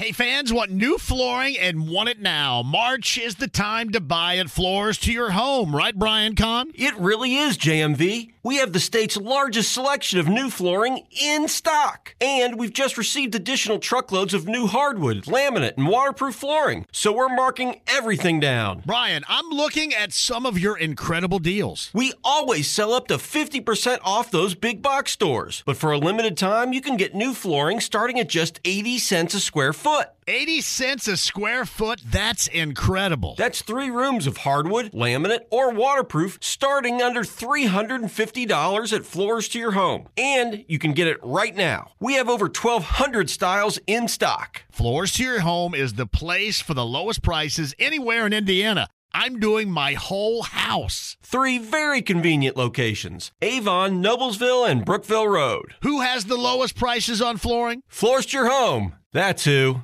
Hey, fans want new flooring and want it now. March is the time to buy at Floors to your home, right, Brian Kahn? It really is, JMV. We have the state's largest selection of new flooring in stock. And we've just received additional truckloads of new hardwood, laminate, and waterproof flooring. So we're marking everything down. Brian, I'm looking at some of your incredible deals. We always sell up to 50% off those big box stores. But for a limited time, you can get new flooring starting at just 80 cents a square foot foot. 80 cents a square foot? That's incredible. That's three rooms of hardwood, laminate, or waterproof starting under $350 at Floors to Your Home. And you can get it right now. We have over 1,200 styles in stock. Floors to Your Home is the place for the lowest prices anywhere in Indiana. I'm doing my whole house. Three very convenient locations Avon, Noblesville, and Brookville Road. Who has the lowest prices on flooring? Floors to Your Home. That's who.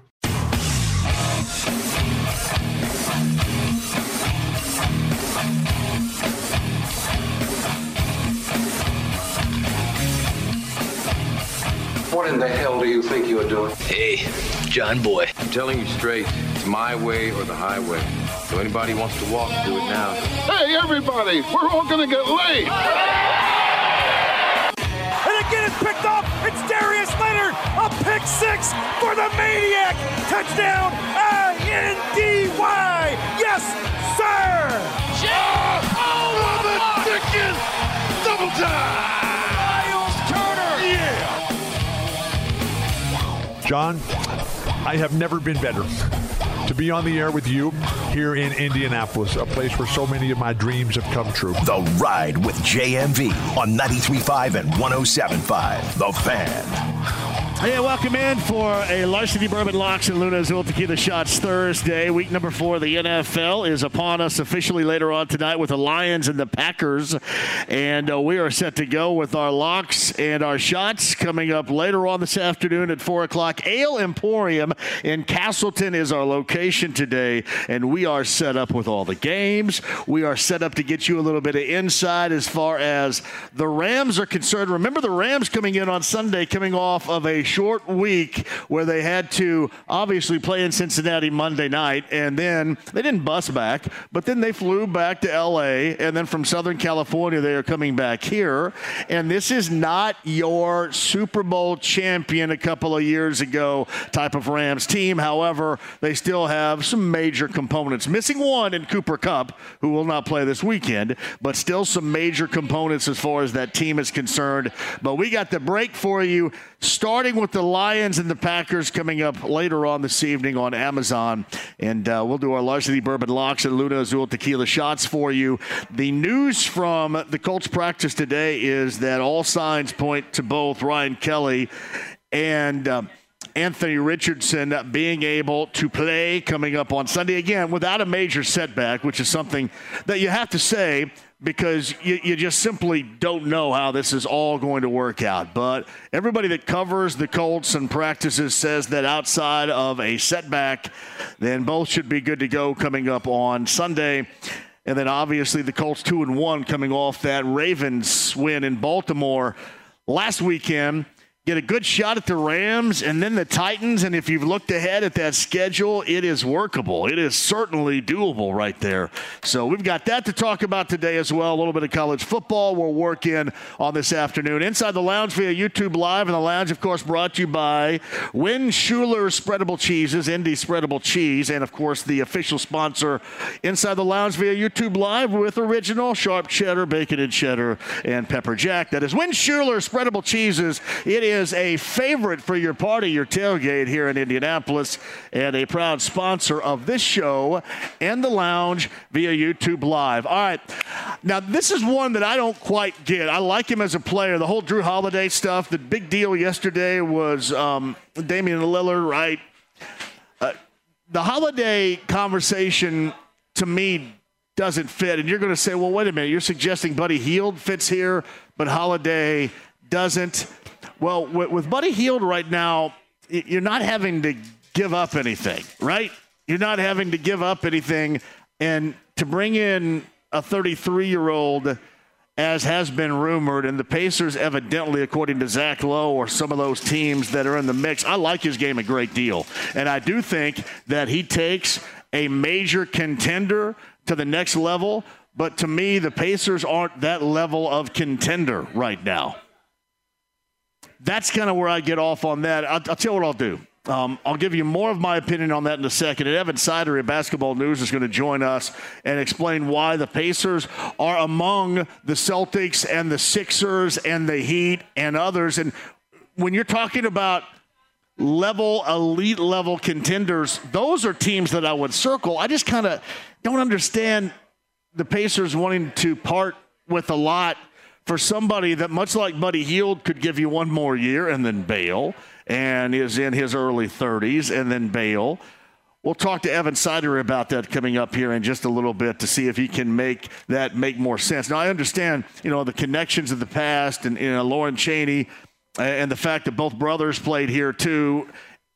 What in the hell do you think you're doing? Hey, John Boy. I'm telling you straight, it's my way or the highway. So anybody wants to walk, do it now. Hey, everybody, we're all gonna get laid. And again, it's picked off. It's Darius Leonard, a pick six for the Maniac. Touchdown, I-N-D-Y. Yes, sir. Oh, oh the Dickens. Double time. John, I have never been better to be on the air with you here in Indianapolis, a place where so many of my dreams have come true. The Ride with JMV on 93.5 and 107.5. The Fan. Hey, welcome in for a Larceny Bourbon Locks and Lunazul Tequila Shots Thursday. Week number four of the NFL is upon us officially later on tonight with the Lions and the Packers. And uh, we are set to go with our locks and our shots coming up later on this afternoon at 4 o'clock. Ale Emporium in Castleton is our location today. And we are set up with all the games. We are set up to get you a little bit of insight as far as the Rams are concerned. Remember the Rams coming in on Sunday, coming off of a short week where they had to obviously play in Cincinnati Monday night, and then they didn't bus back, but then they flew back to LA, and then from Southern California, they are coming back here. And this is not your Super Bowl champion a couple of years ago type of Rams team. However, they still have some major components. Missing one in Cooper Kupp, who will not play this weekend, but still some major components as far as that team is concerned. But we got the break for you starting with the Lions and the Packers coming up later on this evening on Amazon. And uh, we'll do our Larceny Bourbon Locks and Lunazul Tequila shots for you. The news from the Colts practice today is that all signs point to both Ryan Kelly and. Uh, Anthony Richardson being able to play coming up on Sunday again without a major setback, which is something that you have to say because you, you just simply don't know how this is all going to work out. But everybody that covers the Colts and practices says that outside of a setback, then both should be good to go coming up on Sunday. And then obviously the Colts two and one coming off that Ravens win in Baltimore last weekend get a good shot at the Rams and then the Titans. And if you've looked ahead at that schedule, it is workable. It is certainly doable right there. So we've got that to talk about today as well. A little bit of college football we'll work in on this afternoon. Inside the Lounge via YouTube Live. And the Lounge, of course, brought to you by Win Schuler Spreadable Cheeses, Indy Spreadable Cheese, and, of course, the official sponsor Inside the Lounge via YouTube Live with original sharp cheddar, bacon and cheddar, and pepper jack. That is Win Schuler Spreadable Cheeses. It is is a favorite for your party, your tailgate here in Indianapolis, and a proud sponsor of this show and the lounge via YouTube Live. All right. Now, this is one that I don't quite get. I like him as a player. The whole Jrue Holiday stuff, the big deal yesterday was um, Damian Lillard, right? Uh, the Holiday conversation to me doesn't fit. And you're going to say, well, wait a minute. You're suggesting Buddy Hield fits here, but Holiday doesn't. Well, with Buddy Hield right now, you're not having to give up anything, right? You're not having to give up anything. And to bring in a 33 year old as has been rumored, and the Pacers, evidently, according to Zach Lowe, or some of those teams that are in the mix. I like his game a great deal. And I do think that he takes a major contender to the next level. But to me, the Pacers aren't that level of contender right now. That's kind of where I get off on that. I'll, I'll tell you what I'll do. Um, I'll give you more of my opinion on that in a second. And Evan Sidery at Basketball News is going to join us and explain why the Pacers are among the Celtics and the Sixers and the Heat and others. And when you're talking about level, elite level contenders, those are teams that I would circle. I just kind of don't understand the Pacers wanting to part with a lot for somebody that, much like Buddy Hield, could give you one more year and then bail and is in his early 30s and then bail. We'll talk to Evan Sidery about that coming up here in just a little bit to see if he can make that make more sense. Now, I understand, you know, the connections of the past and, you know, Lauren Cheney and the fact that both brothers played here too.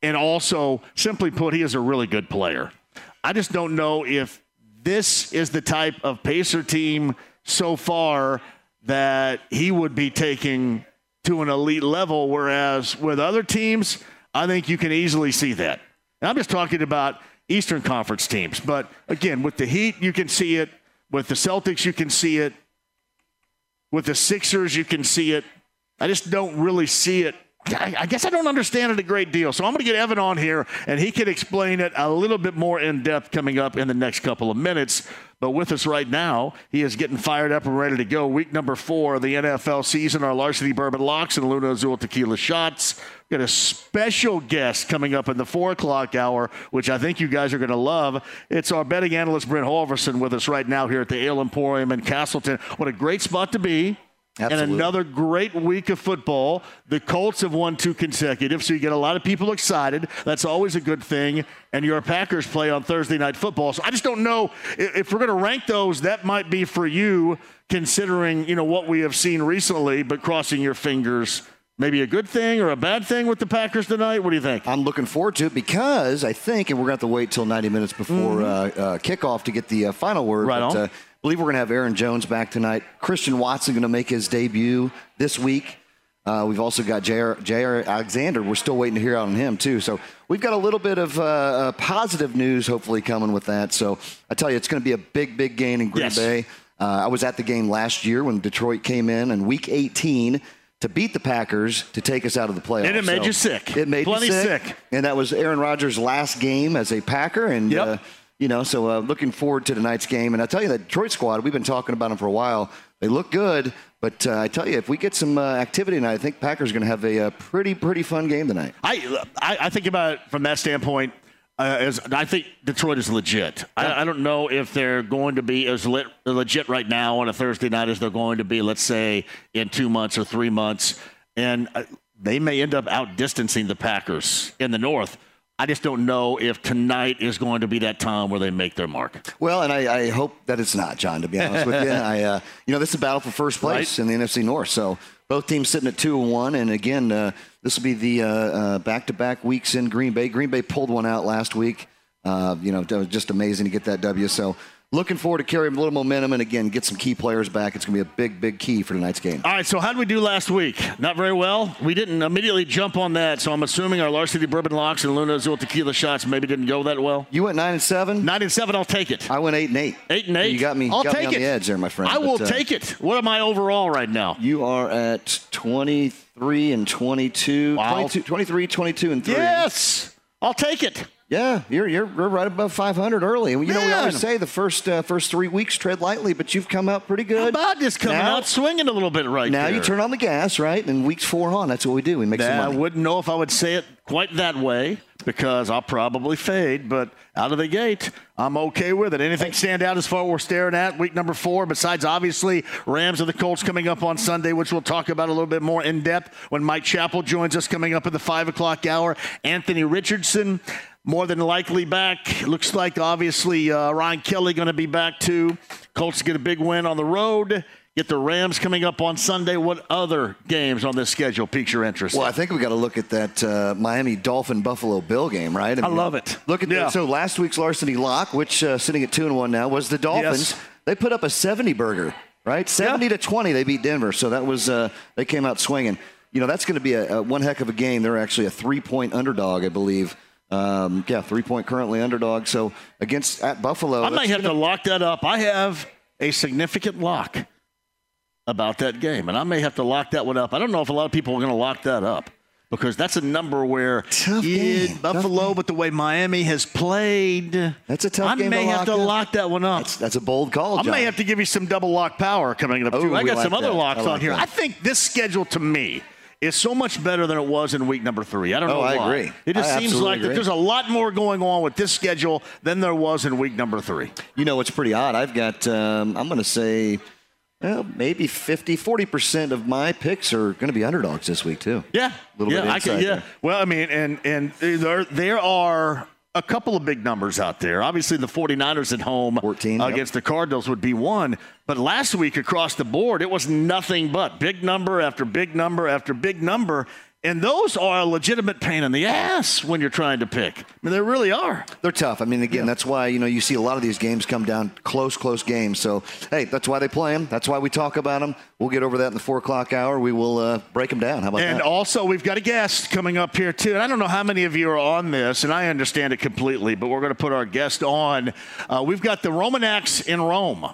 And also, simply put, he is a really good player. I just don't know if this is the type of Pacer team so far that he would be taking to an elite level, whereas with other teams, I think you can easily see that. And I'm just talking about Eastern Conference teams. But again, with the Heat, you can see it. With the Celtics, you can see it. With the Sixers, you can see it. I just don't really see it. I guess I don't understand it a great deal. So I'm going to get Evan on here, and he can explain it a little bit more in depth coming up in the next couple of minutes. But with us right now, he is getting fired up and ready to go. Week number four of the NFL season, our Larceny Bourbon Locks and Lunazul Tequila Shots. We've got a special guest coming up in the four o'clock hour, which I think you guys are going to love. It's our betting analyst, Brent Holverson, with us right now here at the Ale Emporium in Castleton. What a great spot to be. Absolutely. And another great week of football. The Colts have won two consecutive, so you get a lot of people excited. That's always a good thing. And your Packers play on Thursday night football. So I just don't know if we're going to rank those. That might be for you, considering you know what we have seen recently. But crossing your fingers, maybe a good thing or a bad thing with the Packers tonight. What do you think? I'm looking forward to it because I think, and we're going to have to wait till 90 minutes before mm-hmm. uh, uh, kickoff to get the uh, final word. Right but, on I believe we're going to have Aaron Jones back tonight. Christian Watson going to make his debut this week. Uh, we've also got Jaire Alexander. We're still waiting to hear out on him, too. So we've got a little bit of uh, uh, positive news, hopefully, coming with that. So I tell you, it's going to be a big, big game in Green yes. Bay. Uh, I was at the game last year when Detroit came in in week 18 to beat the Packers to take us out of the playoffs. And it made so you sick. It made Plenty me sick. sick. And that was Aaron Rodgers' last game as a Packer. And yep. Uh, you know, so uh, looking forward to tonight's game. And I tell you, that Detroit squad, we've been talking about them for a while. They look good, but uh, I tell you, if we get some uh, activity tonight, I think Packers are going to have a, a, pretty, pretty fun game tonight. I, I, I think about it from that standpoint. Uh, as I think Detroit is legit. I, I, don't know if they're going to be as lit, legit right now on a Thursday night as they're going to be, let's say, in two months or three months. And uh, they may end up outdistancing the Packers in the North. I just don't know if tonight is going to be that time where they make their mark. Well, and I, I hope that it's not, John. To be honest with you, I, uh, you know, this is a battle for first place right. in the NFC North. So both teams sitting at two and one, and again, uh, this will be the uh, uh, back-to-back weeks in Green Bay. Green Bay pulled one out last week. Uh, you know, it was just amazing to get that W. So looking forward to carrying a little momentum and again get some key players back. It's going to be a big, big key for tonight's game. All right. So how did we do last week? Not very well. We didn't immediately jump on that. So I'm assuming our Larceny Bourbon Locks and Lunazul Tequila shots maybe didn't go that well. You went nine and seven. Nine and seven. I'll take it. I went eight and eight. Eight and eight. You got me. I'll got take me it. on the edge there, my friend. I will uh, take it. What am I overall right now? You are at 23 and 22. Wow. 22 23, 22 and three. Yes. I'll take it. Yeah, you're you're right above 500 early. You know we always say the first uh, first three weeks tread lightly, but you've come out pretty good. How about just coming Now- out swinging a little bit right now there. you turn on the gas, right? And weeks four on, that's what we do. We make some Nah, I wouldn't know if I would say it quite that way because I'll probably fade, but out of the gate, I'm okay with it. Anything stand out as far as we're staring at week number four, besides obviously Rams and the Colts coming up on Sunday, which we'll talk about a little bit more in depth when Mike Chappell joins us coming up at the five o'clock hour. Anthony Richardson. More than likely back. Looks like obviously uh, Ryan Kelly going to be back too. Colts get a big win on the road. Get the Rams coming up on Sunday. What other games on this schedule piques your interest? Well, I think we got to look at that uh, Miami Dolphin Buffalo Bill game, right? I love it. Look at Yeah. that. So last week's larceny lock, which uh, sitting at two and one now, was the Dolphins. Yes. They put up a seventy burger right? 70 to 20, they beat Denver. So that was, uh, they came out swinging. You know, that's going to be a, a one heck of a game. They're actually a three point underdog, I believe. Um, yeah, three point currently underdog. So against at Buffalo, I might have to lock that up. I have a significant lock about that game, and I may have to lock that one up. I don't know if a lot of people are going to lock that up because that's a number where Tough game. Buffalo, Tough but the way Miami has played, That's a tough I game may to have to lock up. lock that one up. That's, that's a bold call, I may have to give you some double lock power coming up Oh, too. I got like some other locks I on here. that. I think this schedule to me is so much better than it was in week number three. I don't Oh, know I why. agree. It just I seems like that there's a lot more going on with this schedule than there was in week number three. You know, it's pretty odd. I've got, um, I'm going to say, well, maybe 50, 40% of my picks are going to be underdogs this week, too. Yeah, Little yeah, bit I can. Yeah, there. well, I mean, and and there there are a couple of big numbers out there. Obviously, the 49ers at home 14, yep. against the Cardinals would be one. But last week across the board, it was nothing but big number after big number after big number. And those are a legitimate pain in the ass when you're trying to pick. I mean, they really are. They're tough. I mean, again, that's why you know you see a lot of these games come down close, close games. So, hey, that's why they play them. That's why we talk about them. We'll get over that in the four o'clock hour. We will uh, break them down. How about And that? also, we've got a guest coming up here, too. And I don't know how many of you are on this, and I understand it completely, but we're going to put our guest on. Uh, we've got the Romaneks in Rome.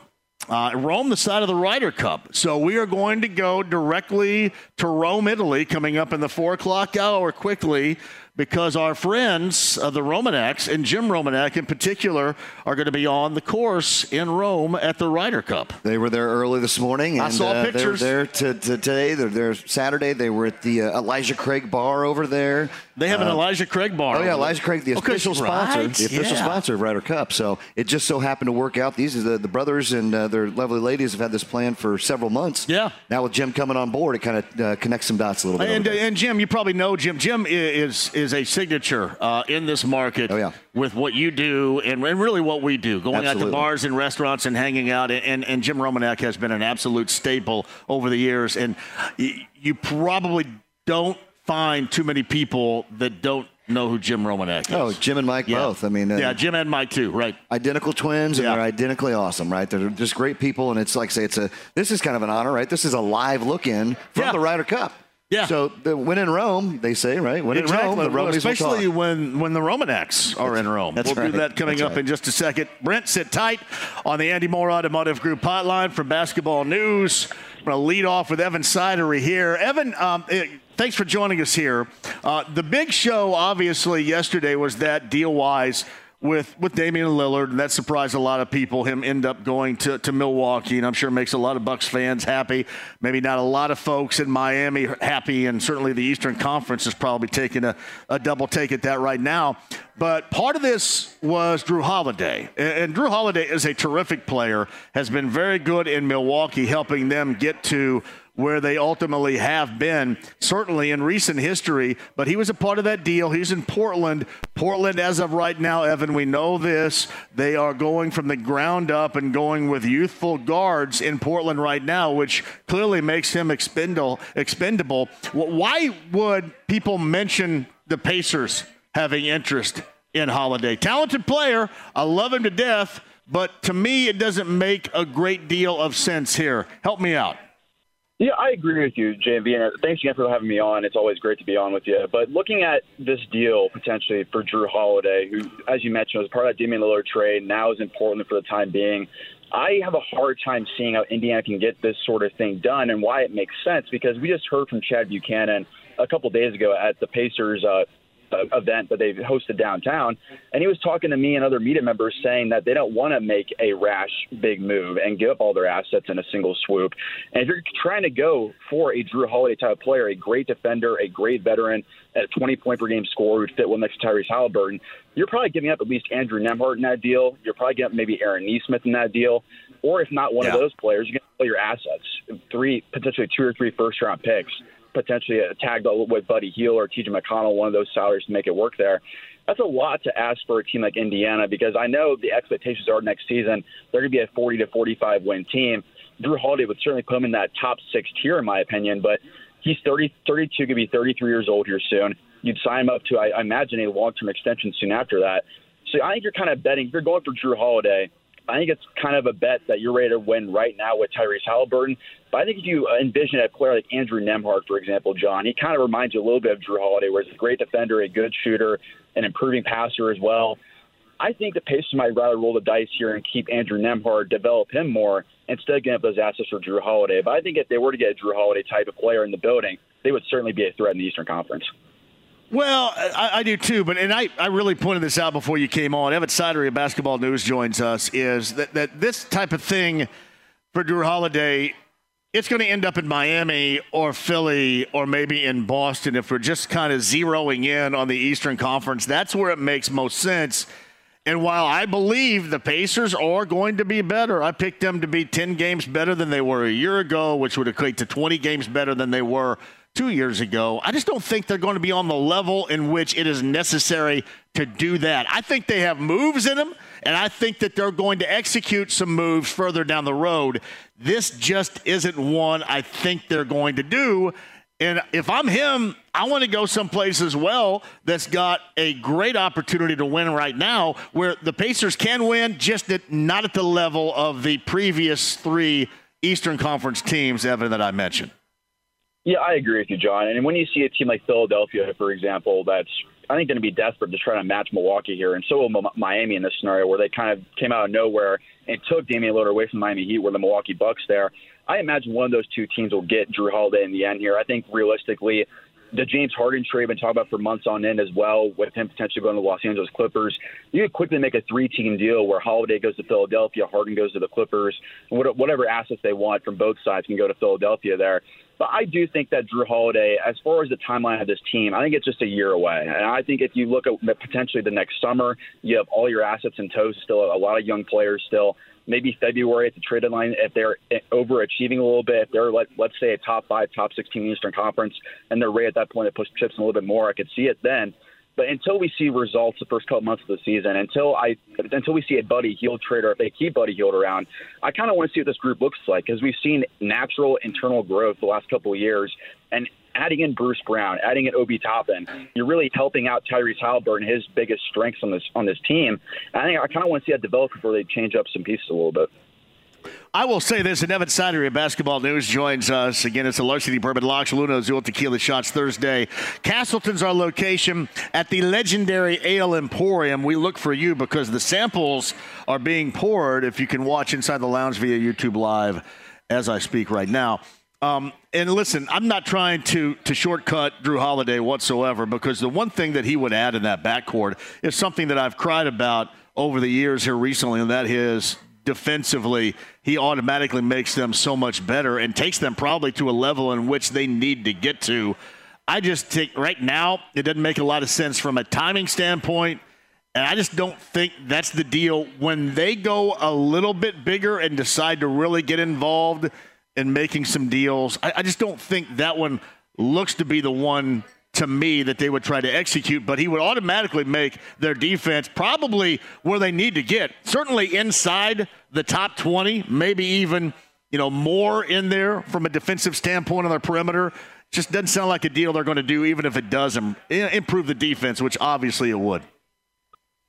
Uh, Rome, the side of the Ryder Cup. So we are going to go directly to Rome, Italy, coming up in the four o'clock hour quickly because our friends of the Romaneks and Jim Romanek in particular are going to be on the course in Rome at the Ryder Cup. They were there early this morning. I And, saw uh, pictures. They were there to, to today. They're there Saturday. They were at the uh, Elijah Craig bar over there. They have an Uh, Elijah Craig bar. Oh yeah, Elijah Craig, the Okay, official sponsor, right, the official yeah. sponsor of Ryder Cup. So it just so happened to work out. These are the, the brothers and uh, their lovely ladies have had this plan for several months. Yeah. Now with Jim coming on board, it kind of uh, connects some dots a little bit. And, and Jim, you probably know Jim. Jim is is a signature uh, in this market Oh, yeah. with what you do and, and really what we do, going out to bars and restaurants and hanging out. And, and, and Jim Romanek has been an absolute staple over the years. And you probably don't find too many people that don't know who Jim Romanek is. oh, Jim and Mike yeah. both. I mean, uh, yeah, Jim and Mike too, right? identical twins, and they're identically awesome, right? They're just great people, and it's like say, it's a this is kind of an honor, right? This is a live look in from Yeah. the Ryder Cup. Yeah. So the win in Rome, they say, right? Win in Rome, the will especially when when the Romaneks are in Rome. That's we'll do that coming That's up right. in just a second. Brent, sit tight on the Andy Moore Automotive Group hotline for basketball news. I'm going to lead off with Evan Sidery here. Evan, um, eh, thanks for joining us here. Uh, the big show, obviously, yesterday was that deal wise. With, with Damian Lillard, and that surprised a lot of people. Him end up going to, to Milwaukee, and I'm sure makes a lot of Bucks fans happy. Maybe not a lot of folks in Miami happy, and certainly the Eastern Conference is probably taking a, a double take at that right now. But part of this was Jrue Holiday, and, Jrue Holiday is a terrific player. Has been very good in Milwaukee, helping them get to where they ultimately have been, certainly in recent history. But he was a part of that deal. He's in Portland. Portland, as of right now, Evan, we know this. They are going from the ground up and going with youthful guards in Portland right now, which clearly makes him expendable. Why would people mention the Pacers having interest in Holiday? Talented player. I love him to death. But to me, it doesn't make a great deal of sense here. Help me out. Yeah, I agree with you, JMV, and thanks again for having me on. It's always great to be on with you. But looking at this deal potentially for Jrue Holiday, who, as you mentioned, was part of that Damian Lillard trade, now is in Portland for the time being. I have a hard time seeing how Indiana can get this sort of thing done and why it makes sense because we just heard from Chad Buchanan a couple days ago at the Pacers uh, uh, Uh, event that they've hosted downtown, and he was talking to me and other media members saying that they don't want to make a rash big move and give up all their assets in a single swoop. And if you're trying to go for a Jrue Holiday type player, a great defender, a great veteran, a 20 point per game scorer who'd fit well next to Tyrese Haliburton, you're probably giving up at least Andrew Nembhard in that deal. You're probably giving up maybe Aaron Nesmith in that deal. Or if not one Yeah. of those players, you're going to play your assets, three potentially two or three first round picks potentially tagged with Buddy Hield or TJ McConnell, one of those salaries to make it work there. That's a lot to ask for a team like Indiana because I know the expectations are next season they're going to be a 40 to 45 win team. Jrue Holiday would certainly put him in that top six tier, in my opinion, but he's 30, 32, going to be 33 years old here soon. You'd sign him up to, I, I imagine, a long term extension soon after that. So I think you're kind of betting, if you're going for Jrue Holiday, I think it's kind of a bet that you're ready to win right now with Tyrese Haliburton. But I think if you envision a player like Andrew Nembhard, for example, John, he kind of reminds you a little bit of Jrue Holiday, where he's a great defender, a good shooter, an improving passer as well. I think the Pacers might rather roll the dice here and keep Andrew Nembhard, develop him more, instead of getting up those assets for Jrue Holiday. But I think if they were to get a Jrue Holiday type of player in the building, they would certainly be a threat in the Eastern Conference. Well, I, I, do too, but and I, I really pointed this out before you came on. Evan Sidery of Basketball News joins us. Is that, that this type of thing for Jrue Holiday? It's going to end up in Miami or Philly or maybe in Boston if we're just kind of zeroing in on the Eastern Conference. That's where it makes most sense. And while I believe the Pacers are going to be better, I picked them to be 10 games better than they were a year ago, which would equate to 20 games better than they were two years ago. I just don't think they're going to be on the level in which it is necessary to do that. I think they have moves in them, and I think that they're going to execute some moves further down the road. This just isn't one I think they're going to do. And if I'm him, I want to go someplace as well that's got a great opportunity to win right now, where the Pacers can win, just at, not at the level of the previous three Eastern Conference teams, Evan, that I mentioned. Yeah, I agree with you, John. And when you see a team like Philadelphia, for example, that's I think going to be desperate to try to match Milwaukee here, and so will Miami in this scenario where they kind of came out of nowhere and took Damian Lillard away from Miami Heat, where the Milwaukee Bucks there. I imagine one of those two teams will get Jrue Holiday in the end here. I think realistically, the James Harden trade been talking about for months on end as well, with him potentially going to the Los Angeles Clippers. You could quickly make a three-team deal where Holiday goes to Philadelphia, Harden goes to the Clippers, and whatever assets they want from both sides can go to Philadelphia there. But I do think that Jrue Holiday, as far as the timeline of this team, I think it's just a year away. And I think if you look at potentially the next summer, you have all your assets in tow still, a lot of young players still maybe February at the trade deadline if they're eh, overachieving a little bit. If they're let, let's say a top five, top sixteen Eastern Conference, and they're right at that point to push chips a little bit more. I could see it then. But until we see results the first couple months of the season, until I until we see a Buddy Hield trader, if they keep Buddy Hield around, I kind of want to see what this group looks like because we've seen natural internal growth the last couple of years, and adding in Bruce Brown, adding in Obi Toppin, you're really helping out Tyrese Haliburton, his biggest strengths on this on this team. I think I kind of want to see that develop before they change up some pieces a little bit. I will say this, and Evan Sidery of Basketball News joins us. Again, it's the Larceny Bourbon Locks, Lunazul Tequila Shots Thursday. Castleton's our location at the legendary Ale Emporium. We look for you because the samples are being poured if you can watch inside the lounge via YouTube Live as I speak right now. Um, and listen, I'm not trying to to shortcut Jrue Holiday whatsoever because the one thing that he would add in that backcourt is something that I've cried about over the years here recently, and that is defensively, he automatically makes them so much better and takes them probably to a level in which they need to get to. I just think right now it doesn't make a lot of sense from a timing standpoint. And I just don't think that's the deal. When they go a little bit bigger and decide to really get involved in making some deals, I, I just don't think that one looks to be the one to me that they would try to execute, but he would automatically make their defense probably where they need to get. Certainly inside the top 20, maybe even, you know, more in there from a defensive standpoint on their perimeter. Just doesn't sound like a deal they're going to do, even if it does improve the defense, which obviously it would.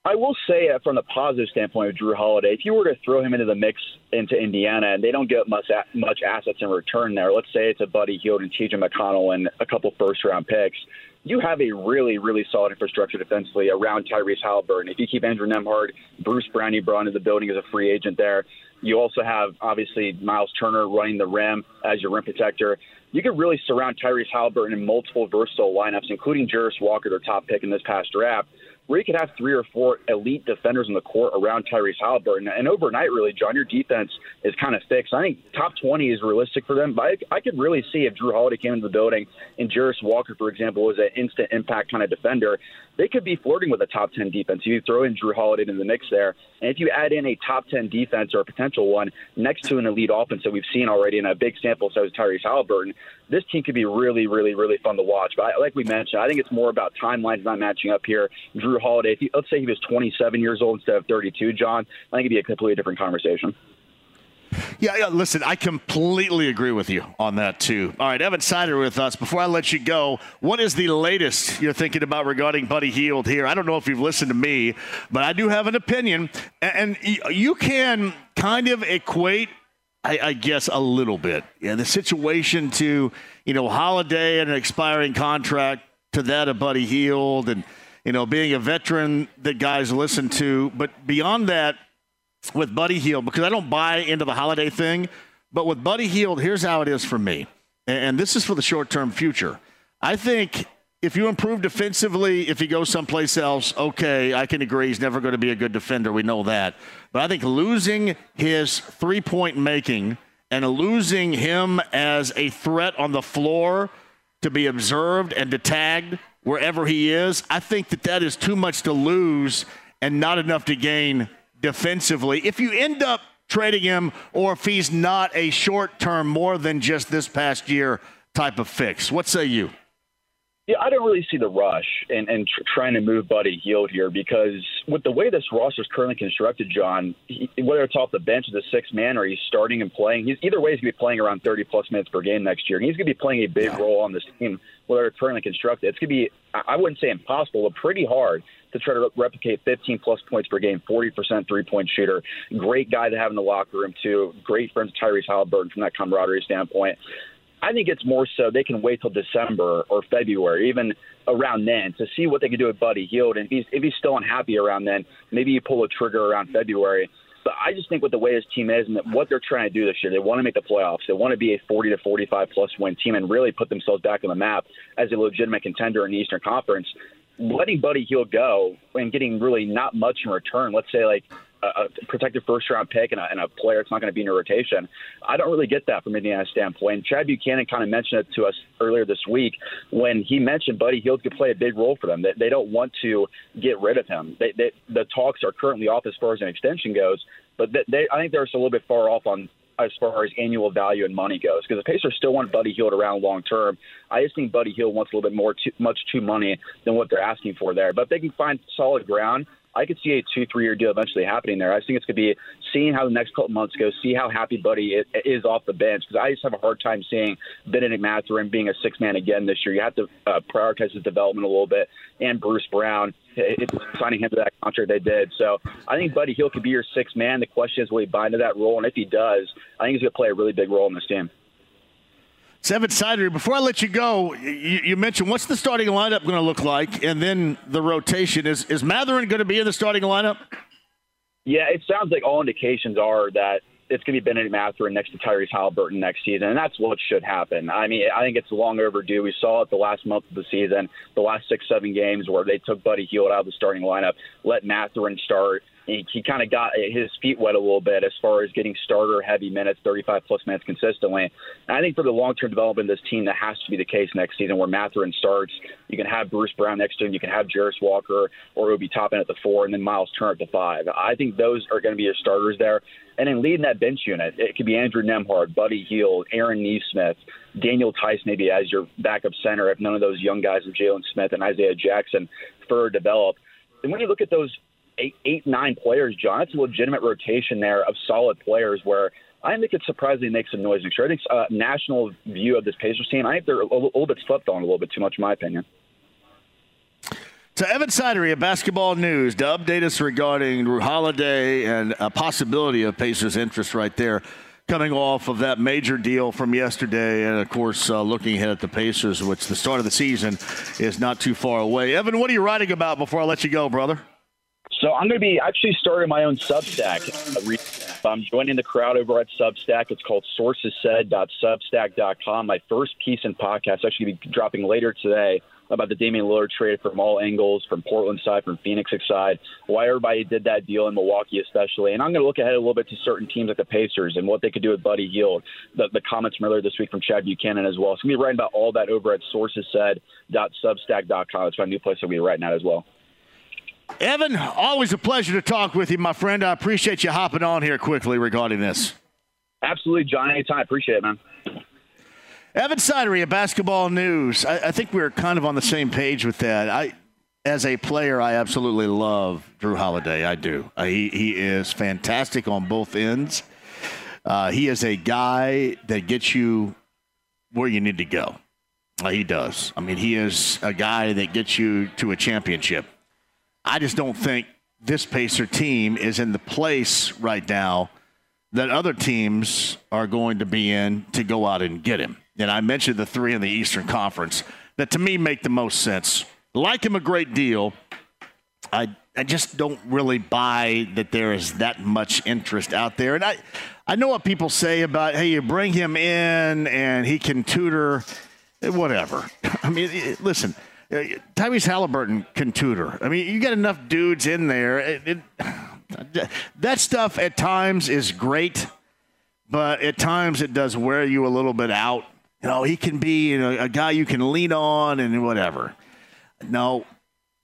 I will say, uh, from the positive standpoint of Jrue Holiday, if you were to throw him into the mix into Indiana and they don't get much much assets in return there, let's say it's a Buddy Hield and T.J. McConnell and a couple first round picks, you have a really, really solid infrastructure defensively around Tyrese Haliburton. If you keep Andrew Nembhard, Bruce Brown, you brought into the building as a free agent there. You also have obviously Miles Turner running the rim as your rim protector. You could really surround Tyrese Haliburton in multiple versatile lineups, including Jarace Walker, their top pick in this past draft where you could have three or four elite defenders in the court around Tyrese Haliburton. And overnight, really, John, your defense is kind of fixed. I think top 20 is realistic for them, but I, I could really see if Jrue Holiday came into the building and Jarace Walker, for example, was an instant impact kind of defender, they could be flirting with a top 10 defense. You throw in Jrue Holiday in the mix there, and if you add in a top 10 defense or a potential one next to an elite offense that we've seen already in a big sample size, Tyrese Haliburton, this team could be really, really, really fun to watch. But I, like we mentioned, I think it's more about timelines not matching up here. Jrue Holiday, if he, let's say he was 27 years old instead of 32, John, I think it'd be a completely different conversation. Yeah, yeah, listen, I completely agree with you on that too. All right, Evan Sidery with us. Before I let you go, what is the latest you're thinking about regarding Buddy Hield here? I don't know if you've listened to me, but I do have an opinion, and you can kind of equate I, I, guess a little bit. Yeah, the situation to you know Holiday and an expiring contract to that of Buddy Hield and you know being a veteran that guys listen to. But beyond that, with Buddy Hield, because I don't buy into the Holiday thing, but with Buddy Hield, here's how it is for me, and this is for the short term future. I think if you improve defensively, if he goes someplace else, okay, I can agree he's never going to be a good defender. We know that. But I think losing his three point making and losing him as a threat on the floor to be observed and to tagged wherever he is, I think that that is too much to lose and not enough to gain defensively. If you end up trading him or if he's not a short term, more than just this past year type of fix, what say you? Yeah, I don't really see the rush and and tr- trying to move Buddy Hield here because with the way this roster is currently constructed, John, he, whether it's off the bench as a six man or he's starting and playing, he's either way he's gonna be playing around 30 plus minutes per game next year, and he's gonna be playing a big yeah. role on this team. Whether it's currently constructed, it's gonna be I wouldn't say impossible, but pretty hard to try to replicate 15 plus points per game, 40% three point shooter. Great guy to have in the locker room too. Great friends Tyrese Haliburton from that camaraderie standpoint. I think it's more so they can wait till December or February, even around then, to see what they can do with Buddy Hield. And if he's if he's still unhappy around then, maybe you pull a trigger around February. But I just think with the way his team is and what they're trying to do this year, they want to make the playoffs. They want to be a 40 to 45 plus win team and really put themselves back on the map as a legitimate contender in the Eastern Conference. Letting Buddy Hield go and getting really not much in return, let's say like a protected first round pick and a, and a player that's not going to be in your rotation. I don't really get that from Indiana's standpoint. Chad Buchanan kind of mentioned it to us earlier this week when he mentioned Buddy Hield could play a big role for them. They, they don't want to get rid of him. They, they, the talks are currently off as far as an extension goes, but they, I think they're a little bit far off on as far as annual value and money goes because the Pacers still want Buddy Hield around long term. I just think Buddy Hield wants a little bit more, too, much too money than what they're asking for there. But if they can find solid ground, I could see a two, three year deal eventually happening there. I think it's going to be seeing how the next couple months go, see how happy Buddy is off the bench because I just have a hard time seeing Bennedict Mathurin being a six man again this year. You have to uh, prioritize his development a little bit, and Bruce Brown. It's signing him to that contract they did. So I think Buddy Hield could be your six man. The question is, will he buy into that role? And if he does, I think he's going to play a really big role in this team. Evan Sidery, before I let you go, you, you, mentioned what's the starting lineup going to look like, and then the rotation. Is is Mathurin going to be in the starting lineup? Yeah, it sounds like all indications are that it's going to be Bennedict Mathurin next to Tyrese Haliburton next season, and that's what should happen. I mean, I think it's long overdue. We saw it the last month of the season, the last six, seven games where they took Buddy Hield out of the starting lineup, let Mathurin start he, kind of got his feet wet a little bit as far as getting starter heavy minutes, 35 plus minutes consistently. And I think for the long term development of this team, that has to be the case next season where Mathurin starts. You can have Bruce Brown next to him, you can have Jarace Walker or Obi Toppin at the four, and then Miles Turner at the five. I think those are going to be your starters there. And then leading that bench unit, it could be Andrew Nembhard, Buddy Hield, Aaron Nesmith, Daniel Theis maybe as your backup center if none of those young guys of Jalen Smith and Isaiah Jackson further develop. And when you look at those eight, eight, nine players, John. It's a legitimate rotation there of solid players where I think it surprisingly makes some noise next year. I think uh, national view of this Pacers team, I think they're a, a little bit slept on a little bit too much, in my opinion. To Evan Sidery of Basketball News to update us regarding Holiday and a possibility of Pacers interest right there coming off of that major deal from yesterday, and of course, uh, looking ahead at the Pacers, which the start of the season is not too far away. Evan, what are you writing about before I let you go, brother? So I'm going to be actually starting my own Substack. I'm joining the crowd over at Substack. It's called sourcessaid.substack.com. My first piece in podcast actually be dropping later today about the Damian Lillard trade from all angles, from Portland side, from Phoenix side, why everybody did that deal in Milwaukee especially. And I'm going to look ahead a little bit to certain teams like the Pacers and what they could do with Buddy Hield. The, the comments from earlier this week from Chad Buchanan as well. So I'm going to be writing about all that over at sourcessaid.substack.com. It's my new place I'll be writing at as well. Evan, always a pleasure to talk with you, my friend. I appreciate you hopping on here quickly regarding this. Absolutely, John. Anytime. Appreciate it, man. Evan Sidery of Basketball News. I, I, think we're kind of on the same page with that. I, as a player, I absolutely love Jrue Holiday. I do. he he is fantastic on both ends. Uh, he is a guy that gets you where you need to go. Uh, he does. I mean, he is a guy that gets you to a championship. I just don't think this Pacer team is in the place right now that other teams are going to be in to go out and get him. And I mentioned the three in the Eastern Conference that to me make the most sense. Like him a great deal. I I just don't really buy that there is that much interest out there. And I I know what people say about hey, you bring him in and he can tutor whatever. I mean, listen, uh, Uh, Tyrese Haliburton can tutor. I mean, you got enough dudes in there. It, it, that stuff at times is great, but at times it does wear you a little bit out. You know, he can be you know, a guy you can lean on and whatever. No,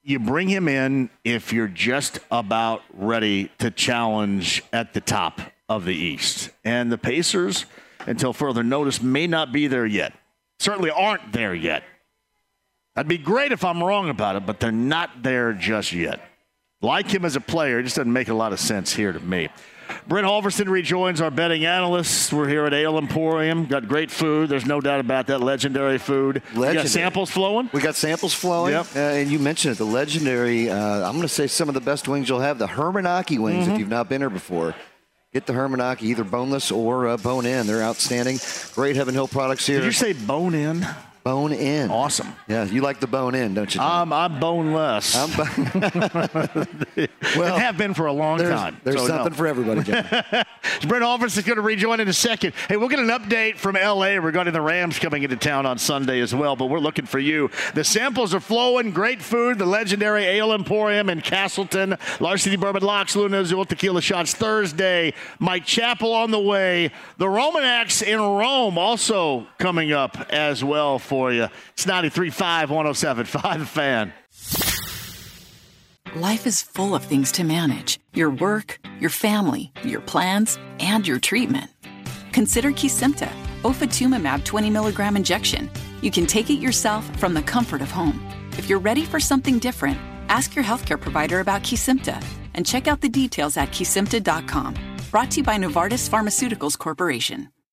you bring him in if you're just about ready to challenge at the top of the East. And the Pacers, until further notice, may not be there yet. Certainly aren't there yet. That'd be great if I'm wrong about it, but they're not there just yet. Like him as a player, it just doesn't make a lot of sense here to me. Brent Holverson rejoins our betting analysts. We're here at Ale Emporium. Got great food. There's no doubt about that. Legendary food. Legendary. We got samples flowing. We got samples flowing. Yep. Uh, and you mentioned it, the legendary. Uh, I'm going to say some of the best wings you'll have. The Hermanaki wings. Mm-hmm. If you've not been here before, get the Hermanaki, either boneless or uh, bone in. They're outstanding. Great Heaven Hill products here. Did you say bone in? Bone in. Awesome. Yeah, you like the bone in, don't you? I'm, I'm boneless. I'm bo- well, have been for a long there's, time. There's so something no. for everybody, John. Brent Alvers is going to rejoin in a second. Hey, we'll get an update from LA regarding the Rams coming into town on Sunday as well, but we're looking for you. The samples are flowing. Great food. The legendary Ale Emporium in Castleton. Larceny Bourbon Locks, Lunazul Tequila Shots Thursday. Mike Chappell on the way. The Romaneks in Rome also coming up as well for you. It's 93.5, 107.5 The Fan. Life is full of things to manage your work, your family, your plans, and your treatment. Consider Kesimpta, ofatumumab 20 milligram injection. You can take it yourself from the comfort of home. If you're ready for something different, ask your healthcare provider about Kesimpta and check out the details at kesimpta.com. Brought to you by Novartis Pharmaceuticals Corporation.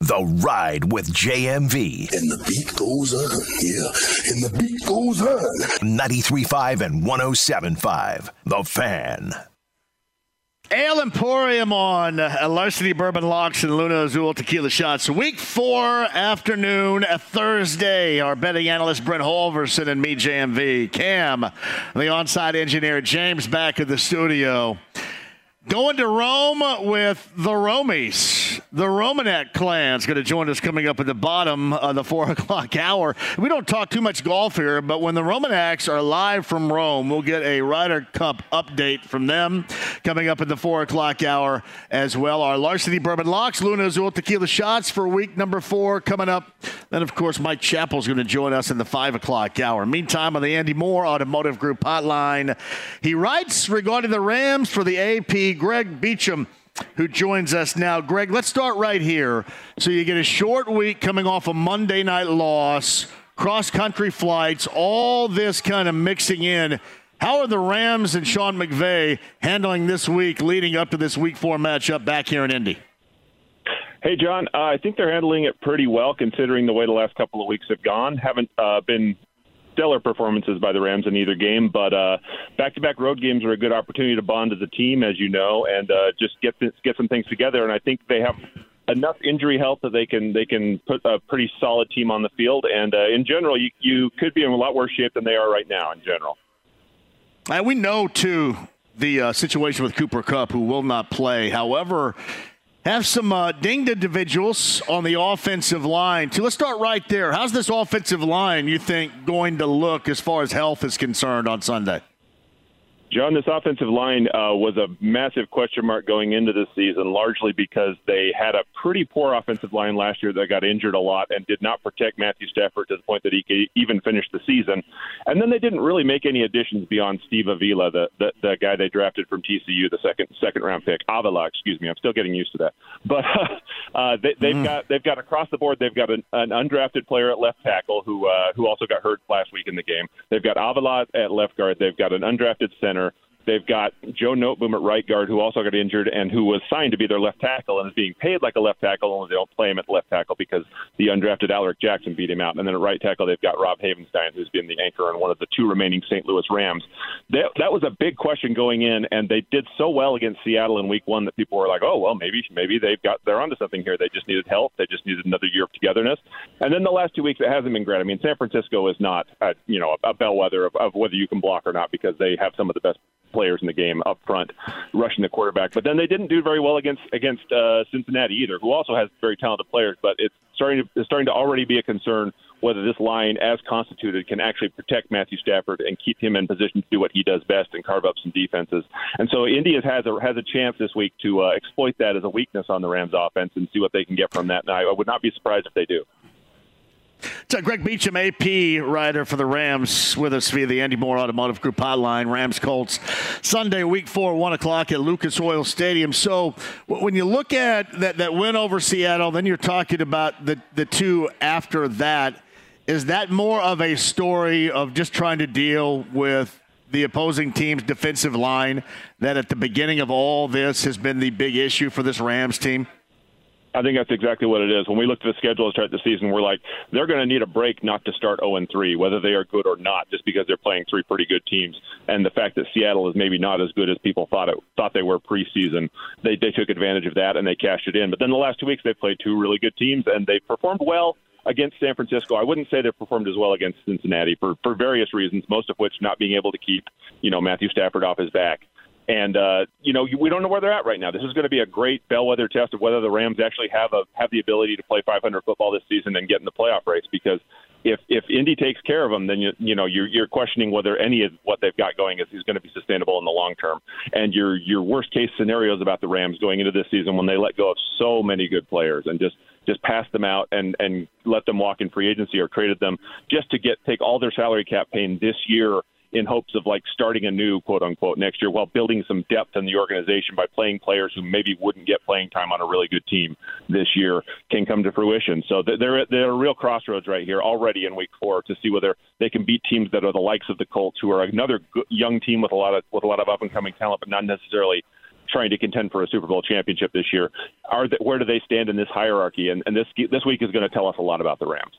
The Ride with JMV. And the beat goes on, yeah. And the beat goes on. 93.5 and 107.5. The Fan. Ale Emporium on uh, Larceny Bourbon Locks and Lunazul Tequila Shots. Week four afternoon, a Thursday. Our betting analyst Brent Holverson and me, JMV. Cam, the onside engineer, James back in the studio. Going to Rome with the Romies. The Romanek clan's going to join us coming up at the bottom of the four o'clock hour. We don't talk too much golf here, but when the Romaneks are live from Rome, we'll get a Ryder Cup update from them coming up at the four o'clock hour as well. Our Larceny Bourbon Locks, Lunazul Tequila Shots for week number four coming up. Then, of course, Mike Chappell's going to join us in the five o'clock hour. Meantime, on the Andy Moore Automotive Group hotline, he writes regarding the Rams for the AP. Greg Beacham, who joins us now. Greg, let's start right here. So you get a short week coming off a Monday night loss, cross country flights, all this kind of mixing in. How are the Rams and Sean McVay handling this week leading up to this week four matchup back here in Indy? Hey, John. Uh, I think they're handling it pretty well considering the way the last couple of weeks have gone. Haven't uh, been stellar performances by the Rams in either game, but uh, back-to-back road games are a good opportunity to bond as a team, as you know, and uh, just get th- get some things together. And I think they have enough injury health that they can they can put a pretty solid team on the field. And uh, in general, you you could be in a lot worse shape than they are right now. In general, and we know too the uh, situation with Cooper Kupp, who will not play. However, have some uh, dinged individuals on the offensive line. Too. Let's start right there. How's this offensive line you think going to look as far as health is concerned on Sunday? John, this offensive line uh, was a massive question mark going into this season, largely because they had a pretty poor offensive line last year that got injured a lot and did not protect Matthew Stafford to the point that he could even finish the season. And then they didn't really make any additions beyond Steve Avila, the, the the guy they drafted from TCU, the second second round pick. Avila, excuse me. I'm still getting used to that. But uh, they, they've mm. got they've got across the board. They've got an, an undrafted player at left tackle who uh, who also got hurt last week in the game. They've got Avila at left guard. They've got an undrafted center. They've got Joe Noteboom at right guard, who also got injured and who was signed to be their left tackle and is being paid like a left tackle, only they don't play him at left tackle because the undrafted Alaric Jackson beat him out. And then at right tackle, they've got Rob Havenstein, who's been the anchor on one of the two remaining St. Louis Rams. That, that was a big question going in, and they did so well against Seattle in Week One that people were like, "Oh, well, maybe maybe they've got they're onto something here. They just needed help. They just needed another year of togetherness." And then the last two weeks, it hasn't been great. I mean, San Francisco is not a, you know a bellwether of, of whether you can block or not because they have some of the best players in the game up front, rushing the quarterback. But then they didn't do very well against against uh, Cincinnati either, who also has very talented players. But it's starting to it's starting to already be a concern whether this line, as constituted, can actually protect Matthew Stafford and keep him in position to do what he does best and carve up some defenses. And so Indy has a has a chance this week to uh, exploit that as a weakness on the Rams' offense and see what they can get from that. And I, I would not be surprised if they do. So Greg Beacham, AP writer for the Rams, with us via the Andy Moore Automotive Group hotline. Rams Colts Sunday, Week Four, one o'clock at Lucas Oil Stadium. So when you look at that that win over Seattle, then you're talking about the the two after that. Is that more of a story of just trying to deal with the opposing team's defensive line that at the beginning of all this has been the big issue for this Rams team? I think that's exactly what it is. When we looked at the schedule to start the season, we're like, they're going to need a break not to start 0 3, whether they are good or not, just because they're playing three pretty good teams. And the fact that Seattle is maybe not as good as people thought it thought they were preseason, they they took advantage of that and they cashed it in. But then the last two weeks they've played two really good teams and they performed well against San Francisco. I wouldn't say they performed as well against Cincinnati for for various reasons, most of which not being able to keep you know Matthew Stafford off his back. And uh, you know, we don't know where they're at right now. This is going to be a great bellwether test of whether the Rams actually have a have the ability to play 500 football this season and get in the playoff race. Because if if Indy takes care of them, then you you know you're you're questioning whether any of what they've got going is, is going to be sustainable in the long term. And your your worst case scenarios about the Rams going into this season when they let go of so many good players and just just pass them out and and let them walk in free agency or traded them just to get take all their salary cap pain this year in hopes of like starting a new quote unquote next year while building some depth in the organization by playing players who maybe wouldn't get playing time on a really good team this year can come to fruition. So they're they're a real crossroads right here already in week four to see whether they can beat teams that are the likes of the Colts, who are another young team with a lot of with a lot of up and coming talent, but not necessarily trying to contend for a Super Bowl championship this year. Are they, where do they stand in this hierarchy? And, and this this week is going to tell us a lot about the Rams.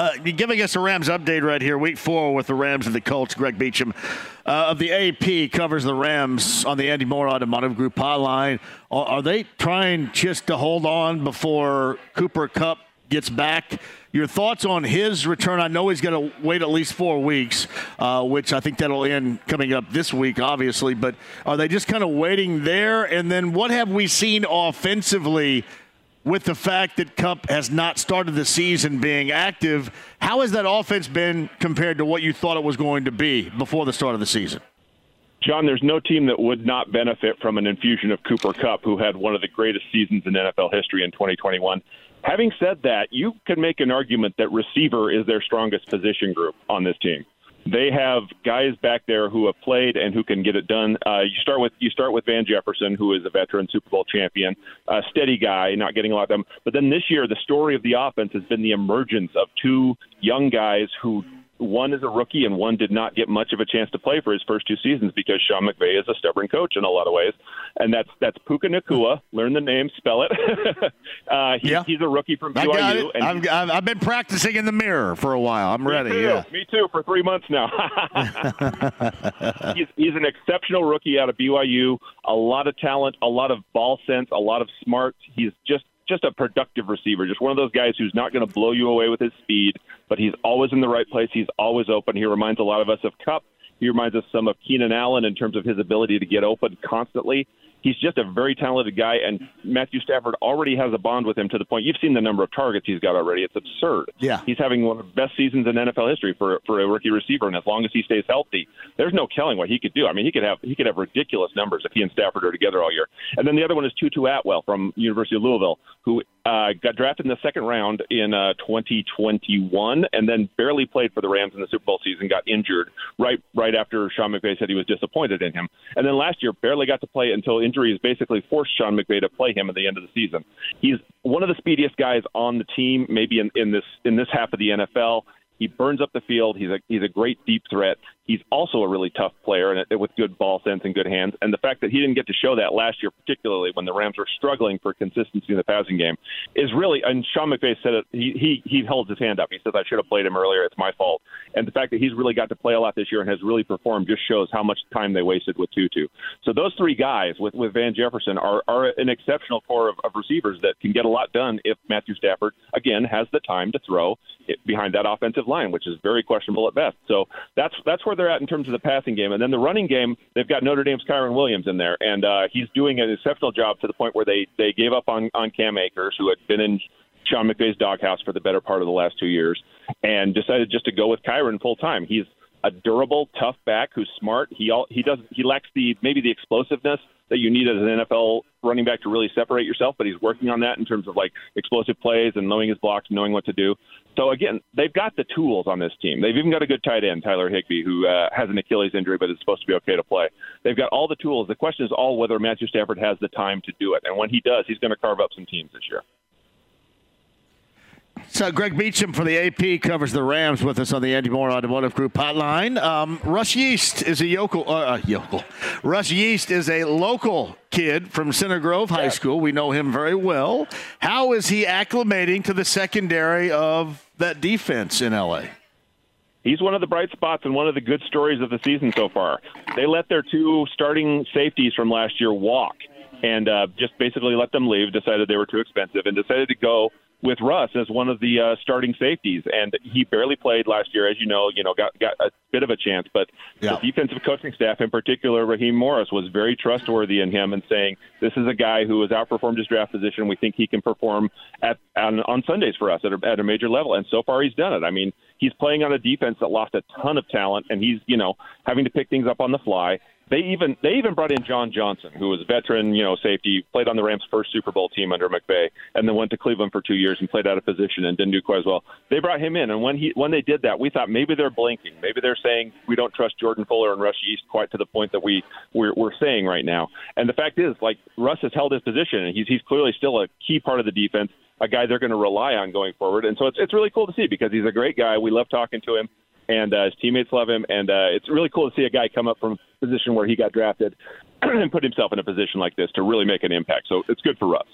Uh, giving us a Rams update right here, week four with the Rams and the Colts. Greg Beacham uh, of the AP covers the Rams on the Andy Moore Automotive Group hotline. Are, are they trying just to hold on before Cooper Kupp gets back? Your thoughts on his return? I know he's going to wait at least four weeks, uh, which I think that'll end coming up this week, obviously. But are they just kind of waiting there? And then what have we seen offensively with the fact that Kupp has not started the season being active. How has that offense been compared to what you thought it was going to be before the start of the season? John, there's no team that would not benefit from an infusion of Cooper Kupp, who had one of the greatest seasons in NFL history in 2021. Having said that, you can make an argument that receiver is their strongest position group on this team they have guys back there who have played and who can get it done. Uh, you start with you start with Van Jefferson, who is a veteran Super Bowl champion, a steady guy, not getting a lot of them. But then this year, the story of the offense has been the emergence of two young guys who one is a rookie and one did not get much of a chance to play for his first two seasons because Sean McVay is a stubborn coach in a lot of ways, and that's that's Puka Nacua. Learn the name, spell it. uh, he, yeah. he's a rookie from BYU. And I've, I've been practicing in the mirror for a while. I'm ready. Too. Yeah, me too. For three months now. he's, he's an exceptional rookie out of BYU. A lot of talent, a lot of ball sense, a lot of smart. He's just just a productive receiver, just one of those guys who's not going to blow you away with his speed, but he's always in the right place. He's always open. He reminds a lot of us of Kupp. He reminds us some of Keenan Allen in terms of his ability to get open constantly. He's just a very talented guy, and Matthew Stafford already has a bond with him to the point you've seen the number of targets he's got already. It's absurd. Yeah. He's having one of the best seasons in NFL history for for a rookie receiver, and as long as he stays healthy, there's no telling what he could do. I mean, he could have he could have ridiculous numbers if he and Stafford are together all year. And then the other one is Tutu Atwell from University of Louisville, who uh, got drafted in the second round in uh, 2021, and then barely played for the Rams in the Super Bowl season. Got injured right right after Sean McVay said he was disappointed in him, and then last year barely got to play until injuries basically forced Sean McVay to play him at the end of the season. He's one of the speediest guys on the team, maybe in, in this in this half of the NFL. He burns up the field. He's a he's a great deep threat. He's also a really tough player and with good ball sense and good hands. And the fact that he didn't get to show that last year, particularly when the Rams were struggling for consistency in the passing game, is really. And Sean McVay said it. He he he holds his hand up. He says, "I should have played him earlier. It's my fault." And the fact that he's really got to play a lot this year and has really performed just shows how much time they wasted with Tutu. So those three guys with with Van Jefferson are are an exceptional core of, of receivers that can get a lot done if Matthew Stafford again has the time to throw behind that offensive line, which is very questionable at best. So that's that's where they're at in terms of the passing game. And then the running game, they've got Notre Dame's Kyren Williams in there, and uh, he's doing an exceptional job to the point where they they gave up on on Cam Akers, who had been in Sean McVay's doghouse for the better part of the last two years, and decided just to go with Kyren full time. He's a durable, tough back who's smart. He all he does he lacks the maybe the explosiveness that you need as an NFL running back to really separate yourself, but he's working on that in terms of like explosive plays and knowing his blocks, and knowing what to do. So again, they've got the tools on this team. They've even got a good tight end, Tyler Higbee, who uh, has an Achilles injury but is supposed to be okay to play. They've got all the tools. The question is all whether Matthew Stafford has the time to do it, and when he does, he's going to carve up some teams this year. So Greg Beacham for the AP covers the Rams with us on the Andy Moore Automotive Group hotline. Um, Russ Yeast is a yokel. Uh, uh, yokel. Russ Yeast is a local kid from Center Grove High School. We know him very well. How is he acclimating to the secondary of that defense in LA? He's one of the bright spots and one of the good stories of the season so far. They let their two starting safeties from last year walk and uh, just basically let them leave, decided they were too expensive, and decided to go with Russ as one of the uh, starting safeties, and he barely played last year, as you know. You know, got got a bit of a chance, but yeah. the defensive coaching staff, in particular, Raheem Morris, was very trustworthy in him and saying, "This is a guy who has outperformed his draft position. We think he can perform at on, on Sundays for us at a, at a major level." And so far, he's done it. I mean, he's playing on a defense that lost a ton of talent, and he's you know having to pick things up on the fly. They even they even brought in John Johnson, who was a veteran, you know, safety, played on the Rams' first Super Bowl team under McVay, and then went to Cleveland for two years and played out of position and didn't do quite as well. They brought him in, and when he when they did that, we thought maybe they're blinking, maybe they're saying we don't trust Jordan Fuller and Russ Yeast quite to the point that we we're, we're saying right now. And the fact is, like Russ has held his position, and he's he's clearly still a key part of the defense, a guy they're going to rely on going forward. And so it's it's really cool to see because he's a great guy. We love talking to him and uh, his teammates love him. And uh, it's really cool to see a guy come up from a position where he got drafted and put himself in a position like this to really make an impact. So it's good for Russ.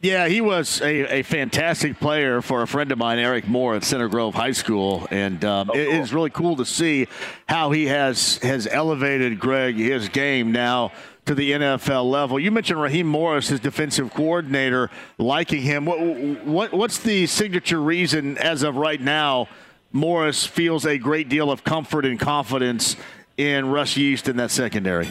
Yeah, he was a, a fantastic player for a friend of mine, Eric Moore, at Center Grove High School, and um, oh, cool. it is really cool to see how he has has elevated Greg his game now to the NFL level. You mentioned Raheem Morris, his defensive coordinator, liking him. What, what what's the signature reason as of right now? Morris feels a great deal of comfort and confidence in Russ Yeast in that secondary.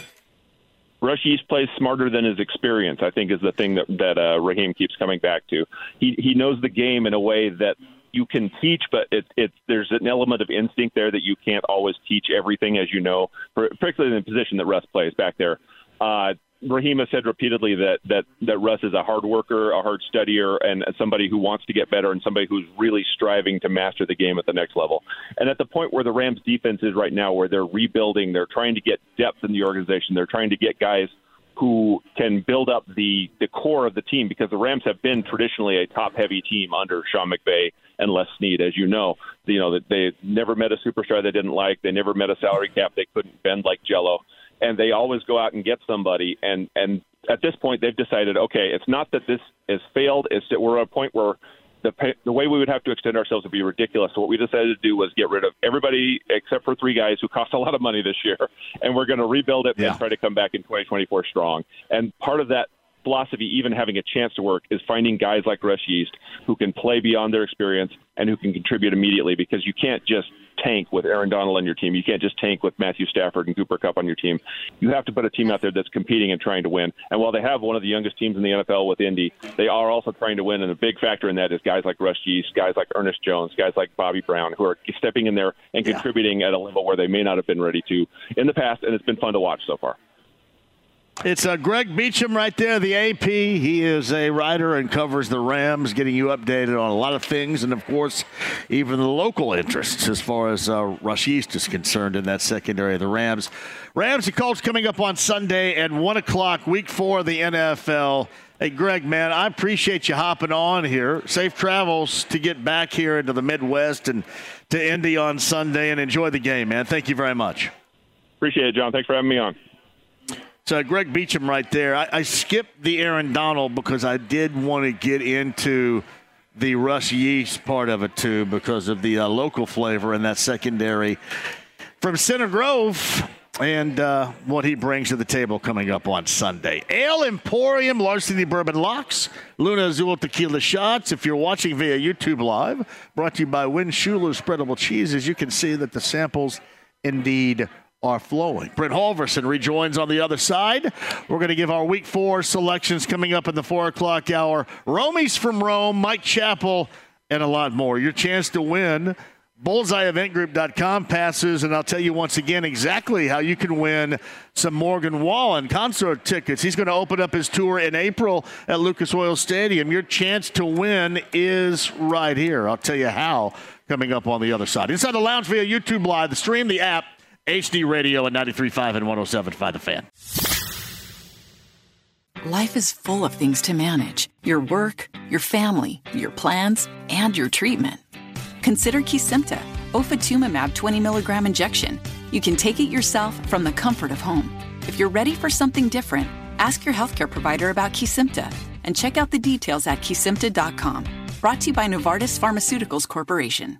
Russ Yeast plays smarter than his experience. I think is the thing that that uh, Raheem keeps coming back to. He he knows the game in a way that you can teach, but it, it there's an element of instinct there that you can't always teach everything, as you know, particularly in the position that Russ plays back there. Uh, Raheem has said repeatedly that that that Russ is a hard worker, a hard studier, and somebody who wants to get better, and somebody who's really striving to master the game at the next level. And at the point where the Rams' defense is right now, where they're rebuilding, they're trying to get depth in the organization, they're trying to get guys who can build up the the core of the team because the Rams have been traditionally a top heavy team under Sean McVay and Les Snead, as you know. You know that they never met a superstar they didn't like, they never met a salary cap they couldn't bend like Jello and they always go out and get somebody. And and at this point, they've decided, okay, it's not that this has failed; it's that we're at a point where the the way we would have to extend ourselves would be ridiculous. So what we decided to do was get rid of everybody except for three guys who cost a lot of money this year, and we're going to rebuild it yeah. and try to come back in 2024 strong. And part of that philosophy, even having a chance to work, is finding guys like Russ Yeast who can play beyond their experience and who can contribute immediately because you can't just tank with Aaron Donald on your team. You can't just tank with Matthew Stafford and Cooper Kupp on your team. You have to put a team out there that's competing and trying to win. And while they have one of the youngest teams in the NFL with Indy, they are also trying to win. And a big factor in that is guys like Russ Yeast, guys like Ernest Jones, guys like Bobby Brown, who are stepping in there and contributing at a level where they may not have been ready to in the past. And it's been fun to watch so far. It's uh, Greg Beacham right there, the AP. He is a writer and covers the Rams, getting you updated on a lot of things, and of course, even the local interests as far as uh, Russ Yeast is concerned in that secondary of the Rams. Rams and Colts coming up on Sunday at 1 o'clock, week four of the NFL. Hey, Greg, man, I appreciate you hopping on here. Safe travels to get back here into the Midwest and to Indy on Sunday and enjoy the game, man. Thank you very much. Appreciate it, John. Thanks for having me on. So Greg Beacham right there. I, I, skipped the Aaron Donald because I did want to get into the Russ Yeast part of it too because of the uh, local flavor in that secondary from Center Grove and uh, what he brings to the table coming up on Sunday. Ale Emporium, Larceny Bourbon Locks, Lunazul Tequila Shots. If you're watching via YouTube Live, brought to you by Win Schuler Spreadable Cheeses, you can see that the samples indeed are flowing. Brent Holverson rejoins on the other side. We're going to give our week four selections coming up in the four o'clock hour. Romies from Rome, Mike Chappell, and a lot more. Your chance to win bullseyeeventgroup.com passes, and I'll tell you once again exactly how you can win some Morgan Wallen concert tickets. He's going to open up his tour in April at Lucas Oil Stadium. Your chance to win is right here. I'll tell you how coming up on the other side. Inside the lounge via YouTube Live, the stream, the app, HD Radio at 93.5 and 107.5 The Fan. Life is full of things to manage your work, your family, your plans, and your treatment. Consider Kesimpta, ofatumumab 20 milligram injection. You can take it yourself from the comfort of home. If you're ready for something different, ask your healthcare provider about Kesimpta and check out the details at kesimpta.com. Brought to you by Novartis Pharmaceuticals Corporation.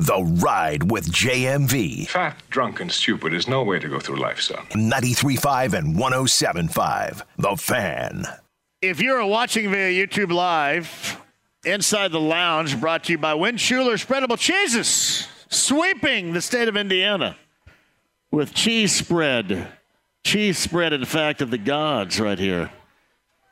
The Ride with JMV. Fat, drunk, and stupid is no way to go through life, son. 93.5 and 107.5. The Fan. If you're watching via YouTube Live, Inside the Lounge brought to you by Win Schuler Spreadable Cheeses, sweeping the state of Indiana with cheese spread. Cheese spread, in fact, of the gods right here.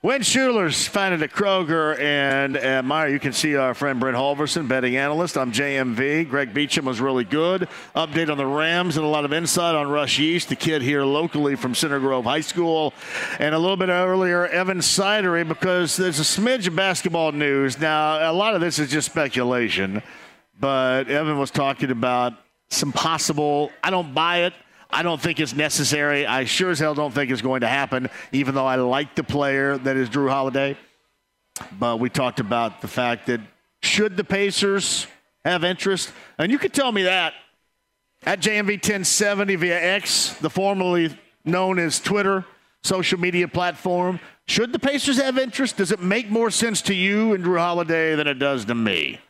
Win Schuler's found it at Kroger and at Meijer. You can see our friend Brent Holverson, betting analyst. I'm JMV. Greg Beacham was really good. Update on the Rams and a lot of insight on Russ Yeast, the kid here locally from Center Grove High School. And a little bit earlier, Evan Sidery, because there's a smidge of basketball news. Now, a lot of this is just speculation, but Evan was talking about some possible, I don't buy it, I don't think it's necessary. I sure as hell don't think it's going to happen, even though I like the player that is Jrue Holiday. But we talked about the fact that should the Pacers have interest, and you could tell me that at JMV 1070 via X, the formerly known as Twitter social media platform. Should the Pacers have interest? Does it make more sense to you and Jrue Holiday than it does to me?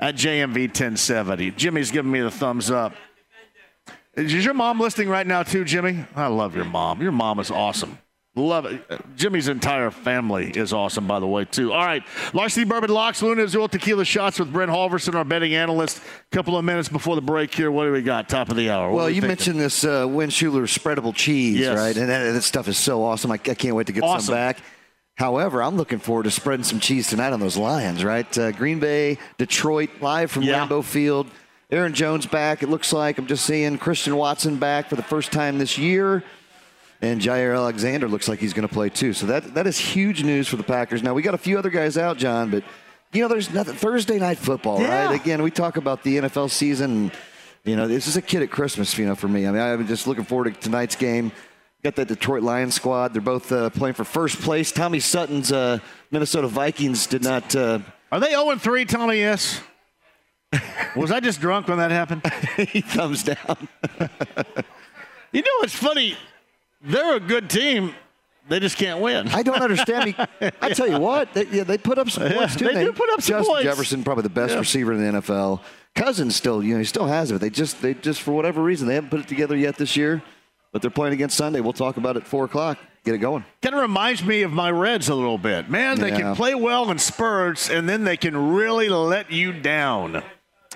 At JMV 1070. Jimmy's giving me the thumbs up. Is your mom listening right now too, Jimmy? I love your mom. Your mom is awesome. Love it. Jimmy's entire family is awesome, by the way, too. All right. Larceny Bourbon Locks, Lunazul Tequila Shots with Brent Holverson, our betting analyst. A couple of minutes before the break here. What do we got? Top of the hour. What well, you thinking? mentioned this uh, Win Schuler spreadable cheese, yes. right? And that, that, stuff is so awesome. I, I can't wait to get awesome. some back. However, I'm looking forward to spreading some cheese tonight on those Lions, right? Uh, Green Bay, Detroit, live from yeah. Lambeau Field. Aaron Jones back, it looks like. I'm just seeing Christian Watson back for the first time this year. And Jaire Alexander looks like he's going to play too. So that that is huge news for the Packers. Now, we got a few other guys out, John, but, you know, there's nothing. Thursday night football, yeah. right? Again, we talk about the NFL season. You know, this is a kid at Christmas, you know, for me. I mean, I'm just looking forward to tonight's game. Got that Detroit Lions squad. They're both uh, playing for first place. Tommy Sutton's uh, Minnesota Vikings did not. Uh, Are they 0 3, Tommy? Yes. Was I just drunk when that happened? he thumbs down. you know, what's funny. They're a good team. They just can't win. I don't understand. I tell you what, they, yeah, they put up some Yeah, points too. they do put up some Justin points. Jefferson, probably the best Yeah. receiver in the NFL. Cousins still, you know, he still has it. They just, they just for whatever reason, they haven't put it together yet this year. But they're playing against Sunday. We'll talk about it at four o'clock. Get it going. Kind of reminds me of my Reds a little bit. Man, they Yeah. can play well in spurts, and then they can really let you down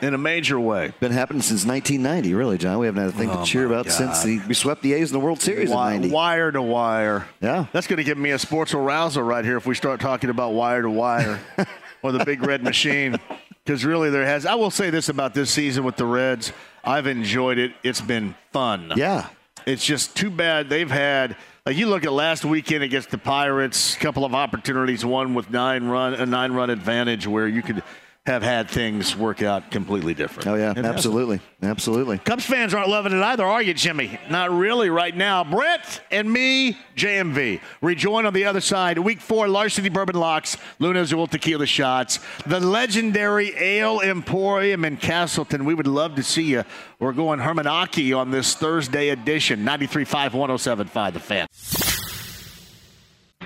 in a major way. Been happening since 1990, really, John. We haven't had a thing Oh, to cheer about God. since the, we swept the A's in the World Series Wi- in 90. Wire to wire. Yeah. That's going to give me a sports arousal right here if we start talking about wire to wire or the big red machine. Because really, there has. I will say this about this season with the Reds. I've enjoyed it. It's been fun. Yeah. It's just too bad they've had. Like you look at last weekend against the Pirates, a couple of opportunities, one with nine run a nine run advantage where you could have had things work out completely different. Oh, yeah, It hasn't. absolutely. Absolutely. Cubs fans aren't loving it either, are you, Jimmy? Not really right now. Brett and me, JMV, rejoin on the other side. Week four, Larceny Bourbon Locks, Lunazul Tequila Shots, the legendary Ale Emporium in Castleton. We would love to see you. We're going Hermanaki on this Thursday edition. 93.5, 107.5, The Fan.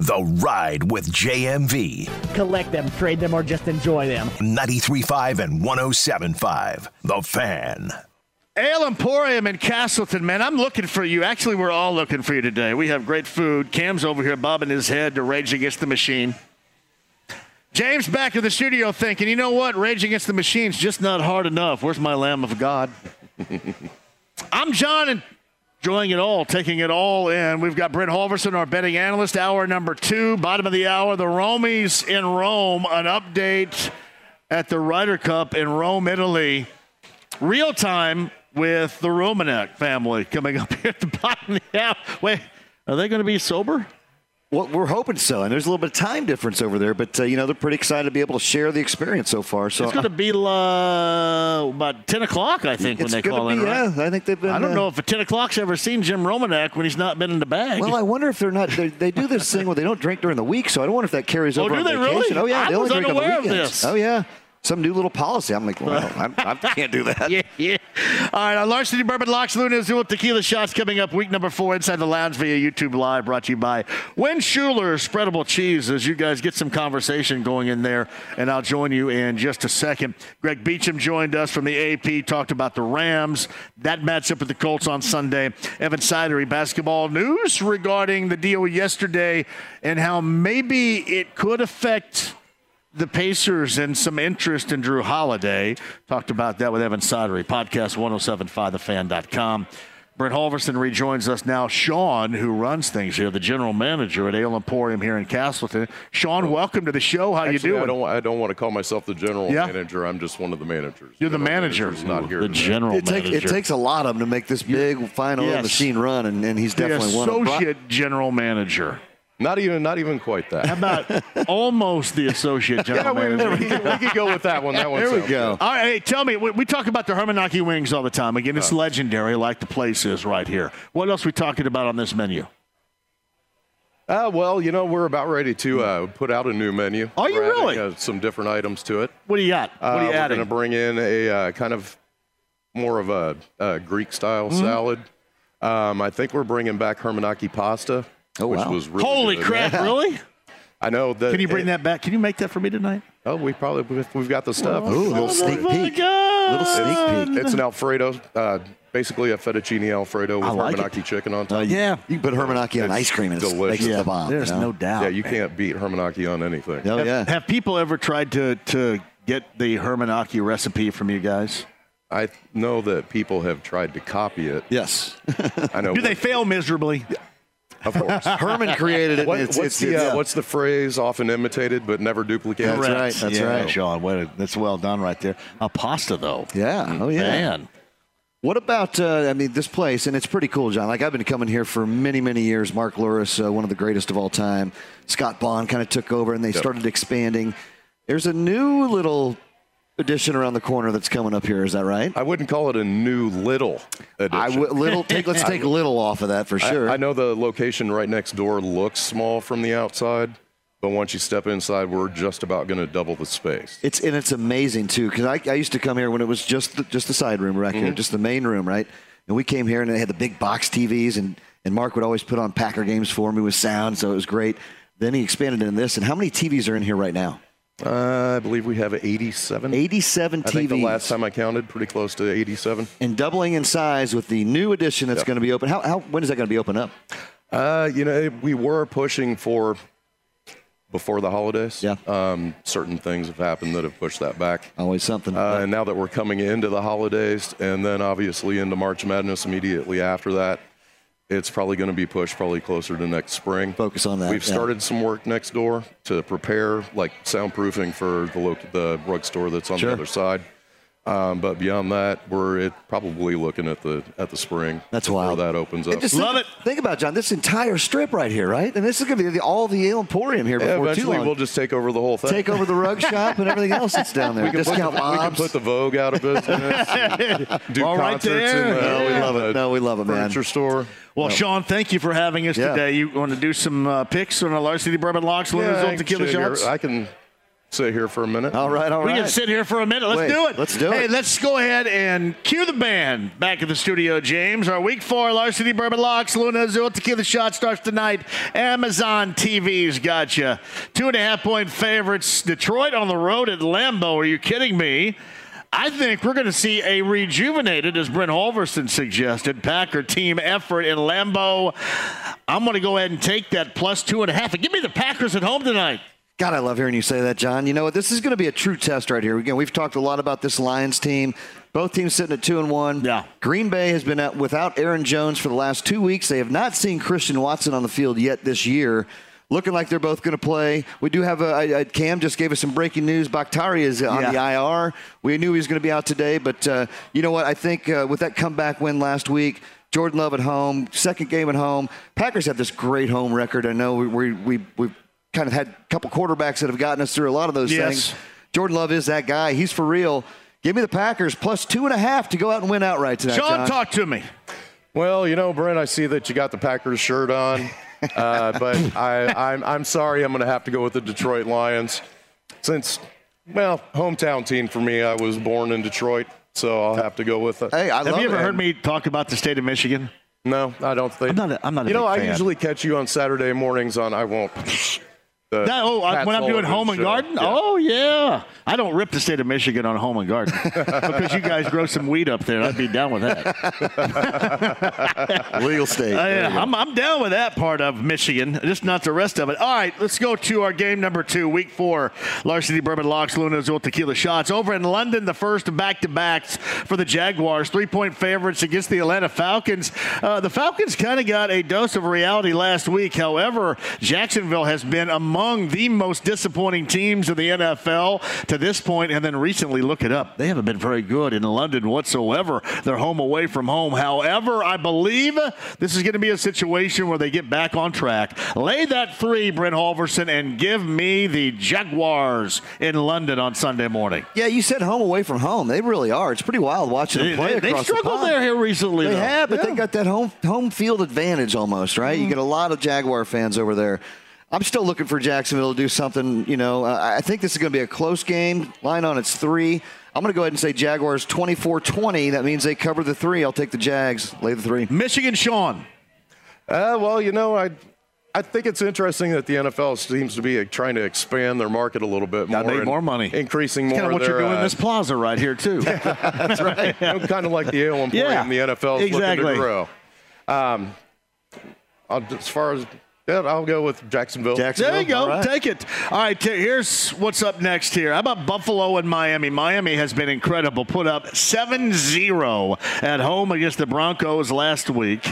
The Ride with JMV. Collect them, trade them, or just enjoy them. 93.5 and 107.5. The Fan. Ale Emporium in Castleton, man. I'm looking for you. Actually, we're all looking for you today. We have great food. Cam's over here bobbing his head to Rage Against the Machine. James back in the studio thinking, you know what? Rage Against the Machine's just not hard enough. Where's my Lamb of God? I'm John and enjoying it all, taking it all in. We've got Brent Holverson, our betting analyst, hour number two, bottom of the hour. The Romies in Rome, an update at the Ryder Cup in Rome, Italy. Real time with the Romanek family coming up here at the bottom of the hour. Wait, are they going to be sober? Well, we're hoping so, and there's a little bit of time difference over there, but uh, you know they're pretty excited to be able to share the experience so far. So It's going to be uh, about 10 o'clock, I think, when they call in. be, right? yeah, I think they've been, I don't uh, know if a 10 o'clock's ever seen Jim Romanek when he's not been in the bag. Well, I wonder if they're not. They, they do this thing where they don't drink during the week, so I don't wonder if that carries Oh, over do on they vacation. really? Oh yeah, I they only drink on the weekends. this. Oh yeah, some new little policy. I'm like, well, I, I can't do that. yeah, yeah. All right, our Larceny Bourbon Locks Lunazul Tequila Shots coming up week number four inside the lounge via YouTube Live, brought to you by Win Schuler Spreadable Cheese. As you guys get some conversation going in there, and I'll join you in just a second. Greg Beacham joined us from the AP, talked about the Rams. That matchup with the Colts on Sunday. Evan Sidery, basketball news regarding the deal yesterday and how maybe it could affect the Pacers and some interest in Jrue Holiday. Talked about that with Evan Sidery. Podcast 1075thefan.com. Brent Holverson rejoins us now. Sean, who runs things here, the general manager at Ale Emporium here in Castleton. Sean, welcome to the show. How Actually, you I doing? don't, I don't want to call myself the general Yeah. manager. I'm just one of the managers. You're the General manager. manager's not here. The today. general It, take, it takes a lot of them to make this big final Yes. machine run, and, and he's the definitely one of them. associate general manager. Not even, not even quite that. How about almost the associate yeah, general we, manager? we, could, we could go with that one. That one. There we go. All right, hey, tell me. We, we talk about the Hermanaki wings all the time. Again, it's Uh. legendary, like the place is right here. What else we talking about on this menu? Uh, well, you know, we're about ready to uh, put out a new menu. Are you We're adding, really? uh, some different items to it. What do you got? What Uh, are you we're going to bring in a uh, kind of more of a, uh Greek style Mm-hmm. salad. Um, I think we're bringing back Hermanaki pasta, Oh, which wow. was really Holy good. crap! Really? I know that. Can you bring it- that back? Can you make that for me tonight? Oh, we probably we've got the stuff. Ooh, a little sneak of a peek. Little sneak peek. It's an Alfredo uh, basically a fettuccine alfredo with I like Hermanaki chicken on top. Uh, yeah, you can put Hermanaki on ice cream and it's, delicious. makes it Yeah, the bomb. there's you know? no doubt. Yeah, you can't beat Hermanaki on anything. Oh have, yeah. have people ever tried to to get the Hermanaki recipe from you guys? I know that people have tried to copy it. Yes. I know. Do they fail miserably? Of course. Herman created it. What- it's, what's it's, the uh, yeah. what's the phrase? Often imitated but never duplicated. That's right. That's yeah, right. Sean. What a, that's well done right there. A pasta though. Yeah. Oh yeah. Man. What about, uh, I mean, this place, and it's pretty cool, John. Like, I've been coming here for many, many years. Mark Luris, uh, one of the greatest of all time. Scott Bond kind of took over, and they Yep. started expanding. There's a new little addition around the corner that's coming up here. Is that right? I wouldn't call it a new little addition. I w- little. Take, let's take little off of that for sure. I, know the location right next door looks small from the outside, but once you step inside, we're just about going to double the space. It's and it's amazing too because I, I used to come here when it was just the, just the side room right here, Mm-hmm. just the main room, right? And we came here and they had the big box TVs, and and Mark would always put on Packer games for me with sound, so it was great. Then he expanded into this. And how many TVs are in here right now? Uh, I believe we have 87. 87 TVs. I think the last time I counted, pretty close to 87. And doubling in size with the new addition that's Yep. going to be open. How, how when is that going to be open up? Uh, you know, we were pushing for before the holidays. Yeah. Um, certain things have happened that have pushed that back. Always something. Uh, and now that we're coming into the holidays and then obviously into March Madness immediately after that, it's probably going to be pushed probably closer to next spring. Focus on that, We've yeah. started some work next door to prepare like soundproofing for the local, the rug store that's on Sure. the other side. Um, but beyond that, we're it, probably looking at the at the spring. That's why that opens up. And just think, it. Think about it, John. This entire strip right here, right? And this is going to be the, all the Ale Emporium here Yeah, before too eventually long. we'll just take over the whole thing. Take over the rug shop and everything else that's down there. We can, put Discount the, we can mobs. put the Vogue out of business. do All right concerts there. in the, No, we love it. No, we love it, man. furniture store. Well, Sean, thank you for having us Yeah. today. You want to do some uh, picks on the Larceny Bourbon Locks, Yeah, Luna's I Old can Tequila sit Shots? I can sit here for a minute. All right, all we right. can sit here for a minute. Let's Wait, do it. let's do it. hey, let's go ahead and cue the band back at the studio, James. Our week four Larceny Bourbon Locks, Lunazul Tequila Shot starts tonight. Amazon TV's got you. Two and a half point favorites. Detroit on the road at Lambeau. Are you kidding me? I think we're going to see a rejuvenated, as Brent Holverson suggested, Packer team effort in Lambeau. I'm going to go ahead and take that plus two and a half and give me the Packers at home tonight. God, I love hearing you say that, John. You know what? This is going to be a true test right here. Again, we've talked a lot about this Lions team. Both teams sitting at two and one. Yeah. Green Bay has been out without Aaron Jones for the last two weeks. They have not seen Christian Watson on the field yet this year. Looking like they're both going to play. We do have a, I- I- Cam just gave us some breaking news. Bakhtiari is on Yeah. the IR. We knew he was going to be out today, but uh, you know what? I think uh, with that comeback win last week, Jordan Love at home, second game at home. Packers have this great home record. I know we we we we've kind of had a couple quarterbacks that have gotten us through a lot of those Yes. things. Jordan Love is that guy. He's for real. Give me the Packers plus two and a half to go out and win outright tonight. Sean, John. talk to me. Well, you know, Brent, I see that you got the Packers shirt on, uh, but I, I'm, I'm sorry, I'm going to have to go with the Detroit Lions. Since, well, hometown team for me, I was born in Detroit, so I'll have to go with it. Hey, I Have love you ever it. heard me talk about the state of Michigan? No, I don't think. I'm not a- I'm not a You know, big I fan. usually catch you on Saturday mornings on I won't. the No, oh, I- Pat when I'm doing home and show. garden? Yeah. Oh, yeah. I don't rip the state of Michigan on home and garden because you guys grow some weed up there. I'd be down with that. Legal state. Uh, yeah. I'm, I'm down with that part of Michigan, just not the rest of it. All right, let's go to our game number two, week four. Larceny Bourbon Locks, Lunazul Tequila Shots. Over in London, the first of back to backs for the Jaguars. Three point favorites against the Atlanta Falcons. Uh, the Falcons kind of got a dose of reality last week. However, Jacksonville has been among the most disappointing teams in the NFL to this point, and then recently, look it up. They haven't been very good in London whatsoever. They're home away from home. However, I believe this is going to be a situation where they get back on track. Lay that three, Brent Holverson, and give me the Jaguars in London on Sunday morning. Yeah, you said home away from home. They really are. It's pretty wild watching them play they, they across the struggled pond. there here recently. They though. have, but Yeah. they got that home home field advantage almost, right? You mm-hmm. get a lot of Jaguar fans over there. I'm still looking for Jacksonville to do something. You know, uh, I think this is going to be a close game. Line on it's three. I'm going to go ahead and say Jaguars 24-20. That means they cover the three. I'll take the Jags. Lay the three. Michigan, Sean. Uh, well, you know, I I think it's interesting that the NFL seems to be trying to expand their market a little bit more. Gotta make more money. Increasing It's more kind of what of you're their, doing in uh, this plaza right here too. That's right. I'm kind of like the Ale Emporium, Yeah, the NFL is exactly. looking to grow. Um, as far as yeah, I'll go with Jacksonville. Jacksonville. There you go. Take it. All right, t- here's what's up next here. How about Buffalo and Miami? Miami has been incredible. Put up 7 0 at home against the Broncos last week.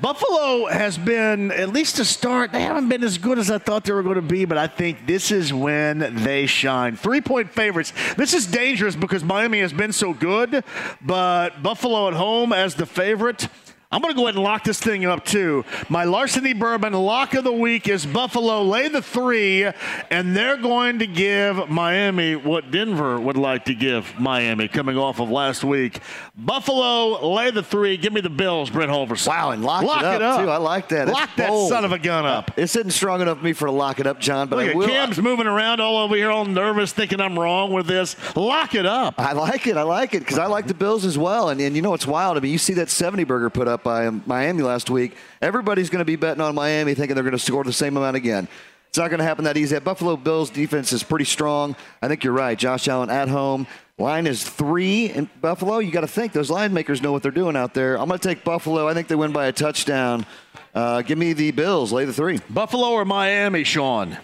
Buffalo has been, at least to start, they haven't been as good as I thought they were going to be, but I think this is when they shine. Three point favorites. This is dangerous because Miami has been so good, but Buffalo at home as the favorite. I'm going to go ahead and lock this thing up too. My Larceny Bourbon lock of the week is Buffalo lay the three, and they're going to give Miami what Denver would like to give Miami coming off of last week. Buffalo lay the three. Give me the Bills, Brent Holverson. Wow, and lock, it, up, too. I like that. Lock It's that bold. son of a gun up. Uh, it's isn't strong enough for me for to lock it up, John. But Look I at will. Cam's moving around all over here, all nervous, thinking I'm wrong with this. Lock it up. I like it. I like it because I like the Bills as well. And, and you know what's wild? I mean, you see that 70 burger put up by Miami last week. Everybody's going to be betting on Miami, thinking they're going to score the same amount again. It's not going to happen that easy. That Buffalo Bills defense is pretty strong. I think you're right. Josh Allen at home. Line is three in Buffalo. You got to think those line makers know what they're doing out there. I'm going to take Buffalo. I think they win by a touchdown. Uh, give me the Bills. Lay the three. Buffalo or Miami, Sean?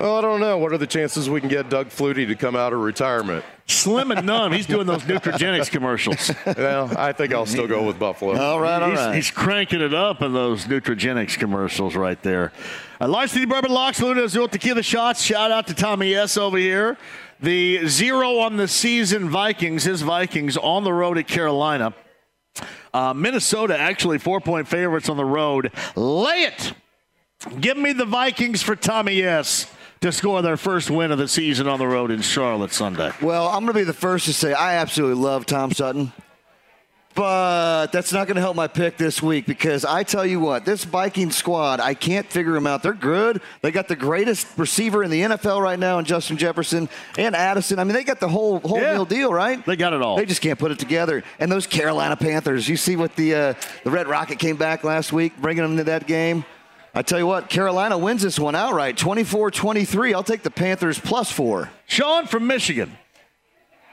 Well, I don't know. What are the chances we can get Doug Flutie to come out of retirement? Slim and none. He's doing those Nutrigenics commercials. well, I think I'll still go with Buffalo. All right, all he's, right. he's cranking it up in those Nutrigenics commercials right there. Uh, Larceny Bourbon Locks, Lunazul Tequila Shots. Shout out to Tommy S. over here. The zero on the season Vikings, his Vikings on the road at Carolina. Uh, Minnesota actually four point favorites on the road. Lay it. Give me the Vikings for Tommy S. to score their first win of the season on the road in Charlotte Sunday. Well, I'm going to be the first to say I absolutely love Tom Sutton. But that's not going to help my pick this week because I tell you what, this Viking squad, I can't figure them out. They're good. They got the greatest receiver in the NFL right now in Justin Jefferson and Addison. I mean, they got the whole whole Yeah. deal, right? They got it all. They just can't put it together. And those Carolina Panthers, you see what the uh, the Red Rocket came back last week, bringing them to that game. I tell you what, Carolina wins this one outright, 24-23. I'll take the Panthers plus four. Sean from Michigan.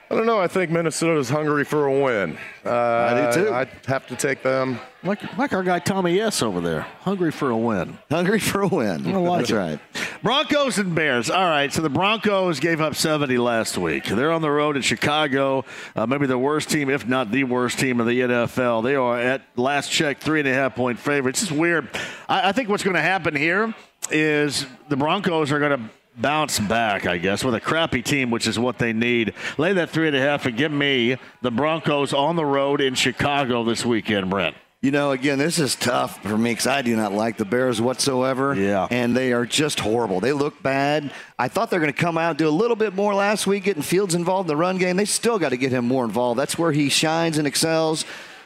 I don't know. I think Minnesota's hungry for a win. Uh, I do too. I'd have to take them. Like, like our guy Tommy S. over there, hungry for a win. Hungry for a win. Like That's it. right. Broncos and Bears. All right, so the Broncos gave up 70 last week. They're on the road in Chicago, uh, maybe the worst team, if not the worst team in the NFL. They are at last check three and a half point favorites. It's weird. I, I think what's going to happen here is the Broncos are going to bounce back, I guess, with a crappy team, which is what they need. Lay that three and a half and give me the Broncos on the road in Chicago this weekend, Brent. You know, again, this is tough for me because I do not like the Bears whatsoever. Yeah. And they are just horrible. They look bad. I thought they were going to come out and do a little bit more last week, getting Fields involved in the run game. They still got to get him more involved. That's where he shines and excels.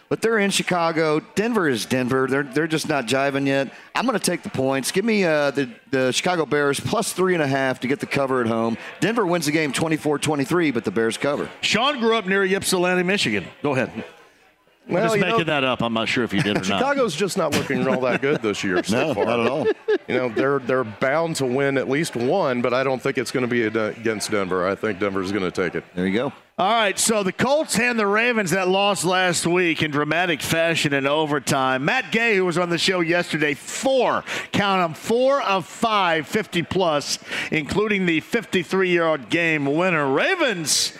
But they're in Chicago. Denver is Denver. They're, they're just not jiving yet. I'm going to take the points. Give me uh, the, the Chicago Bears plus three and a half to get the cover at home. Denver wins the game 24 23, but the Bears cover. Sean grew up near Ypsilanti, Michigan. Go ahead. I'm Well, just making know- that up. I'm not sure if you did or not. Chicago's just not looking all that good this year so No, far. not at all. You know, they're they're bound to win at least one, but I don't think it's going to be against Denver. I think Denver's going to take it. There you go. All right, so the Colts and the Ravens that lost last week in dramatic fashion in overtime. Matt Gay, who was on the show yesterday, four, count them, four of five, 50 plus, including the 53 yard game winner. Ravens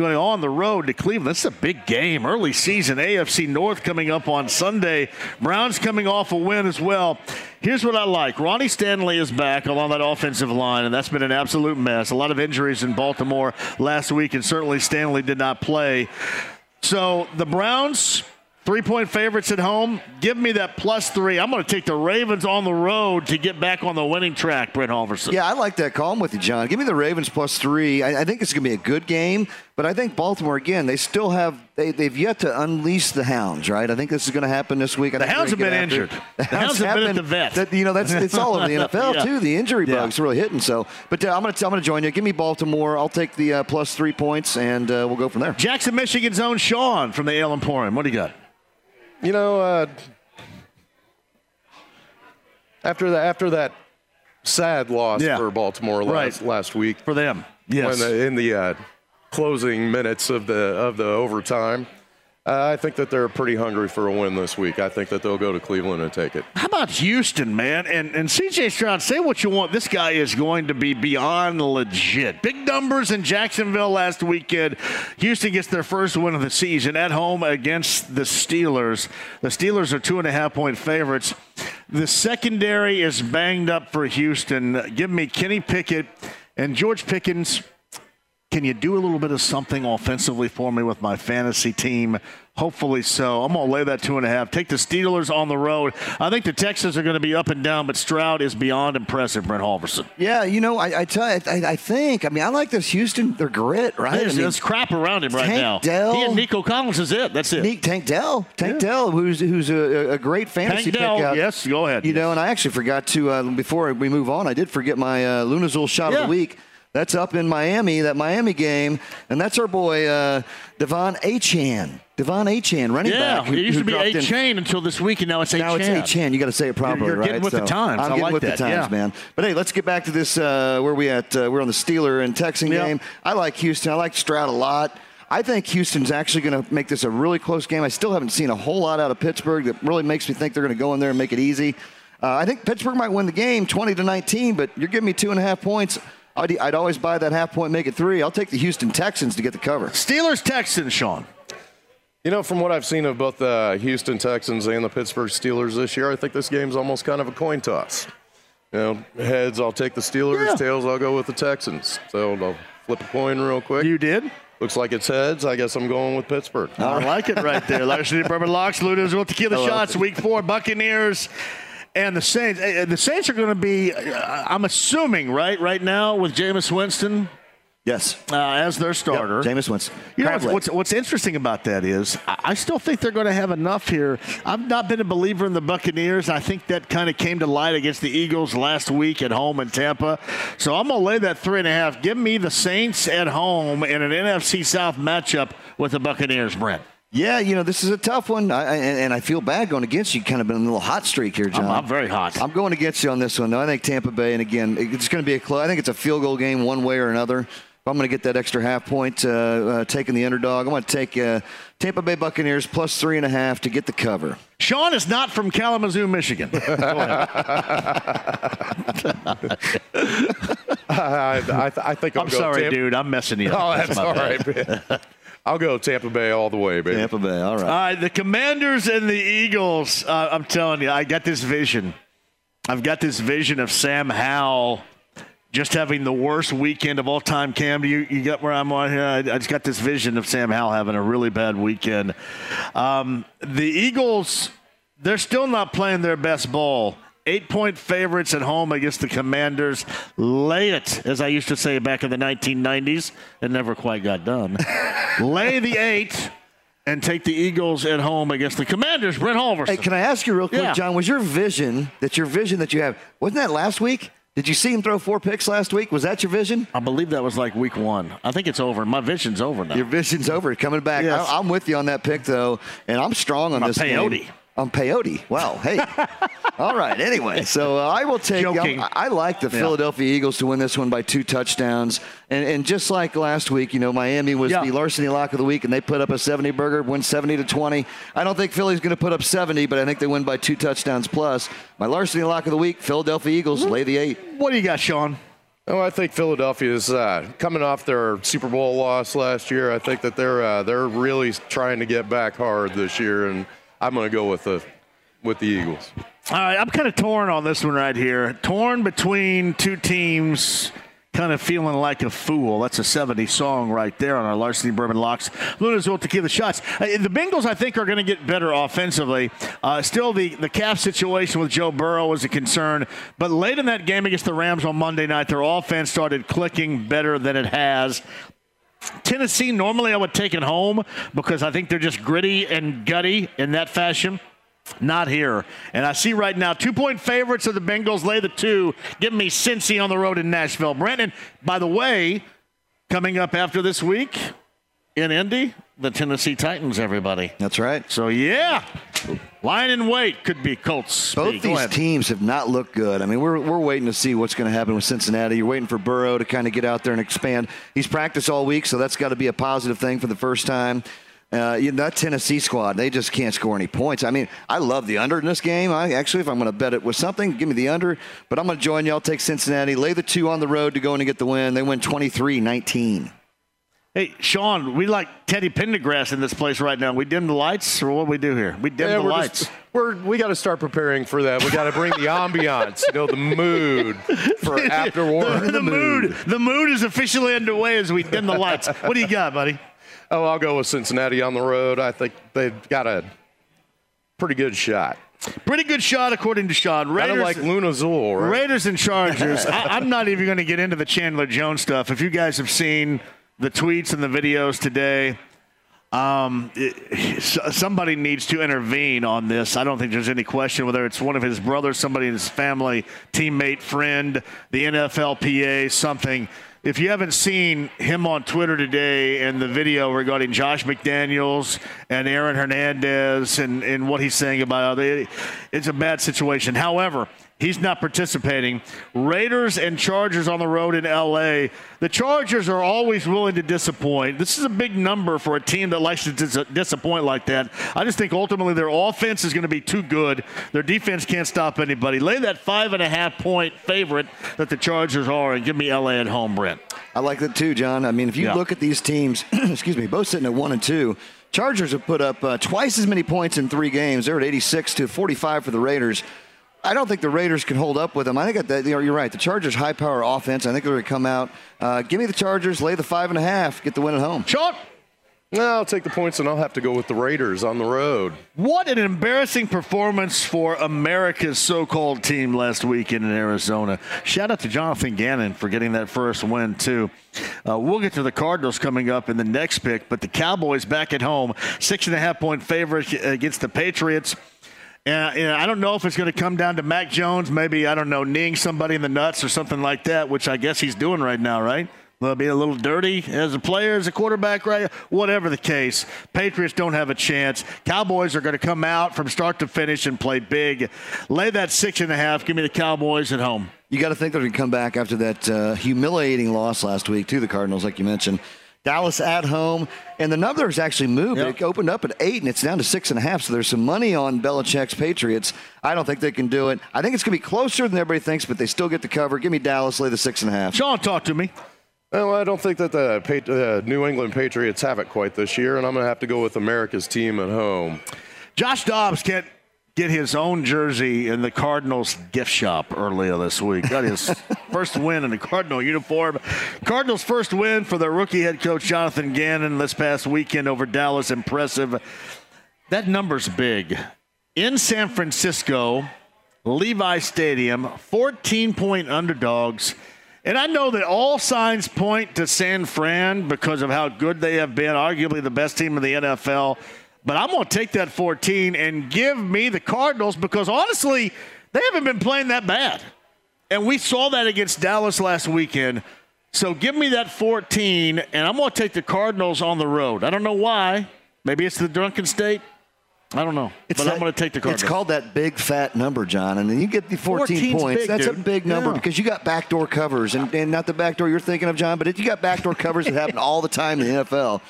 going on the road to Cleveland. This is a big game. Early season AFC North coming up on Sunday. Browns coming off a win as well. Here's what I like. Ronnie Stanley is back along that offensive line, and that's been an absolute mess. A lot of injuries in Baltimore last week, and certainly Stanley did not play. So the Browns, three point favorites at home. Give me that plus three. I'm going to take the Ravens on the road to get back on the winning track, Brent Holverson. Yeah, I like that call. I'm with you, John. Give me the Ravens plus three. I, I think it's going to be a good game, but I think Baltimore again. They still have they, they've yet to unleash the Hounds, right? I think this is going to happen this week. I The Hounds have been injured. it. The Hounds have been at the vet. That, you know, that's it's all over the NFL Yeah. too. The injury Yeah. bugs really hitting. So, but uh, I'm going to I'm going to join you. Give me Baltimore. I'll take the uh, plus three points, and uh, we'll go from there. Jackson, Michigan's own Sean from the Ale Emporium. What do you got? You know, uh, after that after that sad loss Yeah. for Baltimore last Right. last week for them. Yes. when the, in the uh, closing minutes of the of the overtime. Uh, I think that they're pretty hungry for a win this week. I think that they'll go to Cleveland and take it. How about Houston, man? And and CJ Stroud, say what you want. This guy is going to be beyond legit. Big numbers in Jacksonville last weekend. Houston gets their first win of the season at home against the Steelers. The Steelers are two and a half point favorites. The secondary is banged up for Houston. Give me Kenny Pickett and George Pickens. Can you do a little bit of something offensively for me with my fantasy team? Hopefully so. I'm going to lay that two and a half. Take the Steelers on the road. I think the Texans are going to be up and down, but Stroud is beyond impressive, Brent Holverson. Yeah, you know, I, I tell you, I, I think. I mean, I like this Houston. Their grit, right? There's, I mean, there's crap around him right Tank now. Dell. He and Nico Collins is it. That's it. Tank Dell, Tank Dell, who's who's a, a great fantasy Tank Dell, pick. out. yes, go ahead. You know, and I actually forgot to uh, before we move on. I did forget my uh, Lunazul shot of the week. That's up in Miami, that Miami game, and that's our boy uh, Devon Achan. Devon Achan, running yeah, back. who- it used to be dropped A in- until this week, and now it's A now it's Achan. You got to say it properly, you're right? getting with the times. I'm I getting like with that, the times, yeah. man. But hey, let's get back to this. Uh, where we at? Uh, we're on the Steeler and Texan Yeah. game. I like Houston. I like Stroud a lot. I think Houston's actually going to make this a really close game. I still haven't seen a whole lot out of Pittsburgh that really makes me think they're going to go in there and make it easy. Uh, I think Pittsburgh might win the game, 20 to 19, but you're giving me two and a half points. I'd, I'd always buy that half point, make it three. I'll take the Houston Texans to get the cover. Steelers Texans, Sean. You know, from what I've seen of both the Houston Texans and the Pittsburgh Steelers this year, I think this game's almost kind of a coin toss. You know, heads, I'll take the Steelers. Yeah. Tails, I'll go with the Texans. So I'll flip a coin real quick. You did? Looks like it's heads. I guess I'm going with Pittsburgh. I like it right there. Larceny Bourbon Locks, Lunazul Tequila I love Shots, Week Four, Buccaneers. And the Saints, eh, the Saints are going to be, uh, I'm assuming, right, right now with Jameis Winston Yes. uh, as their starter. Jameis Winston. You know what's, what's, what's interesting about that is I I still think they're going to have enough here. I've not been a believer in the Buccaneers. I think that kind of came to light against the Eagles last week at home in Tampa. So I'm going to lay that three and a half. Give me the Saints at home in an NFC South matchup with the Buccaneers, Brent. Yeah, you know, this is a tough one, I, I, and and I feel bad going against you. Kind of been a little hot streak here, John. I'm very hot. I'm going against you on this one, though. I think Tampa Bay, and again, it's going to be a close. I think it's a field goal game, one way or another. If I'm going to get that extra half point, uh, uh, taking the underdog, I'm going to take uh, Tampa Bay Buccaneers plus three and a half to get the cover. Sean is not from Kalamazoo, Michigan. I, I, I think I'll I'm go sorry, Tampa- dude. I'm messing you up. Oh, that's my all bad. right. man. I'll go Tampa Bay all the way, baby. Tampa Bay, all right. All right, the Commanders and the Eagles. Uh, I'm telling you, I got this vision. I've got this vision of Sam Howell just having the worst weekend of all time. Cam, do you, you got where I'm on here? I, I just got this vision of Sam Howell having a really bad weekend. Um, the Eagles, they're still not playing their best ball. Eight point favorites at home against the Commanders. Lay it, as I used to say back in the 1990s. It never quite got done. Lay the eight and take the Eagles at home against the Commanders. Brent Holverson. Hey, can I ask you real quick, Yeah. John? Was your vision that your vision that you have wasn't that last week? Did you see him throw four picks last week? Was that your vision? I believe that was like week one. I think it's over. My vision's over now. Your vision's over. Coming back. Yes. I, am with you on that pick, though, and I'm strong on My this. peyote. Game. I'm peyote. Wow. Hey. All right. Anyway, so uh, I will take. Joking. I, I like the Yeah. Philadelphia Eagles to win this one by two touchdowns, and and just like last week, you know, Miami was Yeah. the larceny lock of the week, and they put up a 70 burger, win 70 to 20. I don't think Philly's going to put up 70, but I think they win by two touchdowns plus. My larceny lock of the week, Philadelphia Eagles, lay the eight. What do you got, Sean? Oh, I think Philadelphia is uh, coming off their Super Bowl loss last year. I think that they're uh, they're really trying to get back hard this year, and I'm going to go with the with the Eagles. All right, I'm kind of torn on this one right here. Torn between two teams, kind of feeling like a fool. That's a 70 song right there on our Larceny Bourbon Locks. Lunazul tequila shots. Uh, the shots. The Bengals, I think, are going to get better offensively. Uh, still, the, the calf situation with Joe Burrow is a concern. But late in that game against the Rams on Monday night, their offense started clicking better than it has. Tennessee, normally I would take it home because I think they're just gritty and gutty in that fashion. Not here. And I see right now two point favorites of the Bengals lay the two. Give me Cincy on the road in Nashville. Brandon, by the way, coming up after this week in Indy, the Tennessee Titans, everybody. That's right. So, yeah. Lying in wait could be Colts. Both speak. Go these teams have not looked good. I mean, we're, we're waiting to see what's going to happen with Cincinnati. You're waiting for Burrow to kind of get out there and expand. He's practiced all week, so that's got to be a positive thing for the first time. Uh, you know, that Tennessee squad, they just can't score any points. I mean, I love the under in this game. I actually, if I'm going to bet it with something, give me the under. But I'm going to join you. I'll take Cincinnati. Lay the two on the road to go in and get the win. They win 23-19. Hey, Sean, we like Teddy Pendergrass in this place right now. We dim the lights, or what do we do here? We dim Yeah, the we're lights. just- we're we got to start preparing for that. We got to bring the ambiance, you know, the mood for after war. the, the mood, the mood is officially underway as we dim the lights. What do you got, buddy? Oh, I'll go with Cincinnati on the road. I think they've got a pretty good shot. Pretty good shot, according to Sean. Kind Raiders, of like Lunazul, right? Raiders and Chargers. I, I'm not even going to get into the Chandler Jones stuff. If you guys have seen the tweets and the videos today, um, it- somebody needs to intervene on this. I don't think there's any question whether it's one of his brothers, somebody in his family, teammate, friend, the NFLPA, something. If you haven't seen him on Twitter today and the video regarding Josh McDaniels and Aaron Hernandez and, and what he's saying about it, it's a bad situation. However, He's not participating. Raiders and Chargers on the road in LA. The Chargers are always willing to disappoint. This is a big number for a team that likes to dis- disappoint like that. I just think ultimately their offense is going to be too good. Their defense can't stop anybody. Lay that five and a half point favorite that the Chargers are and give me LA at home, Brent. I like that too, John. I mean, if you Yeah. look at these teams, excuse me, both sitting at one and two. Chargers have put up uh, twice as many points in three games. They're at 86 to 45 for the Raiders. I don't think the Raiders can hold up with them. I think that you're you're right. The Chargers' high power offense. I think they're going to come out. Uh, give me the Chargers. Lay the five and a half. Get the win at home. Sean. No, I'll take the points and I'll have to go with the Raiders on the road. What an embarrassing performance for America's so called team last weekend in Arizona. Shout out to Jonathan Gannon for getting that first win, too. Uh, we'll get to the Cardinals coming up in the next pick, but the Cowboys back at home, six and a half point favorite against the Patriots. And, and I don't know if it's going to come down to Mac Jones, maybe, I don't know, kneeing somebody in the nuts or something like that, which I guess he's doing right now, right? Well, be a little dirty as a player, as a quarterback, right? Whatever the case, Patriots don't have a chance. Cowboys are going to come out from start to finish and play big. Lay that six and a half. Give me the Cowboys at home. You got to think they're going to come back after that uh, humiliating loss last week to the Cardinals, like you mentioned. Dallas at home, and the number has actually moved. It opened up at eight, and it's down to six and a half. So there's some money on Belichick's Patriots. I don't think they can do it. I think it's going to be closer than everybody thinks, but they still get the cover. Give me Dallas. Lay the six and a half. Sean, talk to me. Well, I don't think that the uh, New England Patriots have it quite this year, and I'm going to have to go with America's team at home. Josh Dobbs can't get his own jersey in the Cardinals gift shop earlier this week. Got his first win in a Cardinal uniform. Cardinals' first win for their rookie head coach Jonathan Gannon this past weekend over Dallas. Impressive. That number's big. In San Francisco, Levi Stadium, 14 point underdogs. And I know that all signs point to San Fran because of how good they have been, arguably the best team in the NFL. But I'm going to take that 14 and give me the Cardinals because honestly, they haven't been playing that bad. And we saw that against Dallas last weekend. So give me that 14, and I'm going to take the Cardinals on the road. I don't know why. Maybe it's the drunken state. I don't know. it's but I'm going to take the Cardinals. It's called that big fat number, John, and then you get the 14 points. big, That's a big number Yeah. because you got backdoor covers, and, and not the backdoor you're thinking of, John, but it, you got backdoor covers that happen all the time in the NFL.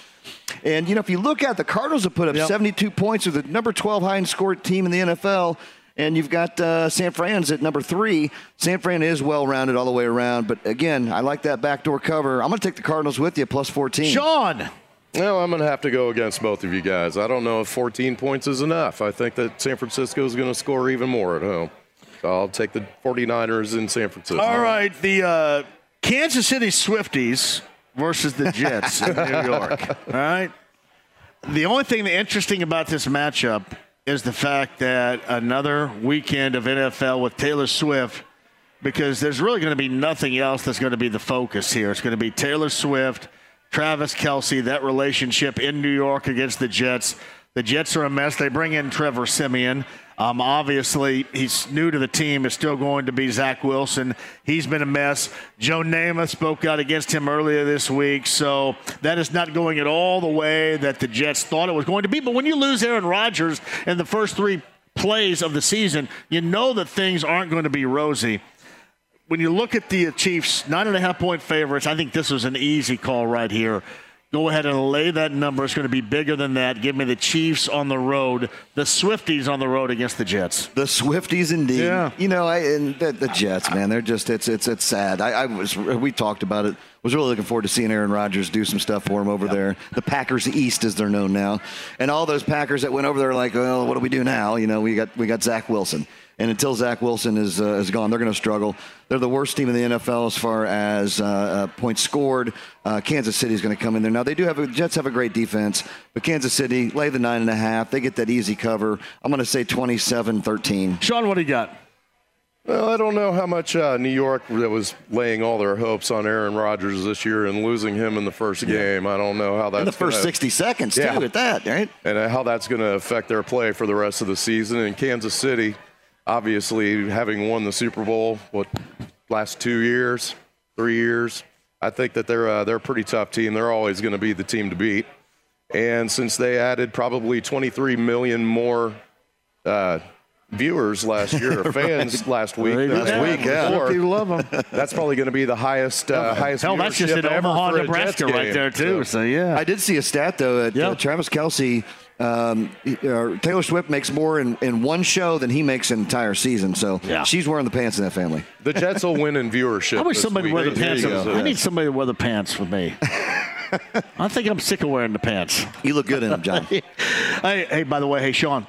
And you know, if you look at the Cardinals have put up 72 points, are the number 12 high scored team in the NFL. And you've got uh, San Fran's at number three. San Fran is well rounded all the way around. But again, I like that backdoor cover. I'm going to take the Cardinals with you, plus 14. Sean. No, I'm going to have to go against both of you guys. I don't know if 14 points is enough. I think that San Francisco is going to score even more at home. I'll take the 49ers in San Francisco. All right, the uh, Kansas City Swifties versus the Jets in New York. All right. The only thing interesting about this matchup is the fact that another weekend of NFL with Taylor Swift, because there's really going to be nothing else that's going to be the focus here. It's going to be Taylor Swift, Travis Kelce, that relationship in New York against the Jets. The Jets are a mess. They bring in Trevor Siemian. Um, obviously, he's new to the team. Is still going to be Zach Wilson. He's been a mess. Joe Namath spoke out against him earlier this week, so that is not going at all the way that the Jets thought it was going to be. But when you lose Aaron Rodgers in the first three plays of the season, you know that things aren't going to be rosy. When you look at the Chiefs, nine and a half point favorites, I think this was an easy call right here. Go ahead and lay that number. It's going to be bigger than that. Give me the Chiefs on the road, the Swifties on the road against the Jets. The Swifties, indeed. Yeah. You know, I, and the, the Jets, man, they're just it's it's it's sad. I, I was we talked about it. Was really looking forward to seeing Aaron Rodgers do some stuff for him over there. The Packers East, as they're known now, and all those Packers that went over there, like, well, what do we do now? You know, we got we got Zach Wilson. And until Zach Wilson is, uh, is gone, they're going to struggle. They're the worst team in the NFL as far as uh, uh, points scored. Uh, Kansas City is going to come in there. Now, they do have a, Jets have a great defense, but Kansas City lay the nine and a half. They get that easy cover. I'm going to say 27 13. Sean, what do you got? Well, I don't know how much uh, New York that was laying all their hopes on Aaron Rodgers this year and losing him in the first game. I don't know how that's In the first gonna, 60 seconds, too, Yeah. at that, right? and uh, how that's going to affect their play for the rest of the season. And Kansas City, obviously, having won the Super Bowl, what last two years, three years, I think that they're uh, they're a pretty tough team. They're always going to be the team to beat. And since they added probably 23 million more uh, viewers last year, or fans last week, They than did week Yeah. before, People love 'em. That's probably going to be the highest uh, highest Hell, that's just viewership in ever Omaha, for a Jets Nebraska, right there too. So yeah, I did see a stat though. That uh, Travis Kelce, um, uh, Taylor Swift makes more in, in one show than he makes an entire season. So she's wearing the pants in that family. The Jets will win in viewership. I wish somebody week. wear the pants. you go. I need somebody to wear the pants with me. I think I'm sick of wearing the pants. You look good in them, John. hey, hey, by the way, hey, Sean.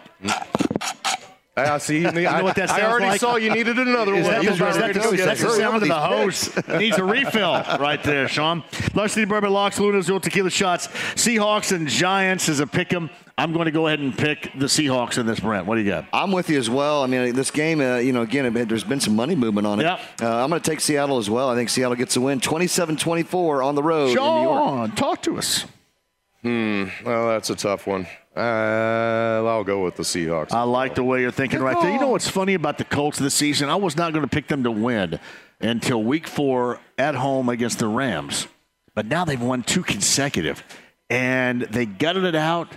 I see. You, You know what that I already like? saw you needed another Is one. that the, is that the, go that's the sound of the hose? Needs a refill right there, Sean. Larceny Bourbon Locks, Lunazul Tequila Shots, Seahawks and Giants is a pick 'em. I'm going to go ahead and pick the Seahawks in this, Brent. What do you got? I'm with you as well. I mean, this game, uh, you know, again, there's been some money movement on it. Yep. Uh, I'm going to take Seattle as well. I think Seattle gets a win 27 24 on the road in New York. Sean, talk to us. Hmm. Well, that's a tough one. Uh, I'll go with the Seahawks. I like the way you're thinking right there. You know what's funny about the Colts this season? I was not going to pick them to win until week four at home against the Rams. But now they've won two consecutive. And they gutted it out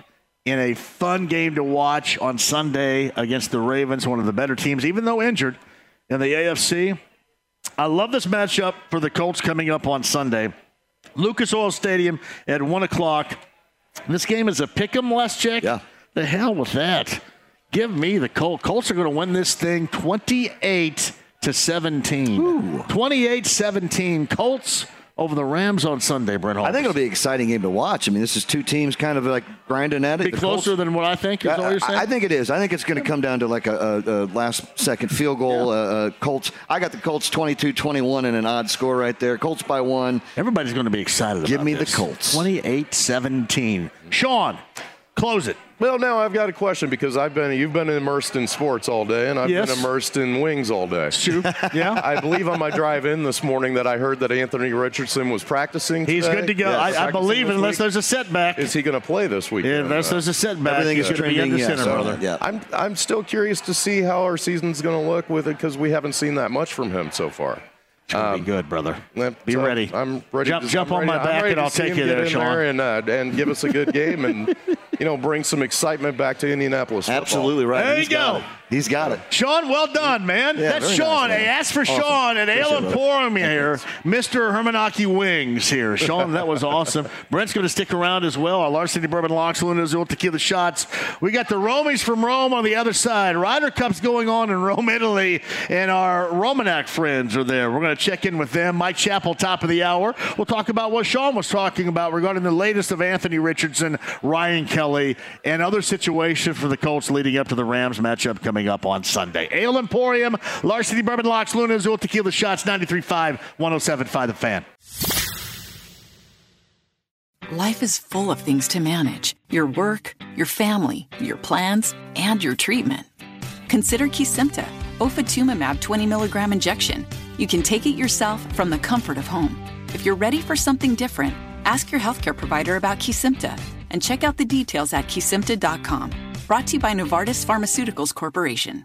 in a fun game to watch on Sunday against the Ravens, one of the better teams, even though injured in the AFC. I love this matchup for the Colts coming up on Sunday. Lucas Oil Stadium at 1 o'clock. This game is a pick 'em, last check. Yeah. The hell with that. Give me the Colts. Colts are going to win this thing 28 to 17. 28 17. Colts over the Rams on Sunday, Brent Hall. I think it'll be an exciting game to watch. I mean, this is two teams kind of like grinding at it. Be The closer Colts- than what I think, is I, all you're saying? I think it is. I think it's going to come down to like a, a, a last second field goal. Uh, uh, Colts. I got the Colts 22-21 and an odd score right there. Colts by one. Everybody's going to be excited Give me this. the Colts. 28 17. Sean, close it. Well, now I've got a question because I've been you've been immersed in sports all day, and I've Yes. been immersed in wings all day. True. Yeah. I believe on my drive in this morning that I heard that Anthony Richardson was practicing. He's today. good to go. Yes. I, I believe unless week. there's a setback. Is he going to play this week? Yeah, unless there's a setback. Everything is going to be under trending, center, yes, brother. Yeah. I'm I'm still curious to see how our season's going to look with it because we haven't seen that much from him so far. It's going to be good, brother. Be so ready. I'm ready. Jump- to, jump I'm on ready- my back and I'll take you get there, in Sean. there and uh, and give us a good game and you know bring some excitement back to Indianapolis. football. Absolutely right. There He's you go. He's got it. Sean, well done, man. Yeah, That's Sean. nice, man. hey, ask for Awesome. Sean at Ale. Emporium here. Mr. Hermanaki Wings here. Sean, that was awesome. Brent's going to stick around as well. Our Larceny Bourbon Locks, Lunazul Tequila Shots. We got the Romies from Rome on the other side. Ryder Cup's going on in Rome, Italy, and our Romanek friends are there. We're going to check in with them. Mike Chappell, top of the hour. We'll talk about what Sean was talking about regarding the latest of Anthony Richardson, Ryan Kelly, and other situations for the Colts leading up to the Rams matchup coming up on Sunday. Ale Emporium, Larceny Bourbon Locks, Lunazul Tequila Shots, 93.5, 107.5 The Fan. Life is full of things to manage your work, your family, your plans, and your treatment. Consider Kesimpta, ofatumumab 20 milligram injection. You can take it yourself from the comfort of home. If you're ready for something different, ask your healthcare provider about Kesimpta and check out the details at kesimpta.com. Brought to you by Novartis Pharmaceuticals Corporation.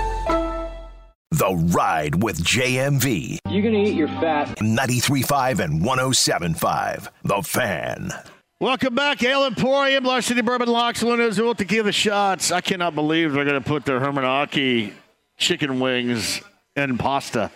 The Ride with JMV. You're going to eat your fat. 93.5 and 107.5. The Fan. Welcome back, Ale Emporium, Larceny Bourbon Locks, Lunazul Tequila Shots. I cannot believe they're going to put their Hermanaki chicken wings and pasta.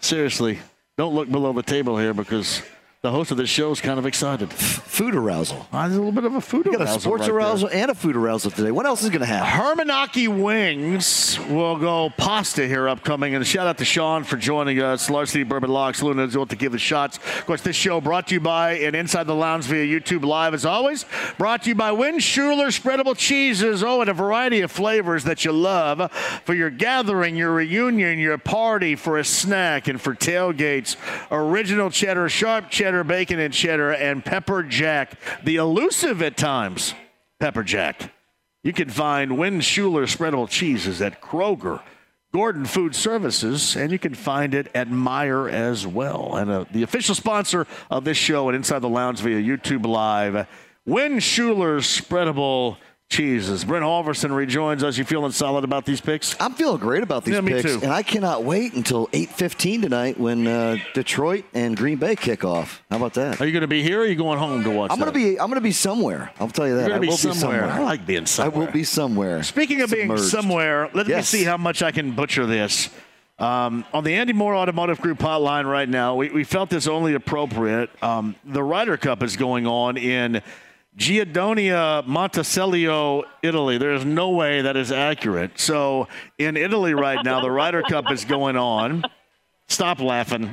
Seriously, don't look below the table here because the host of this show is kind of excited. Food arousal. Uh, there's a little bit of a food You got arousal. a sports right there. arousal and a food arousal today. What else is going to happen? Hermanaki Wings will go pasta here upcoming. And shout out to Sean for joining us. Larceny Bourbon Locks, Lunazul to give the shots. Of course, this show brought to you by and Inside the Lounge via YouTube Live as always. Brought to you by Win Schuler Spreadable Cheeses. Oh, and a variety of flavors that you love for your gathering, your reunion, your party, for a snack, and for tailgates. Original cheddar, sharp cheddar, bacon and cheddar, and pepper jack. The elusive at times pepper jack. You can find Win Schuler spreadable cheeses at Kroger, Gordon Food Services, and you can find it at Meijer as well. And uh, the official sponsor of this show and Inside the Lounge via YouTube Live, Win Schuler spreadable cheeses. Brent Holverson rejoins us. You feeling solid about these picks? I'm feeling great about these Yeah, me picks, too. and I cannot wait until 8:15 tonight when uh, Detroit and Green Bay kick off. How about that? Are you going to be here or are you going home to watch I'm going to be. I'm going to be somewhere. I'll tell you that. I gonna be will somewhere. I like being somewhere. I will be somewhere. Speaking of being somewhere, let Yes. me see how much I can butcher this. Um, on the Andy Moore Automotive Group hotline right now, we, we felt this only appropriate. Um, the Ryder Cup is going on in Guidonia Montecelio, Italy. There is no way that is accurate. So in Italy right now, the Ryder Cup is going on. Stop laughing.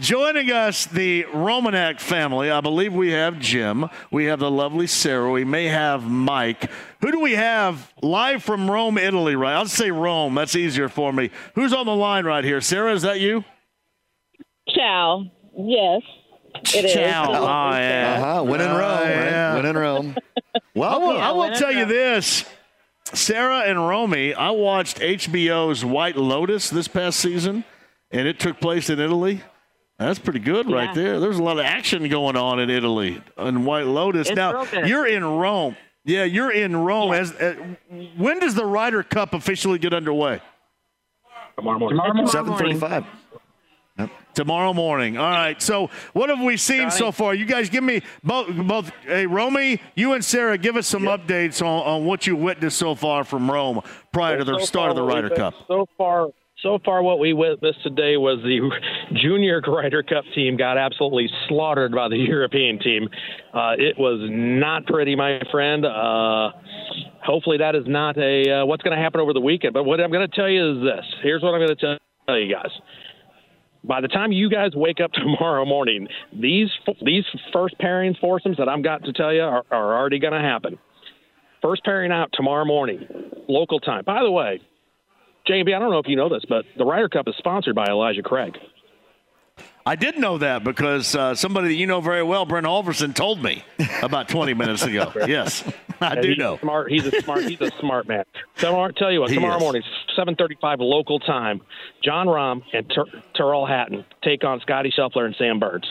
Joining us, the Romanek family. I believe we have Jim. We have the lovely Sarah. We may have Mike. Who do we have live from Rome, Italy, right? I'll say Rome. That's easier for me. Who's on the line right here? Sarah, is that you? Ciao. Yes, it is. Ciao. Oh, yeah. Uh-huh. Win in Oh, Rome. right? yeah. Win in Rome. I will, I will win in tell you this. Sarah and Romy, I watched HBO's White Lotus this past season, and it took place in Italy. That's pretty good right Yeah. there. There's a lot of action going on in Italy in White Lotus. It's now, you're in Rome. Yeah, you're in Rome. As, uh, when does the Ryder Cup officially get underway? Tomorrow morning. Tomorrow morning. 7:35. Tomorrow morning. All right. So, what have we seen so far? You guys give me both. Both. Hey, Romy, you and Sarah, give us some updates on, on what you witnessed so far from Rome prior to the So start of the Ryder Cup. So far, so far, what we witnessed today was the junior Ryder Cup team got absolutely slaughtered by the European team. Uh, it was not pretty, my friend. Uh, hopefully, that is not a uh, what's going to happen over the weekend. But what I'm going to tell you is this: here's what I'm going to tell you guys. By the time you guys wake up tomorrow morning, these these first pairings foursomes that I'm got to tell you are, are already going to happen. First pairing out tomorrow morning, local time. By the way, JB, I don't know if you know this, but the Ryder Cup is sponsored by Elijah Craig. I did know that because uh, somebody that you know very well, Brent Holverson, told me about 20 minutes ago. Yes, I And do he's know. Smart. He's a smart. He's a smart man. So I'll tell you what. He Tomorrow is. morning, 7:35 local time, Jon Rahm and Ter- Tyrrell Hatton take on Scotty Scheffler and Sam Burns.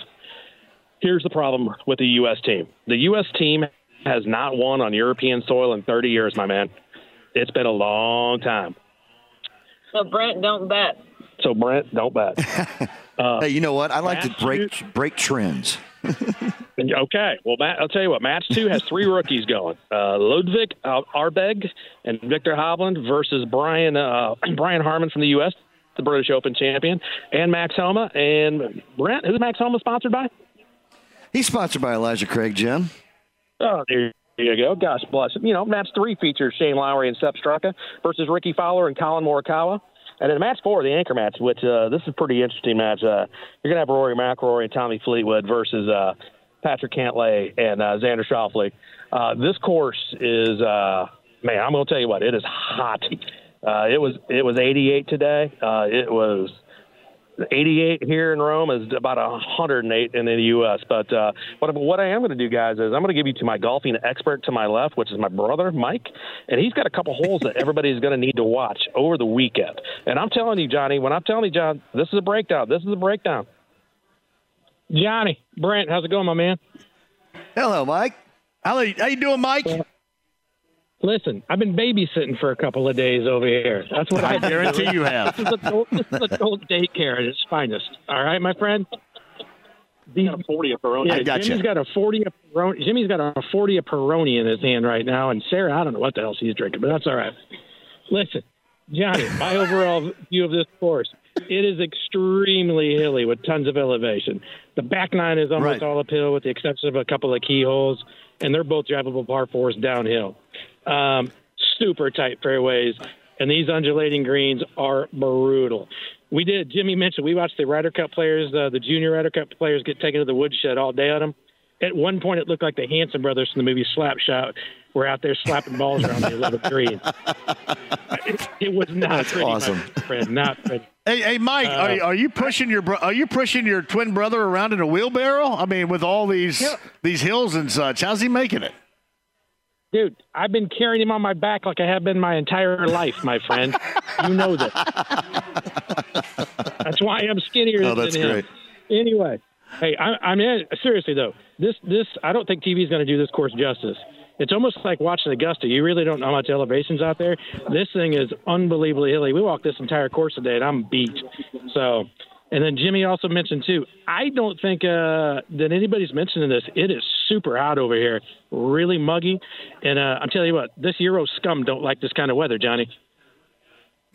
Here's the problem with the U.S. team. The U.S. team has not won on European soil in 30 years, my man. It's been a long time. So Brent, don't bet. So Brent, don't bet. Uh, Hey, you know what? I like Matt, to break break trends. Okay. Well, Matt, I'll tell you what. Match two has three rookies going: uh, Ludvig Åberg and Viktor Hovland versus Brian uh, Brian Harman from the U.S., the British Open champion, and Max Homa. And Brent, who's Max Homa sponsored by? He's sponsored by Elijah Craig, Jim. Oh, there you go. Gosh bless him. You know, match three features Shane Lowry and Sepp Straka versus Rickie Fowler and Collin Morikawa. And then match four, the anchor match, which uh, this is a pretty interesting match. Uh, you're going to have Rory McIlroy and Tommy Fleetwood versus uh, Patrick Cantlay and uh, Xander Schauffele. Uh, this course is, uh, man, I'm going to tell you what, it is hot. Uh, it was it was 88 today. Uh, it was 88 here in Rome is about 108 in the U.S. But uh, what what I am going to do, guys, is I'm going to give you to my golfing expert to my left, which is my brother Mike, and he's got a couple holes that everybody's going to need to watch over the weekend. And I'm telling you, Johnny, when I'm telling you, John, this is a breakdown. This is a breakdown. Johnny, Brent, how's it going, my man? Hello, Mike. How, how you doing, Mike? Listen, I've been babysitting for a couple of days over here. That's what I I've guarantee you have. This is adult, this is adult daycare at its finest. All right, my friend. The, got a 40 of Peroni. Yeah, I gotcha. Jimmy's got a 40 of Peroni. Jimmy's got a 40 of Peroni in his hand right now, and Sarah, I don't know what the hell she's drinking, but that's all right. Listen, Johnny, my overall view of this course, it is extremely hilly with tons of elevation. The back nine is almost Right. all uphill with the exception of a couple of key holes, and they're both drivable par fours downhill. Um, super tight fairways, and these undulating greens are brutal. We did. Jimmy mentioned we watched the Ryder Cup players, uh, the junior Ryder Cup players, get taken to the woodshed all day on them. At one point, it looked like the Hanson brothers from the movie Slapshot were out there slapping balls around the 11th green. It, it was not That's pretty, my awesome. friend. Not pretty. Hey, hey, Mike, Uh, are, are you pushing your bro- are you pushing your twin brother around in a wheelbarrow? I mean, with all these these hills and such, how's he making it? Dude, I've been carrying him on my back like I have been my entire life, my friend. you know that. That's why I'm skinnier Oh, than that's him. great. Anyway, hey, I, I'm in, seriously though. This this I don't think TV is going to do this course justice. It's almost like watching Augusta. You really don't know how much elevation's out there. This thing is unbelievably hilly. We walked this entire course today, and I'm beat. So, and then Jimmy also mentioned too. I don't think uh, that anybody's mentioning this. It is super hot over here, really muggy, and uh, I'm telling you what, this Euro scum don't like this kind of weather, Johnny.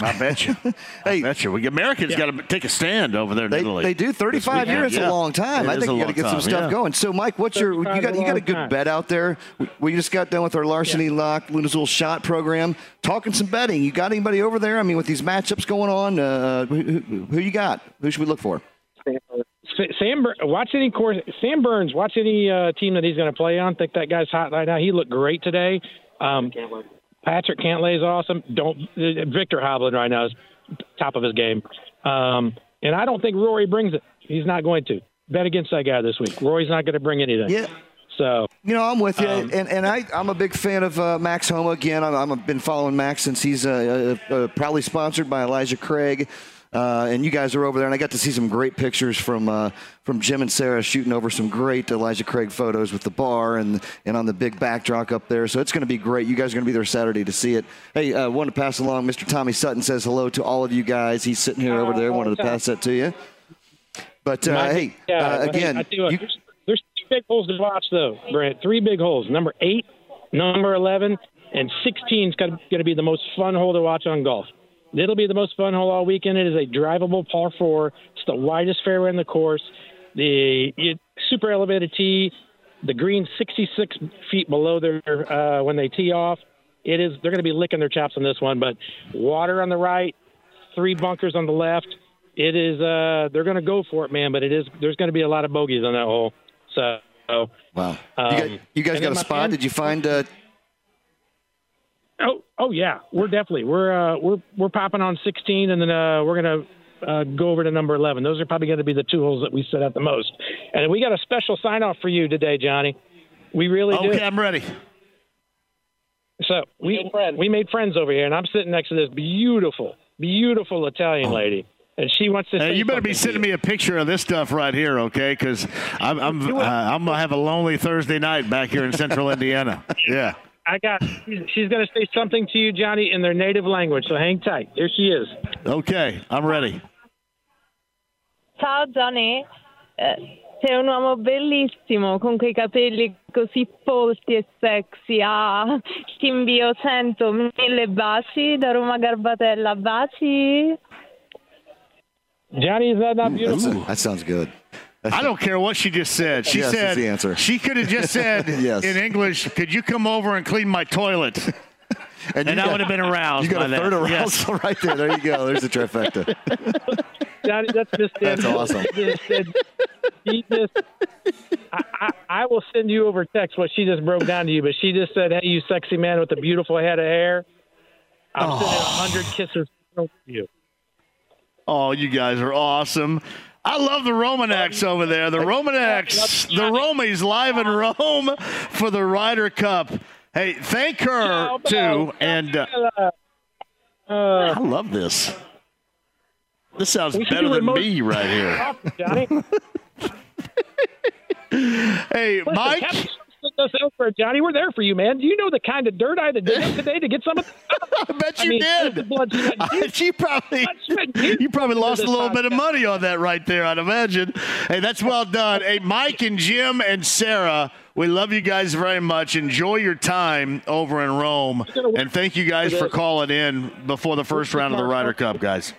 I bet you. I bet you. We Americans got to take a stand over there in They, Italy. they do 35 This years. weekend. a long time. It I think a you got to long get some stuff yeah. going. So, Mike, what's your you got you got a good time. bet out there? We- We just got done with our larceny lock Luna's little shot program, talking some betting. You got anybody over there? I mean, with these matchups going on, uh, who, who, who you got? Who should we look for? Sa- Sam, watch any course. Sam Burns, watch any uh, team that he's going to play on. Think that guy's hot right now. He looked great today. Um, Patrick Cantlay is awesome. Don't Viktor Hovland right now is top of his game. Um, and I don't think Rory brings it. He's not going to bet against that guy this week. Rory's not going to bring anything. Yeah. So You know, I'm with you, Um, and and I I'm a big fan of uh, Max Homa. Again, I'm, I'm- I've been following Max since he's uh, uh, uh, proudly sponsored by Elijah Craig. Uh, and you guys are over there, and I got to see some great pictures from uh, from Jim and Sarah shooting over some great Elijah Craig photos with the bar and and on the big backdrop up there. So it's going to be great. You guys are going to be there Saturday to see it. Hey, uh, wanted to pass along. Mr. Tommy Sutton says hello to all of you guys. He's sitting here over there. Wanted to pass that to you. But uh, hey, uh, again, you there's, there's three big holes to watch though, Brent. Three big holes. Number eight, number eleven, and sixteen is going to be the most fun hole to watch on golf. It'll be the most fun hole all weekend. It is a drivable par four. It's the widest fairway in the course. The it, super elevated tee. The green 66 feet below their uh, when they tee off. It is they're going to be licking their chops on this one, but water on the right, three bunkers on the left. It is uh they're going to go for it, man. But it is there's going to be a lot of bogeys on that hole. So wow, you, um, got, you guys got a spot? friend- Did you find? Uh, Oh, yeah, we're definitely we're uh, we're we're popping on 16, and then uh, we're gonna uh, go over to number 11. Those are probably going to be the two holes that we set out the most. And we got a special sign off for you today, Johnny. We really do. Okay, I'm ready. So we we made friends over here, and I'm sitting next to this beautiful, beautiful Italian lady, and she wants to. Hey, say you better be sending me a picture of this stuff right here, okay? Because I'm I'm uh, I'm gonna have a lonely Thursday night back here in Central Indiana. Yeah. I got. She's, she's going to say something to you, Johnny, in their native language. So hang tight. Here she is. Okay, I'm ready. Ciao Johnny, Eh, sei un uomo bellissimo con quei capelli così folti e sexy. Ah, ti invio cento mille baci da Roma Garbatella. Baci. Johnny, is that not That's that sounds good. I don't care what she just said. She Yes said the answer. she could have just said Yes. in English, "Could you come over and clean my toilet?" And, you I got- would have been aroused. You got by a that. third Yes. right there. There you go. There's the trifecta. Johnny, that's just it. That's awesome. He just said- he just, I, I, I will send you over text what she just broke down to you, but she just said, "Hey, you sexy man with a beautiful head of hair." I'm Oh. sending a hundred kisses to you. Oh, you guys are awesome. I love the Romaneks over there. The Romaneks, the Romies live in Rome for the Ryder Cup. Hey, thank her too. And uh, I love this. This sounds better than me right here. Hey, Mike. Captain sent us elsewhere, Johnny, we're there for you, man. Do you know the kind of dirt I had to dig up today to get some of? I bet you mean, did. the blood, sweat, and tears. you probably you probably lost a little bit of money on that right there. I'd imagine. Hey, that's well done. Hey, Mike and Jim and Sarah, we love you guys very much. Enjoy your time over in Rome, and thank you guys for calling in before the first round of the Ryder Cup, guys.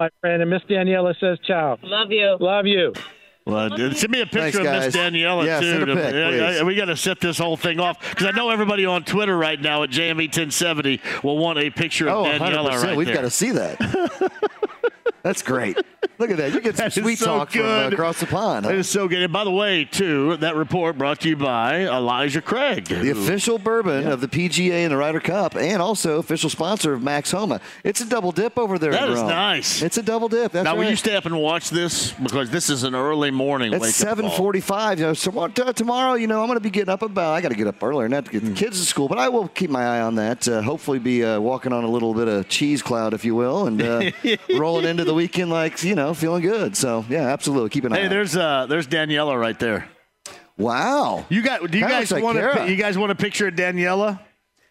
My friend, and Miss Daniela says ciao. Love you. Love you. Well, dude, send me a Thanks, picture of Miss guys. Daniela Yeah, too. send a pic, Yeah, yeah, please. we got to set this whole thing off because I know everybody on Twitter right now at JME 1070 will want a picture of Oh, Daniela 100%. right We've there. got to see that. That's great. Look at that. You get some That sweet so talk from uh, across the pond. huh? It is so good. And by the way, too, that report brought to you by Elijah Craig. The official bourbon of the PGA and the Ryder Cup, and also official sponsor of Max Homa. It's a double dip over there. That is Rome. nice. It's a double dip. That's now, right. will you stay up and watch this? Because this is an early morning It's wake-up seven call. forty-five. You know, so tomorrow, you know, I'm going to be getting up about. I got to get up earlier, not to get the kids to school, but I will keep my eye on that. Uh, hopefully, be uh, walking on a little bit of cheese cloud, if you will, and uh, rolling into the weekend like you know, feeling good. So yeah, absolutely, keep an eye. Hey, on it. there's uh, there's Daniela right there. Wow. You got? Do you Kinda guys like want to? You guys want a picture of Daniela?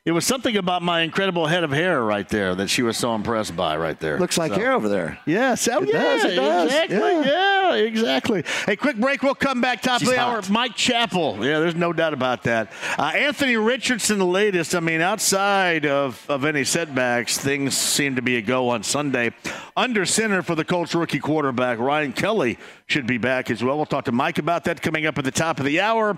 It was something about my incredible head of hair right there that she was so impressed by right there. Looks like So- hair over there. Yes, oh, It yeah, does, it does, exactly. yeah. Yeah. exactly. Hey, quick break. We'll come back top She's of the hour. Mike Chappell. Yeah, there's no doubt about that. Uh, Anthony Richardson, the latest. I mean, outside of, of any setbacks, things seem to be a go on Sunday. Under center for the Colts rookie quarterback Ryan Kelly should be back as well. We'll talk to Mike about that coming up at the top of the hour.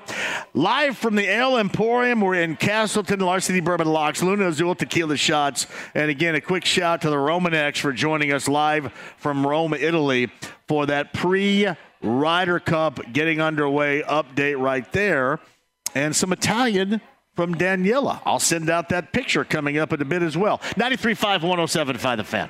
Live from the Ale Emporium, we're in Castleton, Larceny Bourbon Locks, Lunazul Tequila Shots. And again, a quick shout to the Romaneks for joining us live from Rome, Italy for that pre Ryder Cup getting underway update right there. And some Italian from Daniela. I'll send out that picture coming up in a bit as well. 93.5, 107.5 The Fan.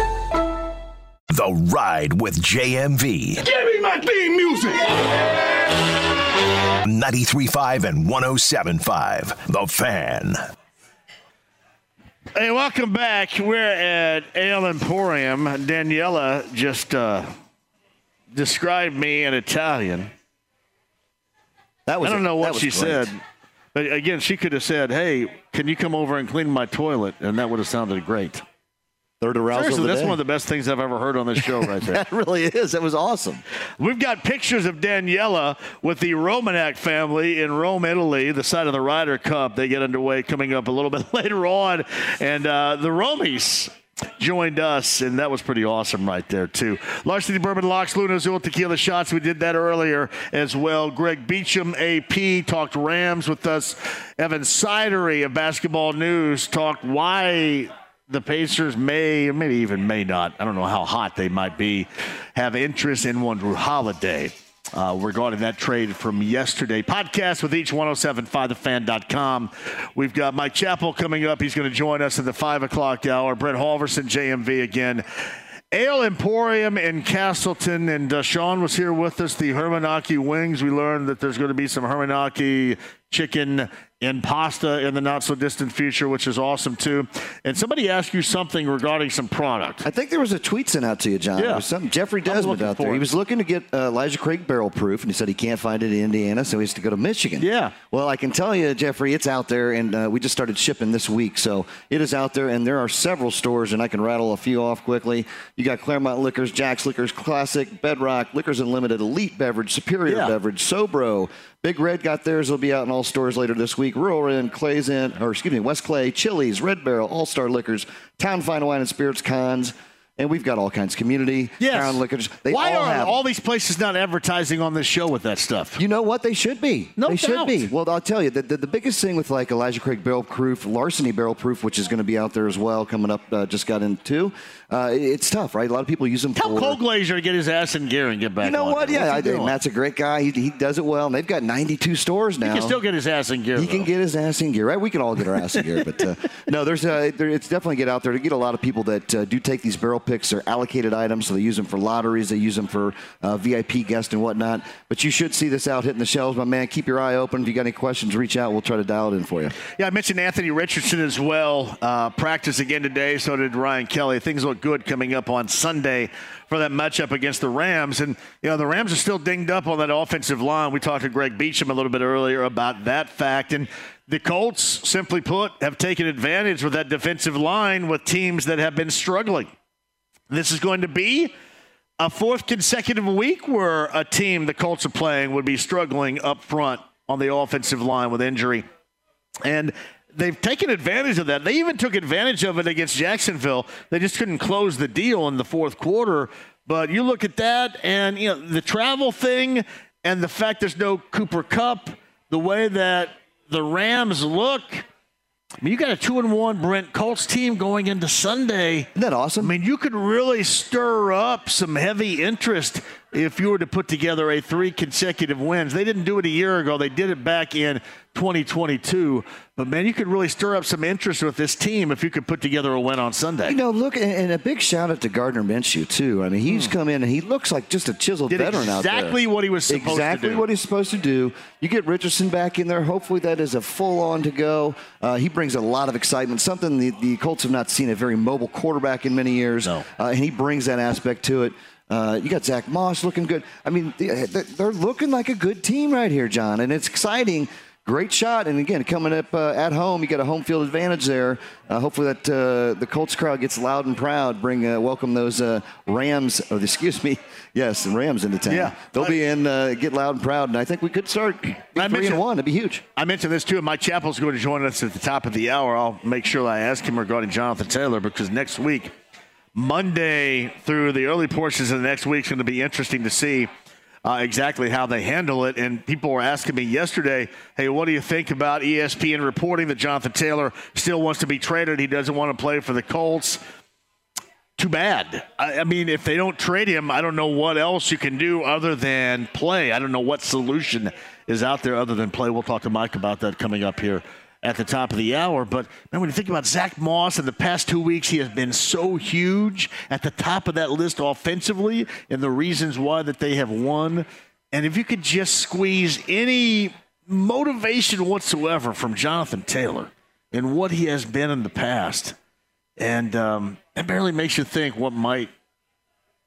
The Ride with JMV. Give me my theme music. 93.5 and 107.5. The Fan. Hey, welcome back. We're at Ale Emporium. Daniela just uh, described me in Italian. That was I don't it. know That what she great. said. But again, she could have said, hey, can you come over and clean my toilet? And that would have sounded great. Third arousal Seriously, of the that's day. one of the best things I've ever heard on this show right there. That really is. That was awesome. We've got pictures of Daniela with the Romanek family in Rome, Italy, the site of the Ryder Cup. They get underway coming up a little bit later on. And uh, the Romies joined us, and that was pretty awesome right there, too. Larceny Bourbon Locks, Lunazul Tequila Shots. We did that earlier as well. Greg Beacham, AP, talked Rams with us. Evan Sidery of Basketball News talked why the Pacers may, or maybe even may not, I don't know how hot they might be, have interest in one Jrue Holiday. Uh, regarding that trade from yesterday. Podcast with each 1075thefan.com. We've got Mike Chappell coming up. He's going to join us at the 5 o'clock hour. Brett Holverson, JMV again. Ale Emporium in Castleton, and uh, Sean was here with us. The Hermanaki wings. We learned that there's going to be some Hermanaki chicken in pasta in the not so distant future, which is awesome too. And somebody asked you something regarding some product. I think there was a tweet sent out to you, John. Yeah. Jeffrey Desmond out there. He was looking to get uh, Elijah Craig barrel proof, and he said he can't find it in Indiana, so he has to go to Michigan. Yeah. Well, I can tell you, Jeffrey, it's out there, and uh, we just started shipping this week, so it is out there, and there are several stores, and I can rattle a few off quickly. You got Claremont Liquors, Jack's Liquors, Classic, Bedrock, Liquors Unlimited, Elite Beverage, Superior Yeah. Beverage, Sobro. Big Red got theirs. It'll be out in all stores later this week. Rural Inn, Clay's Inn, or excuse me, West Clay, Chili's, Red Barrel, All Star Liquors, Town Fine Wine and Spirits, Cons, and we've got all kinds of community. Yes. Town Liquors. They Why all are have all these places not advertising on this show with that stuff? you know what? They should be. No they should be. Well, I'll tell you, the, the, the biggest thing with like Elijah Craig Barrel Proof, Larceny Barrel Proof, which is going to be out there as well, coming up, uh, just got in too. Uh, it's tough, right? A lot of people use them Tell for. Cole Glazer to get his ass in gear and get back you know on what? there. Yeah, I, What's he doing? Matt's a great guy. He, he does it well, and they've got 92 stores now. He can still get his ass in gear. He though. can get his ass in gear, right? We can all get our ass in gear, but uh, no, there's uh, there, it's definitely get out there to get a lot of people that uh, do take these barrel picks. They're allocated items, so they use them for lotteries, they use them for uh, VIP guests and whatnot. But you should see this out hitting the shelves, my man. Keep your eye open. If you got any questions, reach out. We'll try to dial it in for you. Yeah, I mentioned Anthony Richardson as well. Uh, practice again today. So did Ryan Kelly. Things look good coming up on Sunday for that matchup against the Rams. And you know the Rams are still dinged up on that offensive line. We talked to Greg Beacham a little bit earlier about that fact. And the Colts, simply put, have taken advantage with that defensive line with teams that have been struggling. This is going to be a fourth consecutive week where a team the Colts are playing would be struggling up front on the offensive line with injury. And they've taken advantage of that. They even took advantage of it against Jacksonville. They just couldn't close the deal in the fourth quarter. But you look at that and you know the travel thing and the fact there's no Cooper Kupp, the way that the Rams look. I mean, you got a two and one Brent Colts team going into Sunday. Isn't that awesome? I mean, you could really stir up some heavy interest if you were to put together a three consecutive wins. They didn't do it a year ago. They did it back in 2022. But man, you could really stir up some interest with this team if you could put together a win on Sunday. You know, look, and, a big shout out to Gardner Minshew too. I mean, he's come in and he looks like just a chiseled Hmm. Did veteran out there. exactly what he was supposed to do. exactly what he's supposed to do. You get Richardson back in there. Hopefully, that is a full on to go. Uh, he brings a lot of excitement. Something the, the Colts have not seen a very mobile quarterback in many years. Uh, and he brings that aspect to it. Uh, you got Zach Moss looking good. I mean, they- they're looking like a good team right here, John, and it's exciting. Great shot, and again, coming up uh, at home, you got a home field advantage there. Uh, hopefully, that uh, the Colts crowd gets loud and proud. Bring uh, welcome those uh, Rams, or excuse me, yes, the Rams into town. Yeah. they'll be in. Uh, get loud and proud, and I think we could start three mentioned- and one. It'd be huge. I mentioned this too. and Mike Chappell's going to join us at the top of the hour. I'll make sure I ask him regarding Jonathan Taylor because next week, Monday through the early portions of the next week, is going to be interesting to see uh, exactly how they handle it. And people were asking me yesterday, hey, what do you think about ESPN reporting that Jonathan Taylor still wants to be traded? He doesn't want to play for the Colts. Too bad. I, I mean, if they don't trade him, I don't know what else you can do other than play. I don't know what solution is out there other than play. We'll talk to Mike about that coming up here at the top of the hour. But man, when you think about Zach Moss in the past two weeks, he has been so huge at the top of that list offensively and the reasons why that they have won. And if you could just squeeze any motivation whatsoever from Jonathan Taylor and what he has been in the past, and um, it barely makes you think what might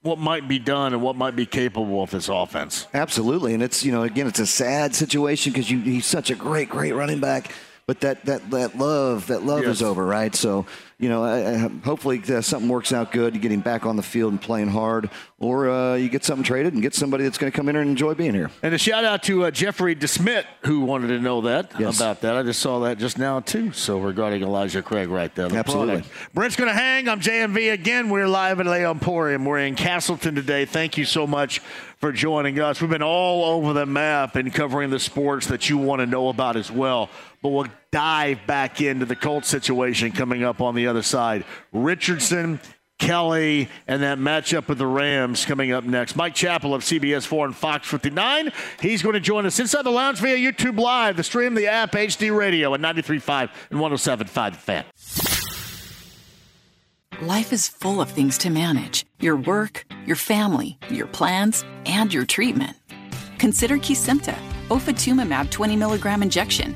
what might be done and what might be capable of this offense. Absolutely, and it's you know again it's a sad situation because he's such a great great running back, but that that that love that love Yes. is over, right? So you know I, I, hopefully uh, something works out good. You get him back on the field and playing hard, or uh, you get something traded and get somebody that's going to come in and enjoy being here. And a shout out to uh, Jeffrey DeSmit who wanted to know that Yes. about that. I just saw that just now too. So regarding Elijah Craig right there, the Absolutely. product. Brent's going to hang. I'm JMV again. We're live at Ale Emporium. We're in Castleton today. Thank you so much for joining us. We've been all over the map and covering the sports that you want to know about as well. But we'll dive back into the Colts situation coming up on the other side. Richardson. Kelly and that matchup with the Rams coming up next. Mike Chappell of CBS 4 and Fox 59. He's going to join us inside the lounge via YouTube Live, the stream, the app, HD Radio at 93.5 and 107.5 The Fan. Life is full of things to manage your work, your family, your plans, and your treatment. Consider Kesimpta, ofatumumab 20 milligram injection.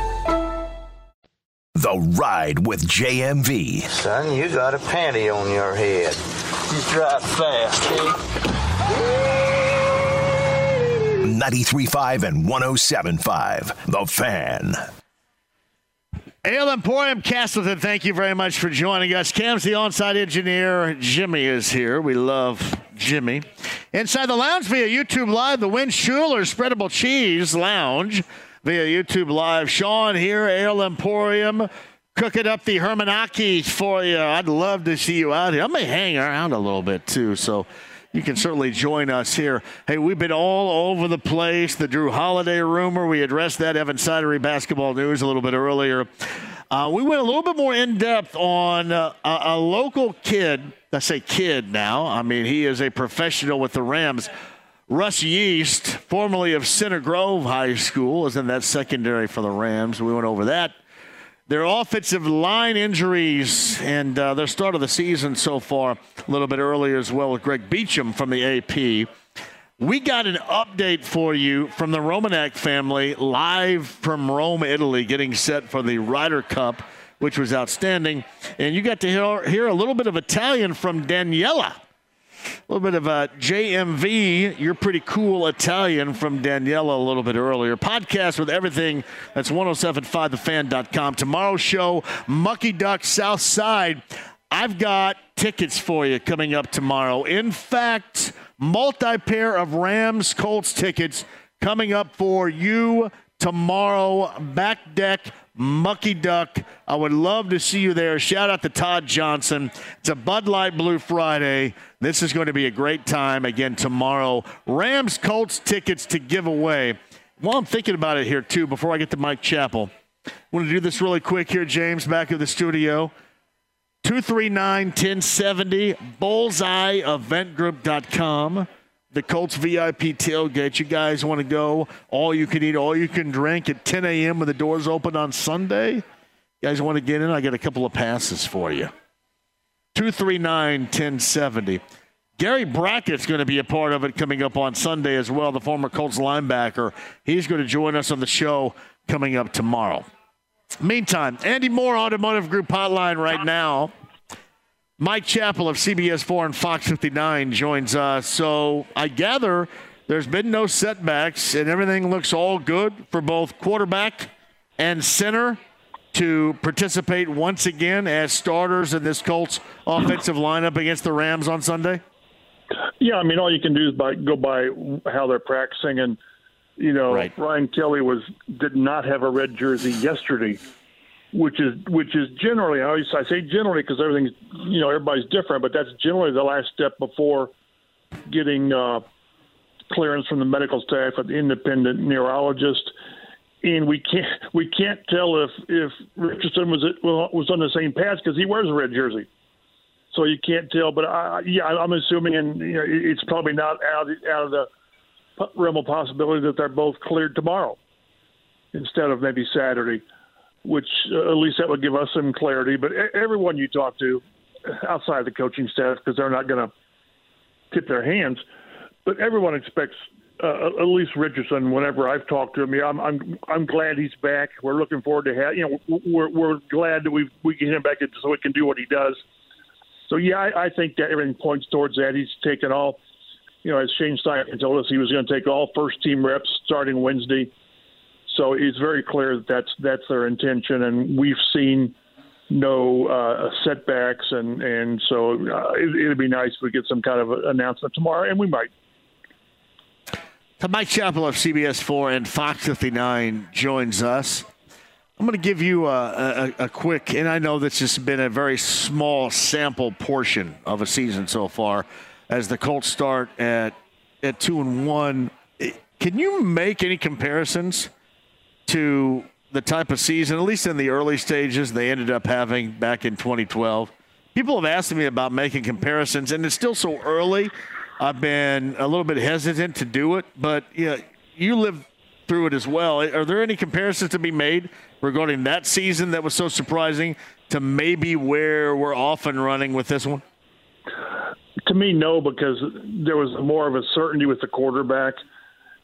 The Ride with JMV. Son, you got a panty on your head. Just drive fast, eh? 93.5 and 107.5. The Fan. Ale Emporium Castleton, thank you very much for joining us. Cam's the on-site engineer. Jimmy is here. We love Jimmy. Inside the lounge via YouTube Live, the Win Schuler Spreadable Cheese Lounge via YouTube Live. Sean here, Ale Emporium, cooking up the Hermanakis for you. I'd love to see you out here. I may hang around a little bit too, so you can certainly join us here. Hey, we've been all over the place. The Jrue Holiday rumor, we addressed that Evan Sidery basketball news a little bit earlier. Uh, we went a little bit more in depth on uh, a, a local kid. I say kid now. I mean, he is a professional with the Rams. Russ Yeast, formerly of Center Grove High School, is in that secondary for the Rams. We went over that. Their offensive line injuries and uh, their start of the season so far, a little bit earlier as well with Greg Beacham from the AP. We got an update for you from the Romanek family live from Rome, Italy, getting set for the Ryder Cup, which was outstanding. And you got to hear, hear a little bit of Italian from Daniela. A little bit of uh, a JMV, you're pretty cool Italian from Daniela a little bit earlier. Podcast with everything that's 1075thefan.com. Tomorrow's show, Mucky Duck South Side. I've got tickets for you coming up tomorrow. In fact, multi pair of Rams Colts tickets coming up for you tomorrow. Back deck Mucky Duck. I would love to see you there. Shout out to Todd Johnson. It's a Bud Light Blue Friday. This is going to be a great time again tomorrow. Rams Colts tickets to give away. While I'm thinking about it here, too, before I get to Mike Chappell, I want to do this really quick here, James, back at the studio. 239 1070, bullseyeeventgroup.com. The Colts VIP tailgate. You guys want to go all you can eat, all you can drink at 10 a.m. when the doors open on Sunday? You guys want to get in? I got a couple of passes for you. 239 1070. Gary Brackett's going to be a part of it coming up on Sunday as well, the former Colts linebacker. He's going to join us on the show coming up tomorrow. Meantime, Andy Moore Automotive Group hotline right now. Mike Chappell of CBS 4 and Fox 59 joins us. So I gather there's been no setbacks and everything looks all good for both quarterback and center to participate once again as starters in this Colts offensive lineup against the Rams on Sunday? Yeah, I mean, all you can do is by go by how they're practicing, and you know, right. Ryan Kelly was did not have a red jersey yesterday, which is which is generally I always I say generally because everything's you know everybody's different, but that's generally the last step before getting uh, clearance from the medical staff at the independent neurologist. And we can't we can't tell if if Richardson was it was on the same path because he wears a red jersey so you can't tell. But I, yeah, I'm assuming, and you know, it's probably not out out of the realm of possibility that they're both cleared tomorrow instead of maybe Saturday, which uh, at least that would give us some clarity. But everyone you talk to outside the coaching staff, because they're not going to tip their hands, but everyone expects. Uh, at least Richardson. Whenever I've talked to him, yeah, I'm I'm I'm glad he's back. We're looking forward to have you know we're we're glad that we we can get him back so he can do what he does. So yeah, I, I think that everything points towards that. He's taken all, you know, as Shane Steichen told us, he was going to take all first team reps starting Wednesday. So it's very clear that that's that's their intention, and we've seen no uh, setbacks, and and so uh, it, would be nice if we get some kind of announcement tomorrow, and we might. Mike Chappell of CBS 4 and Fox 59 joins us. I'm going to give you a, a, a, quick, and I know this has been a very small sample portion of a season so far, as the Colts start at at two and one. Can you make any comparisons to the type of season, at least in the early stages, they ended up having back in 2012? People have asked me about making comparisons, and it's still so early. I've been a little bit hesitant to do it, but yeah, you live through it as well. Are there any comparisons to be made regarding that season that was so surprising to maybe where we're often running with this one? To me, no, because there was more of a certainty with the quarterback,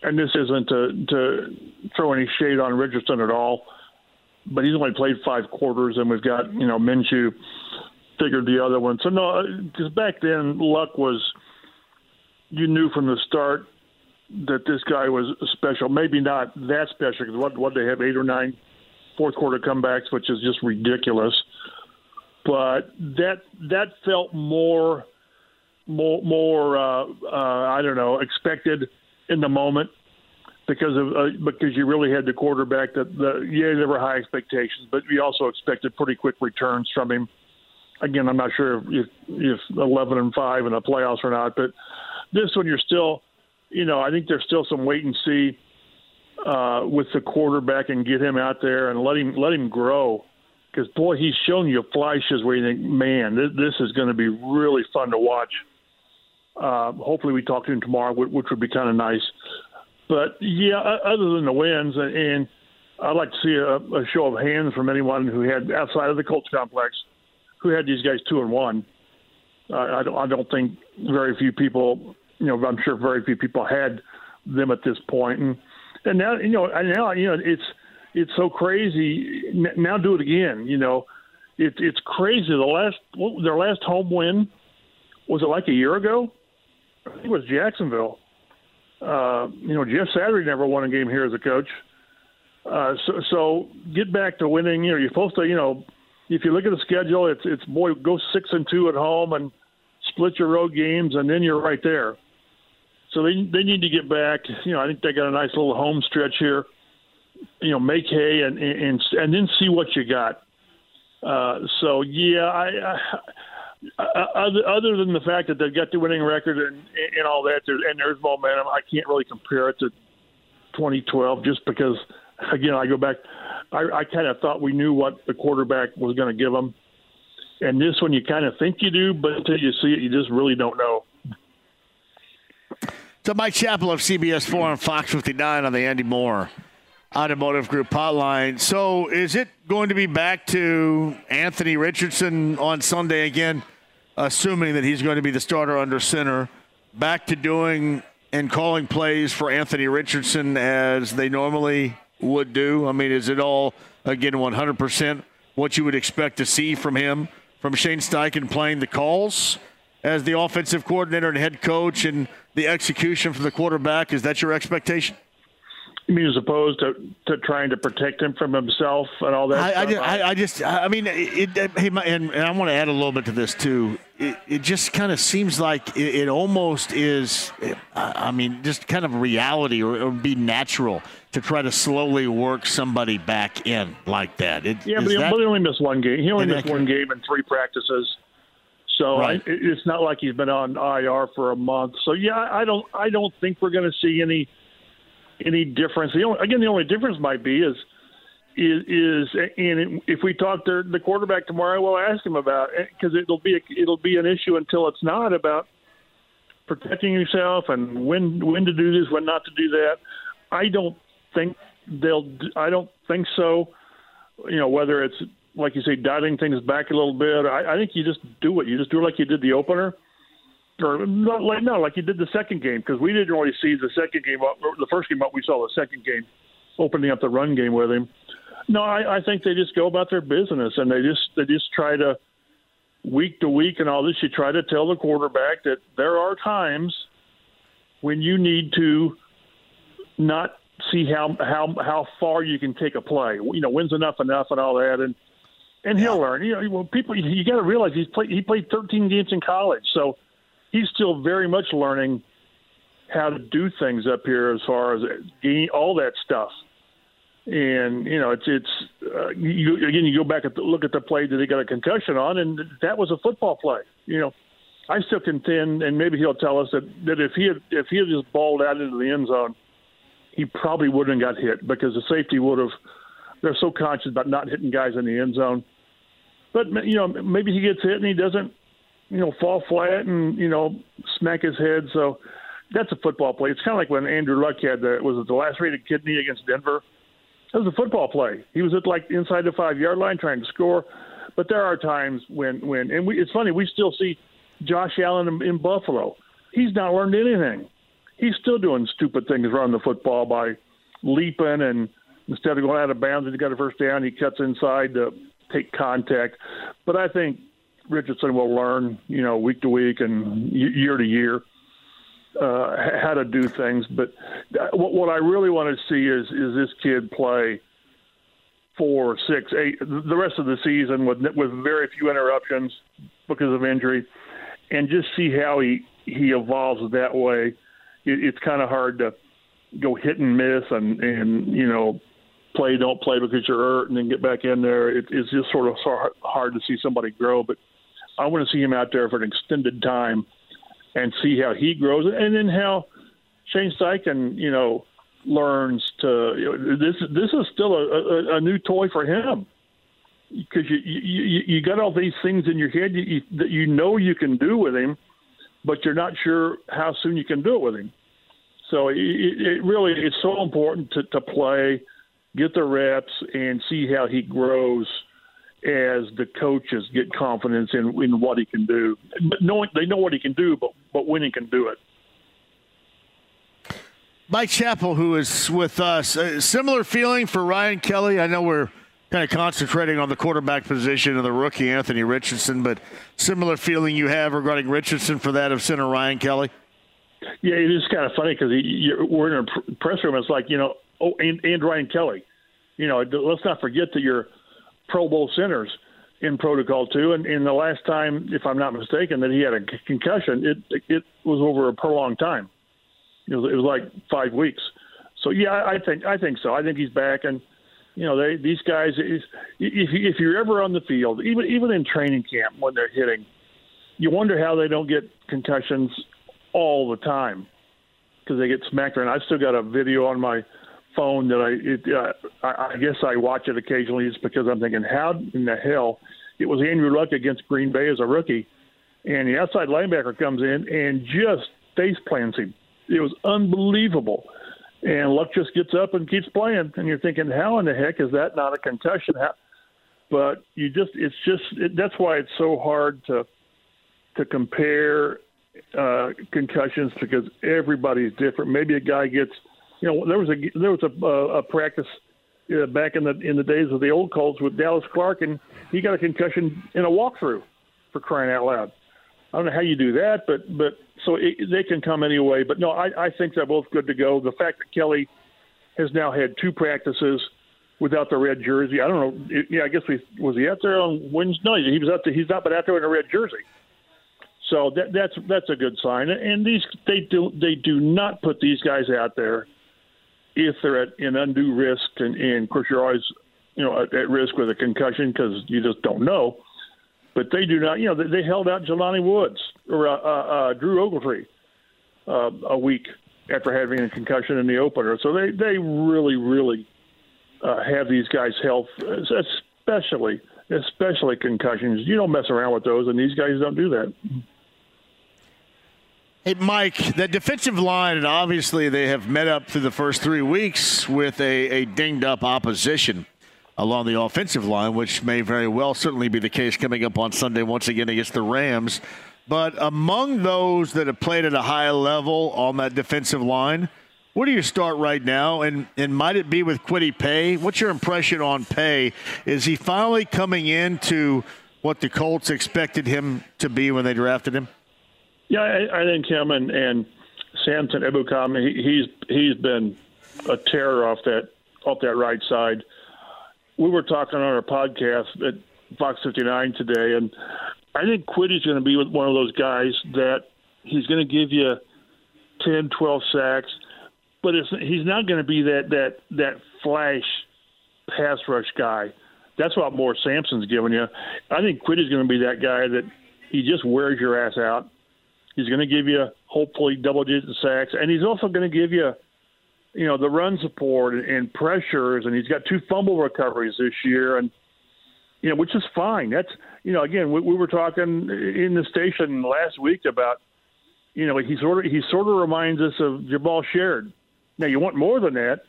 and this isn't to, to throw any shade on Richardson at all. But he's only played five quarters, and we've got you know Minshew figured the other one. So no, because back then Luck was, you knew from the start that this guy was special. Maybe not that special because what what they have eight or nine fourth quarter comebacks, which is just ridiculous. But that that felt more more more uh, uh, I don't know expected in the moment because of uh, because you really had the quarterback that the yeah there were high expectations, but we also expected pretty quick returns from him. Again, I'm not sure if if 11 and five in the playoffs or not, but this one you're still, you know, I think there's still some wait and see uh, with the quarterback and get him out there and let him let him grow. Because boy, he's shown you flashes where you think, man, this, this is going to be really fun to watch. Uh, hopefully, we talk to him tomorrow, which would be kind of nice. But yeah, other than the wins, and I'd like to see a, a show of hands from anyone who had outside of the Colts complex who had these guys two and one. I, don't, I don't think very few people, you know, I'm sure very few people had them at this point. And and now you know, and now you know, it's it's so crazy. Now do it again. You know, it's it's crazy. The last their last home win was it like a year ago? I think it was Jacksonville. Uh, you know, Jeff Saturday never won a game here as a coach. Uh, so, so get back to winning. You know, you're supposed to. You know, if you look at the schedule, it's it's boy go six and two at home and split your road games, and then you're right there. So they they need to get back. You know, I think they got a nice little home stretch here. You know, make hay and and and then see what you got. Uh, so yeah, I, I, Uh, other other than the fact that they've got the winning record and and all that, and there's momentum, I can't really compare it to 2012 just because again I go back. I, I kind of thought we knew what the quarterback was going to give them, and this one you kind of think you do, but until you see it, you just really don't know. So Mike Chappell of CBS 4 and Fox 59 on the Andy Moore Automotive Group hotline. So is it going to be back to Anthony Richardson on Sunday again, assuming that he's going to be the starter under center, back to doing and calling plays for Anthony Richardson as they normally would do? I mean, is it all, again, 100% what you would expect to see from him, from Shane Steichen playing the calls as the offensive coordinator and head coach and – the execution from the quarterback? Is that your expectation? You mean as opposed to, to trying to protect him from himself and all that? I, I, just, I, I, just, I mean, it, it, and, and I want to add a little bit to this too. It, it just kind of seems like it, it, almost is, I mean, just kind of reality or, or, be natural to try to slowly work somebody back in like that. yeah, but he, that, but he, only missed one game. He only missed one game in three practices. So right. I, it's not like he's been on IR for a month. So yeah, I don't I don't think we're going to see any any difference. The only, again, the only difference might be is is is and if we talk to the quarterback tomorrow, we'll ask him about it because it'll be a, it'll be an issue until it's not about protecting yourself and when when to do this, when not to do that. I don't think they'll. I don't think so. You know, whether it's like you say, dialing things back a little bit. I, I think you just do it. You just do it like you did the opener, or not like no, like you did the second game because we didn't really see the second game up. The first game up, we saw the second game opening up the run game with him. No, I, I think they just go about their business and they just they just try to week to week and all this. You try to tell the quarterback that there are times when you need to not see how how how far you can take a play. You know, when's enough enough and all that. And and he'll learn. You know, well, people you got to realize he's played he played 13 games in college, so he's still very much learning how to do things up here as far as all that stuff. And you know, it's it's uh, you, again. You go back and look at the play that he got a concussion on, and that was a football play. You know, I still contend, and maybe he'll tell us that that if he had if he had just balled out into the end zone, he probably wouldn't have got hit because the safety would have. They're so conscious about not hitting guys in the end zone. But you know, maybe he gets hit and he doesn't, you know, fall flat and you know smack his head. So that's a football play. It's kind of like when Andrew Luck had the was it the lacerated kidney against Denver. That was a football play. He was at like inside the five yard line trying to score. But there are times when when and we, it's funny we still see Josh Allen in, in Buffalo. He's not learned anything. He's still doing stupid things running the football by leaping and instead of going out of bounds and he got a first down, he cuts inside to take contact. But I think Richardson will learn, you know, week to week and year to year uh, how to do things. But uh, what, what I really want to see is is this kid play four, six, eight, the rest of the season with with very few interruptions because of injury, and just see how he he evolves that way. It, it's kind of hard to go hit and miss and and you know play don't play because you're hurt and then get back in there. It, it's just sort of hard to see somebody grow, but I want to see him out there for an extended time and see how he grows, and then how Shane Steichen, you know, learns to. You know, this this is still a, a, a new toy for him because you, you you got all these things in your head you, you, that you know you can do with him, but you're not sure how soon you can do it with him. So it, it really it's so important to, to play, get the reps, and see how he grows as the coaches get confidence in, in what he can do. But knowing they know what he can do, but but when he can do it. Mike Chappell, who is with us, a similar feeling for Ryan Kelly. I know we're kind of concentrating on the quarterback position and the rookie Anthony Richardson, but similar feeling you have regarding Richardson for that of center Ryan Kelly. Yeah, it is kind of funny because we're in a press room. It's like you know, oh, and, and Ryan Kelly. You know, let's not forget that you're Pro Bowl centers in protocol too. And, in the last time, if I'm not mistaken, that he had a concussion, it it was over a prolonged time. It was, it was like five weeks. So yeah, I think I think so. I think he's back, and you know they these guys. If if you're ever on the field, even even in training camp when they're hitting, you wonder how they don't get concussions all the time because they get smacked around. I've still got a video on my phone that I it, uh, I, I guess I watch it occasionally just because I'm thinking, how in the hell it was Andrew Luck against Green Bay as a rookie, and the outside linebacker comes in and just face plants him. It was unbelievable. And Luck just gets up and keeps playing, and you're thinking, how in the heck is that not a concussion? How? But you just, it's just, it, that's why it's so hard to to compare uh, concussions because everybody's different. Maybe a guy gets you know, there was a there was a, a practice uh, back in the in the days of the old Colts with Dallas Clark, and he got a concussion in a walkthrough for crying out loud. I don't know how you do that, but but so it, they can come anyway. But no, I, I think they're both good to go. The fact that Kelly has now had two practices without the red jersey, I don't know. Yeah, I guess we was he out there on Wednesday? No, he was out there. He's not been out there in a red jersey. So that, that's that's a good sign. And these they do they do not put these guys out there if they're at an undue risk, and, and of course you're always you know at, at risk with a concussion because you just don't know. But they do not. You know they, they held out Jelani Woods or uh, uh, uh, Drew Ogletree uh, a week after having a concussion in the opener. So they they really really uh, have these guys' health, especially especially concussions. You don't mess around with those, and these guys don't do that. Hey, Mike, the defensive line, and obviously they have met up through the first three weeks with a, a dinged up opposition along the offensive line, which may very well certainly be the case coming up on Sunday once again against the Rams. But among those that have played at a high level on that defensive line, where do you start right now? And and might it be with Kwity Paye? What's your impression on Paye? Is he finally coming into what the Colts expected him to be when they drafted him? Yeah, I, I think him and and Samson Ebukam, he, he's he's been a terror off that off that right side. We were talking on our podcast at Fox 59 today, and I think Kwity's going to be one of those guys that he's going to give you 10, 12 sacks, but he's not going to be that that that flash pass rush guy. That's what Morris Sampson's giving you. I think Kwity's going to be that guy that he just wears your ass out. He's going to give you hopefully double digit sacks, and he's also going to give you, you know, the run support and, pressures. And he's got two fumble recoveries this year, and you know, which is fine. That's you know, again, we, we were talking in the station last week about, you know, he sort of he sort of reminds us of Jabaal Sheard. Now you want more than that,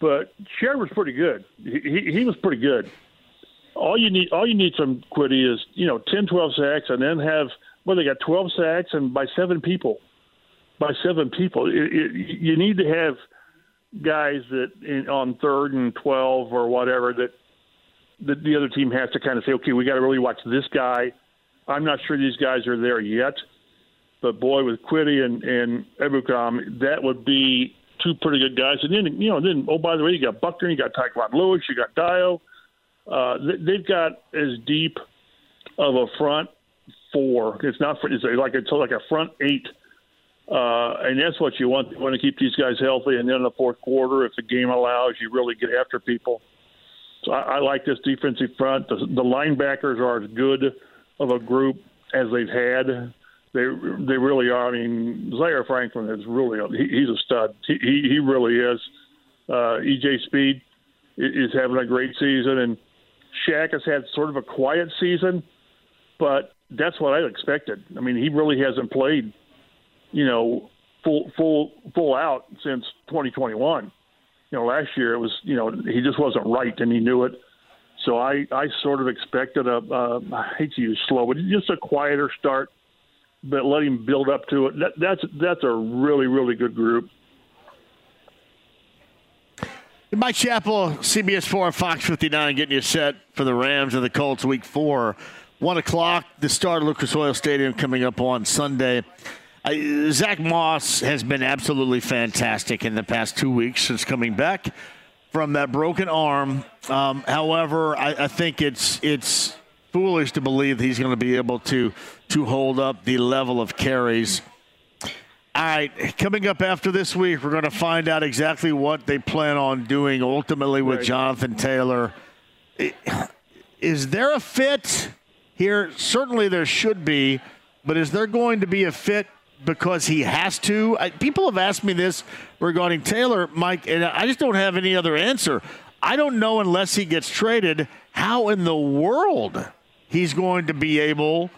but Sheard was pretty good. He, he, he was pretty good. All you need, all you need from Kwity is you know 10, 12 sacks, and then have well they got 12 sacks and by seven people, by seven people. It, it, you need to have guys that in, on third and 12 or whatever that the, the other team has to kind of say, okay, we got to really watch this guy. I'm not sure these guys are there yet, but boy, with Kwity and and Ebukam, that would be two pretty good guys. And then you know, then oh by the way, you got Buckner, you got Tyquan Lewis, you got Dio. Uh, they've got as deep of a front four. It's not for, it's like it's like a front eight. Uh, and that's what you want. You want to keep these guys healthy, and then in the fourth quarter, if the game allows, you really get after people. So I, I like this defensive front. The, the linebackers are as good of a group as they've had. They they really are. I mean, Zaire Franklin is really he, he's a stud. He he, he really is. Uh, EJ Speed is having a great season, and Shaq has had sort of a quiet season, but that's what I expected. I mean, he really hasn't played, you know, full full full out since 2021 you know, last year it was, you know, he just wasn't right and he knew it. So I, I sort of expected a, uh, I hate to use slow, but just a quieter start, but let him build up to it. That, that's that's a really really good group. Mike Chappell, CBS 4 and Fox 59 getting you set for the Rams and the Colts week four. One o'clock, the start of Lucas Oil Stadium coming up on Sunday. Zach Moss has been absolutely fantastic in the past two weeks since coming back from that broken arm. Um, however, I, I, think it's it's foolish to believe he's going to be able to to hold up the level of carries. All right, coming up after this week, we're going to find out exactly what they plan on doing ultimately with right. Jonathan Taylor. Is there a fit here? Certainly there should be, but is there going to be a fit because he has to? I, people have asked me this regarding Taylor, Mike, and I just don't have any other answer. I don't know unless he gets traded how in the world he's going to be able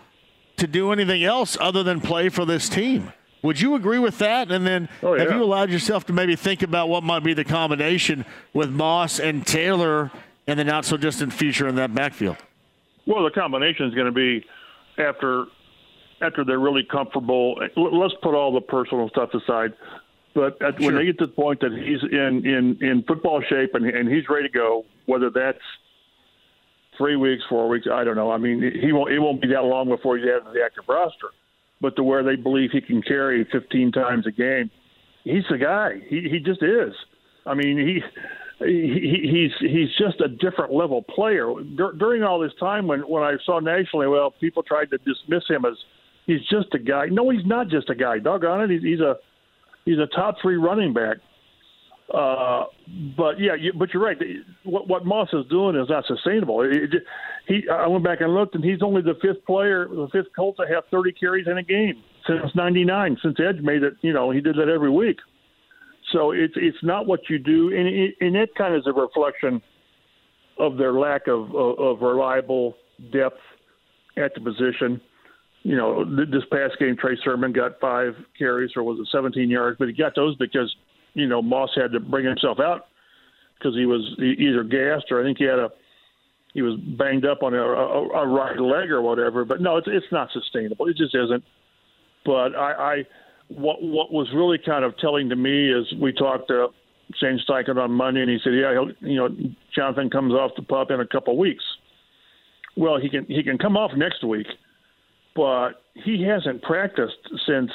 to do anything else other than play for this team. Would you agree with that? And then oh, yeah. have you allowed yourself to maybe think about what might be the combination with Moss and Taylor in the not so distant future in that backfield? Well, the combination is going to be after after they're really comfortable. Let's put all the personal stuff aside. But at, sure. when they get to the point that he's in in in football shape and and he's ready to go, whether that's three weeks, four weeks, I don't know. I mean, he won't it won't be that long before he's added to the active roster. But to where they believe he can carry 15 times a game, he's the guy. He he just is. I mean, he. He, he's he's just a different level player. Dur- during all this time, when when I saw nationally, well, people tried to dismiss him as he's just a guy. No, he's not just a guy. Doggone it, he's, he's a he's a top three running back. Uh, but yeah, you, but you're right. What what Moss is doing is not sustainable. It, it, he, I went back and looked, and he's only the fifth player, the fifth Colt to have 30 carries in a game since '99. Since Edge made it, you know, he did that every week. So it's it's not what you do, and it, and it kind of is a reflection of their lack of, of, of reliable depth at the position you know, this past game, Trey Sermon got five carries or was it 17 yards, but he got those because, you know, Moss had to bring himself out because he was either gassed or I think he had a, he was banged up on a, a, a right leg or whatever. But no, it's it's not sustainable. It just isn't. But I, I what what was really kind of telling to me is we talked to Shane Steichen on Monday, and he said, yeah, he'll, you know, Jonathan comes off the pup in a couple weeks. Well, he can he can come off next week but he hasn't practiced since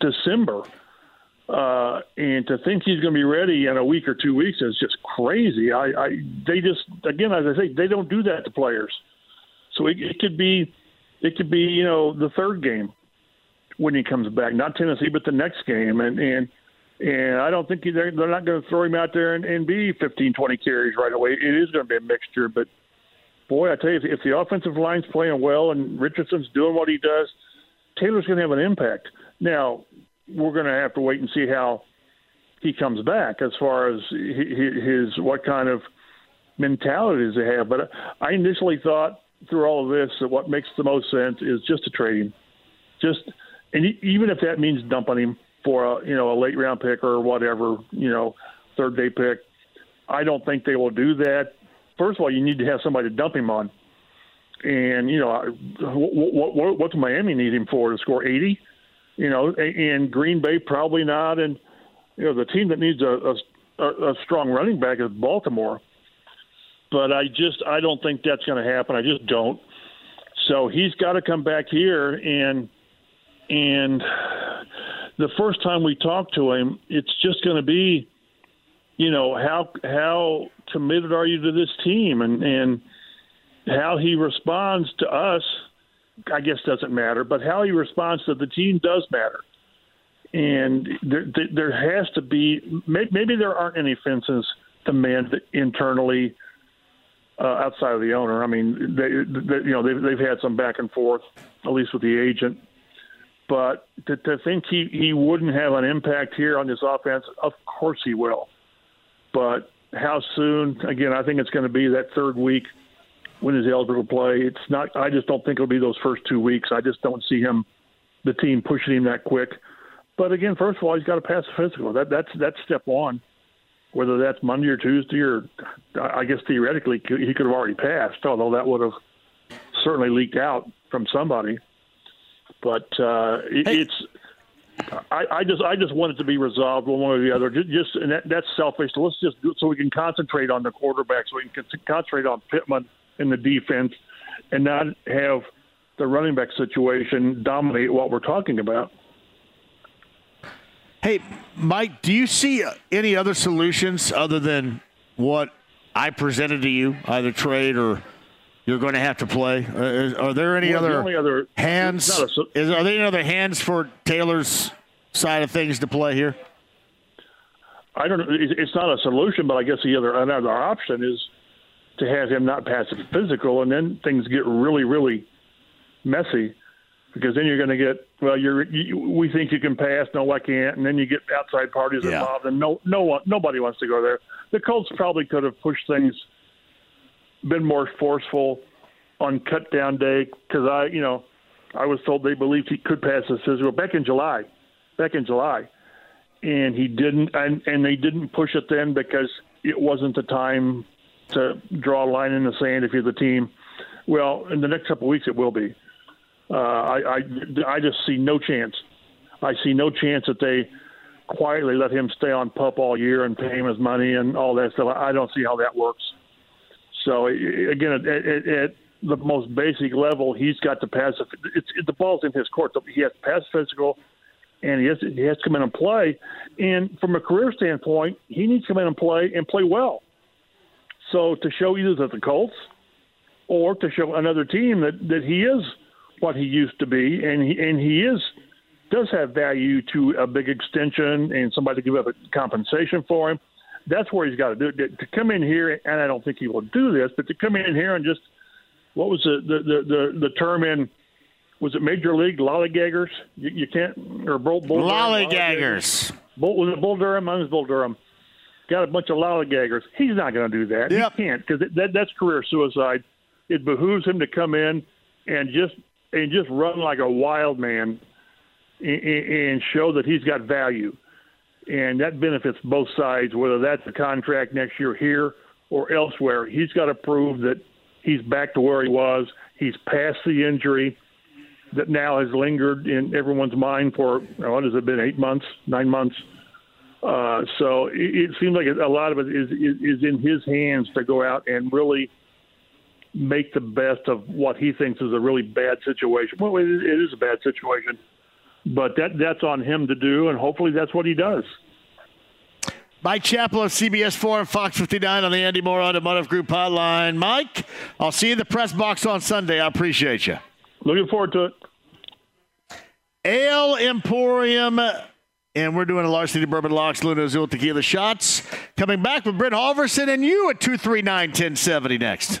December. Uh, and to think he's going to be ready in a week or two weeks is just crazy. I, I they just again, as I say, they don't do that to players. So it, it could be, it could be you know the third game when he comes back, not Tennessee, but the next game, and and And I don't think they're, they're not going to throw him out there and, and be 15, 20 carries right away. It is going to be a mixture. But, boy, I tell you, if, the offensive line's playing well and Richardson's doing what he does, Taylor's going to have an impact. Now, we're going to have to wait and see how he comes back as far as his, his what kind of mentalities he have. But I initially thought through all of this that what makes the most sense is just to trade him. Just – and even if that means dumping him for a you know a late round pick or whatever you know third day pick, I don't think they will do that. First of all, you need to have somebody to dump him on, and you know what, what, what's Miami need him for to score eighty? You know, and Green Bay probably not, and you know the team that needs a, a, a strong running back is Baltimore. But I just I don't think that's going to happen. I just don't. So he's got to come back here and and the first time we talk to him, it's just going to be, you know, how how committed are you to this team, and and how he responds to us, I guess doesn't matter, but how he responds to the team does matter. And there, there has to be maybe there aren't any fences to mend internally uh, outside of the owner. I mean, they, they, you know, they've, they've had some back and forth, at least with the agent but to, to think he, he wouldn't have an impact here on this offense, of course he will. But how soon? Again, I think it's going to be that third week when he's eligible to play. It's not. I just don't think it'll be those first two weeks. I just don't see him, the team pushing him that quick. But again, first of all, he's got to pass the physical. That that's that's step one. Whether that's Monday or Tuesday, or I guess theoretically he could have already passed, although that would have certainly leaked out from somebody. But uh, it, hey. it's I, I, just I just want it to be resolved one way or the other. Just and that, that's selfish. So let's just do it so we can concentrate on the quarterback, so we can concentrate on Pittman in the defense, and not have the running back situation dominate what we're talking about. Hey, Mike, do you see any other solutions other than what I presented to you, either trade or you're going to have to play. Uh, are there any well, other, the other, hands? A, is, are there any other hands for Taylor's side of things to play here? I don't know. It's not a solution, but I guess the other another option is to have him not pass the physical, and then things get really, really messy because then you're going to get well. You're you, we think you can pass, no, I can't, and then you get outside parties yeah. involved, and no, no one, nobody wants to go there. The Colts probably could have pushed things been more forceful on cut down day because I, you know, I was told they believed he could pass the physical back in July, back in July, and he didn't, and and they didn't push it then because it wasn't the time to draw a line in the sand if you're the team. Well, in the next couple of weeks, it will be. Uh, I, I I just see no chance. I see no chance that they quietly let him stay on pup all year and pay him his money and all that stuff. I don't see how that works. So again, at, at, at the most basic level, he's got to pass. It's, it, the ball's in his court. He has to pass physical, and he has to, he has to come in and play. And from a career standpoint, he needs to come in and play and play well. So to show either that the Colts or to show another team that, that he is what he used to be, and he and he is does have value to a big extension and somebody to give up a compensation for him that's where he's got to do it. To come in here, and I don't think he will do this, but to come in here and just what was the the the, the, the term in was it Major League lollygaggers? You, you can't or Bull, Bull lollygaggers. Bull, was it Bull Durham? I was Bull Durham. Got a bunch of lollygaggers. He's not going to do that. Yep. He can't because that, that's career suicide. It behooves him to come in and just and just run like a wild man and, and show that he's got value and that benefits both sides, whether that's a contract next year here or elsewhere. He's got to prove that he's back to where he was. He's past the injury that now has lingered in everyone's mind for what has it been eight months, nine months. Uh, so it, it seems like a lot of it is, is is in his hands to go out and really make the best of what he thinks is a really bad situation. Well, it it is a bad situation but that that's on him to do, and hopefully that's what he does. Mike Chappell of CBS 4 and Fox 59 on the Andy Moore Automotive Group hotline. Mike, I'll see you in the press box on Sunday. I appreciate you. Looking forward to it. Ale Emporium And we're doing a Larceny Bourbon Locks, Lunazul Tequila shots. Coming back with Brent Holverson and you at 239 1070 next.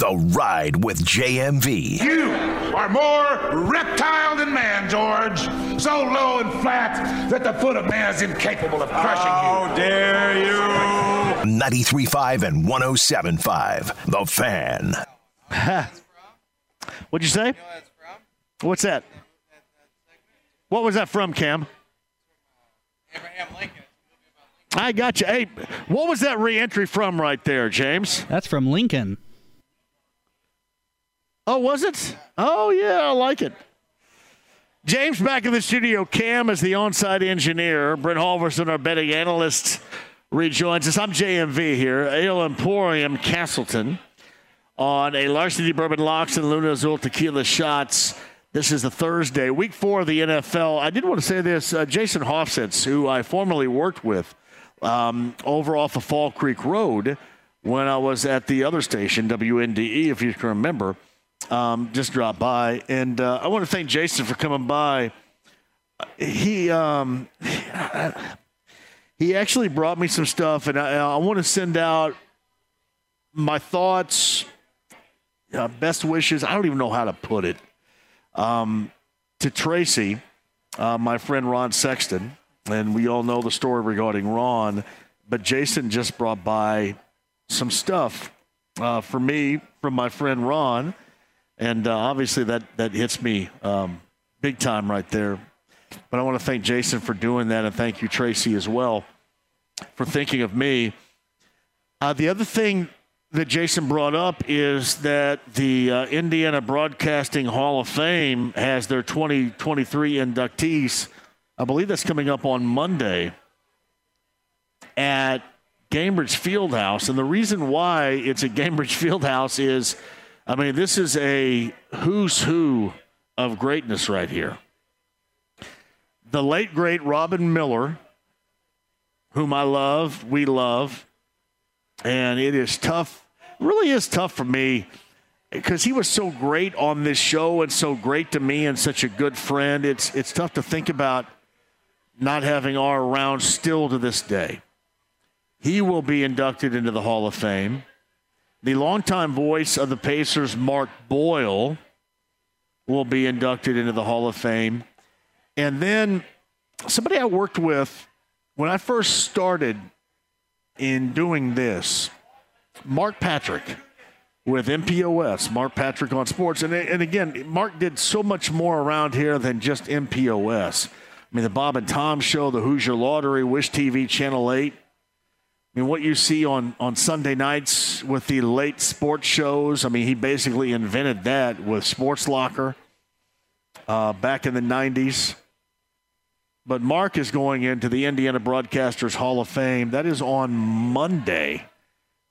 The Ride with JMV. You are more reptile than man, George. So low and flat that the foot of man is incapable of crushing you. How dare you! 93.5 and 107.5. The Fan. What'd you say? What's that? What was that from, Cam? Abraham Lincoln. I got you. Hey, what was that reentry from right there, James? That's from Lincoln. Oh, was it? Oh, yeah, I like it. James back in the studio. Cam is the on-site engineer. Brent Holverson, our betting analyst, rejoins us. I'm JMV here. Ale Emporium Castleton on a Larceny Bourbon Locks and Lunazul Tequila shots. This is the Thursday, week four of the NFL. I did want to say this. Uh, Jason Hoffsets, who I formerly worked with um, over off of Fall Creek Road when I was at the other station, WNDE, if you can remember, um, just dropped by. And uh, I want to thank Jason for coming by. He um, he actually brought me some stuff, and I, I want to send out my thoughts, uh, best wishes. I don't even know how to put it. Um, to Tracy, uh, my friend Ron Sexton, and we all know the story regarding Ron, but Jason just brought by some stuff uh, for me from my friend Ron, and uh, obviously that that hits me um, big time right there. But I want to thank Jason for doing that, and thank you Tracy as well for thinking of me. Uh, the other thing that Jason brought up is that the uh, Indiana Broadcasting Hall of Fame has their 2023 inductees. I believe that's coming up on Monday at Gainbridge Fieldhouse. And the reason why it's at Gainbridge Fieldhouse is, I mean, this is a who's who of greatness right here. The late, great Robin Miller, whom I love, we love, and it is tough, really is tough for me because he was so great on this show and so great to me and such a good friend. It's it's tough to think about not having R around still to this day. He will be inducted into the Hall of Fame. The longtime voice of the Pacers, Mark Boyle, will be inducted into the Hall of Fame. And then somebody I worked with when I first started in doing this, Mark Patrick with MPOS, Mark Patrick on sports. And, and again, Mark did so much more around here than just MPOS. I mean, the Bob and Tom show, the Hoosier Lottery, Wish TV, Channel 8. I mean, what you see on, on Sunday nights with the late sports shows, I mean, he basically invented that with Sports Locker uh, back in the 90s. But Mark is going into the Indiana Broadcasters Hall of Fame. That is on Monday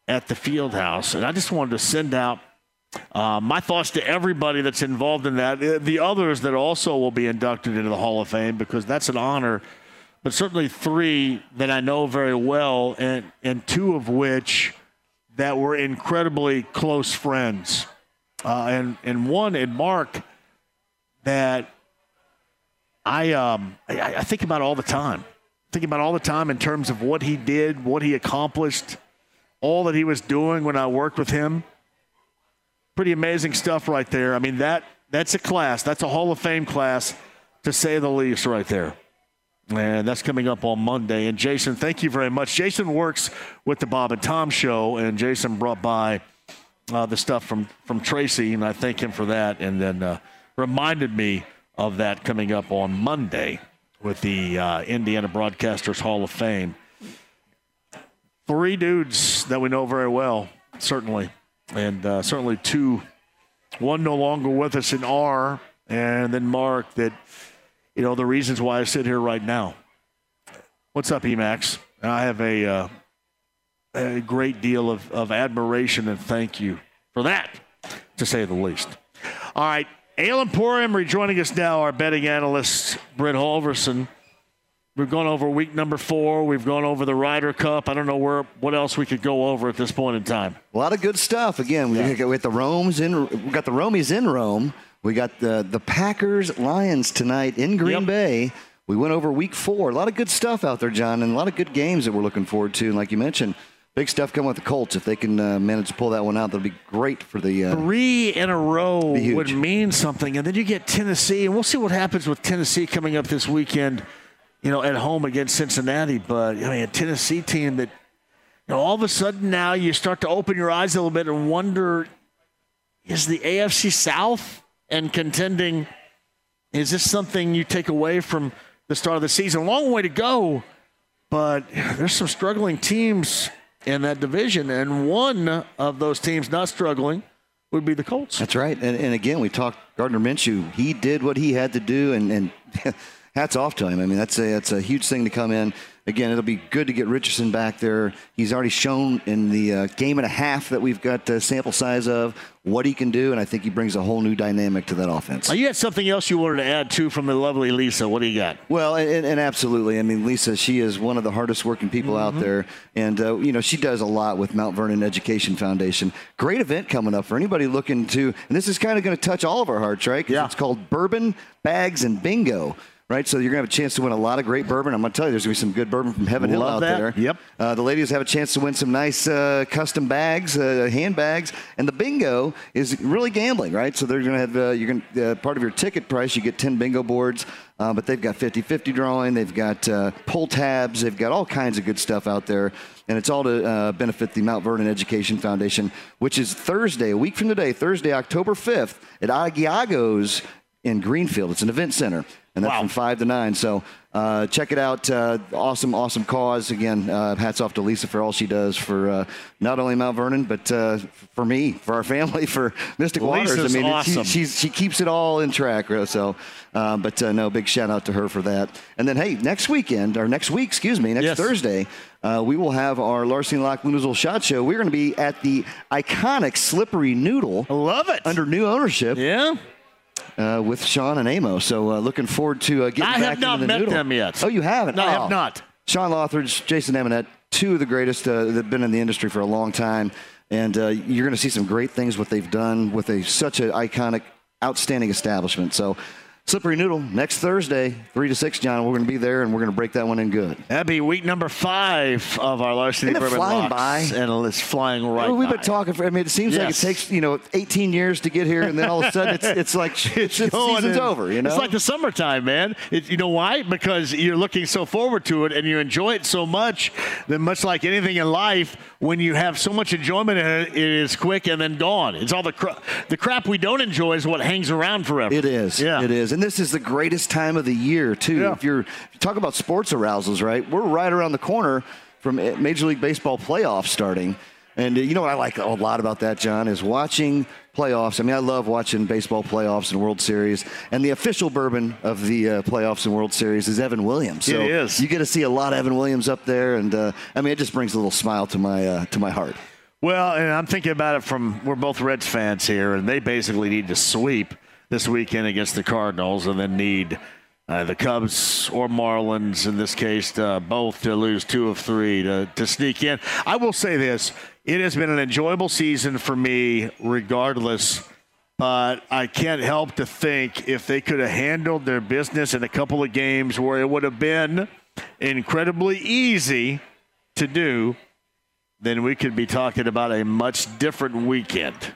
at the field house. And I just wanted to send out uh, my thoughts to everybody that's involved in that, Uh, the others that also will be inducted into the Hall of Fame, because that's an honor. But certainly three that I know very well, and, and two of which that were incredibly close friends. Uh, and, and one in Mark that I, um, I, I think about all the time. Think about all the time in terms of what he did, what he accomplished, all that he was doing when I worked with him. Pretty amazing stuff right there. I mean that that's a class. That's a Hall of Fame class, to say the least, right there. And that's coming up on Monday. And Jason, thank you very much. Jason works with the Bob and Tom show, and Jason brought by uh, the stuff from, from Tracy, and I thank him for that. And then uh, reminded me of that coming up on Monday with the uh, Indiana Broadcasters Hall of Fame. Three dudes that we know very well, certainly, and uh, certainly two. One no longer with us in R, and then Mark. That you know the reasons why I sit here right now. What's up, Emax? I have a uh, a great deal of, of admiration and thank you for that, to say the least. All right, Ale Emporium rejoining us now, our betting analyst, Brent Holverson. We've gone over week number four. We've gone over the Ryder Cup. I don't know where what else we could go over at this point in time. A lot of good stuff. Again, we got the Rome's in. We got the Romies in Rome. We got the the Packers Lions tonight in Green Bay. We went over week four. A lot of good stuff out there, John, and a lot of good games that we're looking forward to. And like you mentioned, big stuff coming with the Colts. If they can uh, manage to pull that one out, that'll be great for the. Uh, Three in a row would mean something, and then you get Tennessee, and we'll see what happens with Tennessee coming up this weekend. You know, at home against Cincinnati, but I mean, a Tennessee team that, you know, all of a sudden now you start to open your eyes a little bit and wonder: Is the AFC South and contending? Is this something you take away from the start of the season? Long way to go, but there's some struggling teams in that division, and one of those teams not struggling would be the Colts. That's right. And, and again, we talked Gardner Minshew. He did what he had to do, and, and hats off to him. I mean, that's a that's a huge thing to come in. Again, it'll be good to get Richardson back there. He's already shown in the uh, game and a half that we've got uh, sample size of what he can do, and I think he brings a whole new dynamic to that offense. Oh, you had something else you wanted to add too from the lovely Lisa. What do you got? Well, and, and absolutely. I mean, Lisa, she is one of the hardest working people Mm-hmm. out there. And, uh, you know, she does a lot with Mount Vernon Education Foundation. Great event coming up for anybody looking to, and this is kind of going to touch all of our hearts, right? 'Cause It's called Bourbon, Bags, and Bingo. Right, so you're gonna have a chance to win a lot of great bourbon. I'm gonna tell you, there's gonna be some good bourbon from Heaven Hill Love out that. there. Yep. Uh, the ladies have a chance to win some nice uh, custom bags, uh, handbags, and the bingo is really gambling, right? So they're going to have uh, you're going to uh, part of your ticket price. You get 10 bingo boards, uh, but they've got 50-50 drawing. They've got uh, pull tabs. They've got all kinds of good stuff out there, and it's all to uh, benefit the Mount Vernon Education Foundation, which is Thursday, a week from today, Thursday, October 5th, at Agiago's in Greenfield. It's an event center, and that's from five to nine. So uh, check it out. Uh, awesome, awesome cause. Again, uh, hats off to Lisa for all she does for uh, not only Mount Vernon, but uh, for me, for our family, for Mystic Waters. I mean, awesome. she, she's, she keeps it all in track. So, uh, but uh, no, big shout out to her for that. And then, hey, next weekend or next week, excuse me, next Yes. Thursday. Uh, we will have our Larceny Lock Lunazul Shot Show. We're going to be at the iconic Slippery Noodle. I love it. Under new ownership. Yeah. Uh, with Sean and Amo. So uh, looking forward to uh, getting I back have not the met noodle. them yet. Oh, you haven't? No, I have Oh. not. Sean Lothridge, Jason Eminette, two of the greatest uh, that have been in the industry for a long time. And uh, you're going to see some great things what they've done with a such an iconic, outstanding establishment. So Slippery Noodle next Thursday, three to six, John. We're going to be there and we're going to break that one in good. That'd be week number five of our Larceny Isn't Bourbon flying Locks, by? and it's flying right. Well, we've by. been talking for. I mean, it seems like it takes you know 18 years to get here, and then all of a sudden it's, it's like it's, it's season's in- over. You know, It's like the summertime, man. It, you know why? Because you're looking so forward to it and you enjoy it so much that much like anything in life, when you have so much enjoyment in it, it is quick and then gone. It's all the cra- the crap we don't enjoy is what hangs around forever. It is. Yeah. It is. And this is the greatest time of the year, too. If you're if you talk about sports arousals, right? We're right around the corner from uh, Major League Baseball playoffs starting. And uh, you know what I like a lot about that, John, is watching playoffs. I mean, I love watching baseball playoffs and World Series. And the official bourbon of the uh, playoffs and World Series is Evan Williams. So It is. You get to see a lot of Evan Williams up there, and uh, I mean, it just brings a little smile to my uh, to my heart. Well, and I'm thinking about it from we're both Reds fans here, and they basically need to sweep this weekend against the Cardinals, and then need uh, the Cubs or Marlins, in this case, uh, both to lose two of three to, to sneak in. I will say this: it has been an enjoyable season for me, regardless. But I can't help to think if they could have handled their business in a couple of games where it would have been incredibly easy to do, then we could be talking about a much different weekend.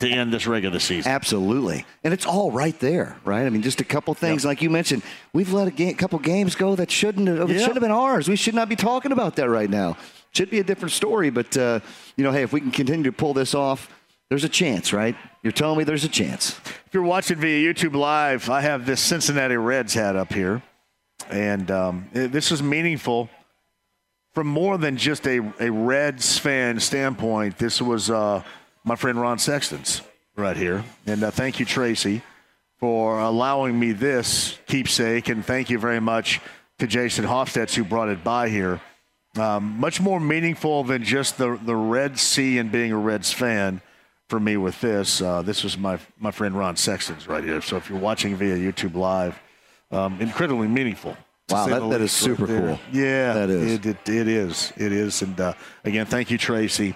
To end this regular season. Absolutely. And it's all right there, right? I mean, just a couple things, like you mentioned, we've let a ga- couple games go that shouldn't have, it should have been ours. We should not be talking about that right now. Should be a different story, but, uh, you know, hey, if we can continue to pull this off, there's a chance, right? You're telling me there's a chance. If you're watching via YouTube Live, I have this Cincinnati Reds hat up here. And um, it- this is meaningful from more than just a, a Reds fan standpoint. This was uh, my friend Ron Sexton's right here. And uh, thank you, Tracy, for allowing me this keepsake. And thank you very much to Jason Hofstadts who brought it by here. Um, much more meaningful than just the, the Red Sea and being a Reds fan for me with this. Uh, this was my, my friend Ron Sexton's right here. So if you're watching via YouTube Live, um, incredibly meaningful. Wow, that- that is least right super cool. Yeah, That is. It, it, it is. It is. And uh, again, thank you, Tracy.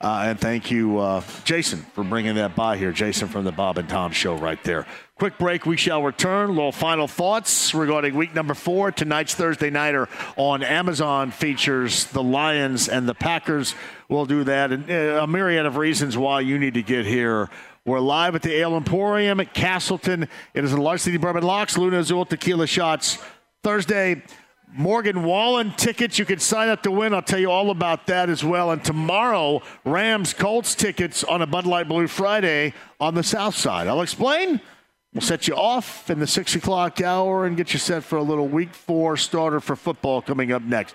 Uh, and thank you, uh, Jason, for bringing that by here. Jason from the Bob and Tom Show right there. Quick break. We shall return. Little final thoughts regarding week number four. Tonight's Thursday Nighter on Amazon features the Lions and the Packers. We'll do that. And uh, a myriad of reasons why you need to get here. We're live at the Ale Emporium at Castleton. It is the Larceny Bourbon Locks, Lunazul Tequila Shots. Thursday, Morgan Wallen tickets. You can sign up to win. I'll tell you all about that as well. And tomorrow, Rams Colts tickets on a Bud Light Blue Friday on the South Side. I'll explain. We'll set you off in the six o'clock hour and get you set for a little week four starter for football coming up next.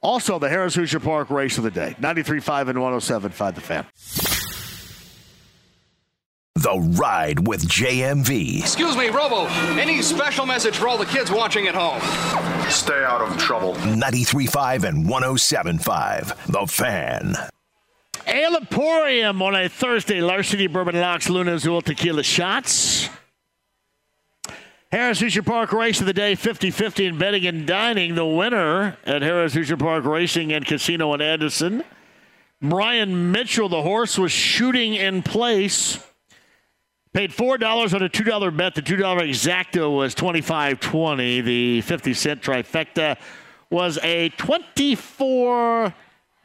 Also, the Harrah's Hoosier Park race of the day 93.5 and 107.5 the fan. The Ride with JMV. Excuse me, Robo. Any special message for all the kids watching at home? Stay out of trouble. 93.5 and 107.5 The Fan. Ale Emporium on a Thursday. Larceny Bourbon Locks, Lunazul Tequila Shots. Harrah's Hoosier Park Race of the Day 50 50 in betting and dining. The winner at Harrah's Hoosier Park Racing and Casino in Anderson. Brian Mitchell, the horse, was shooting in place. Paid four dollars on a two dollar bet. The two dollar exacta was twenty five twenty. The fifty cent trifecta was a twenty four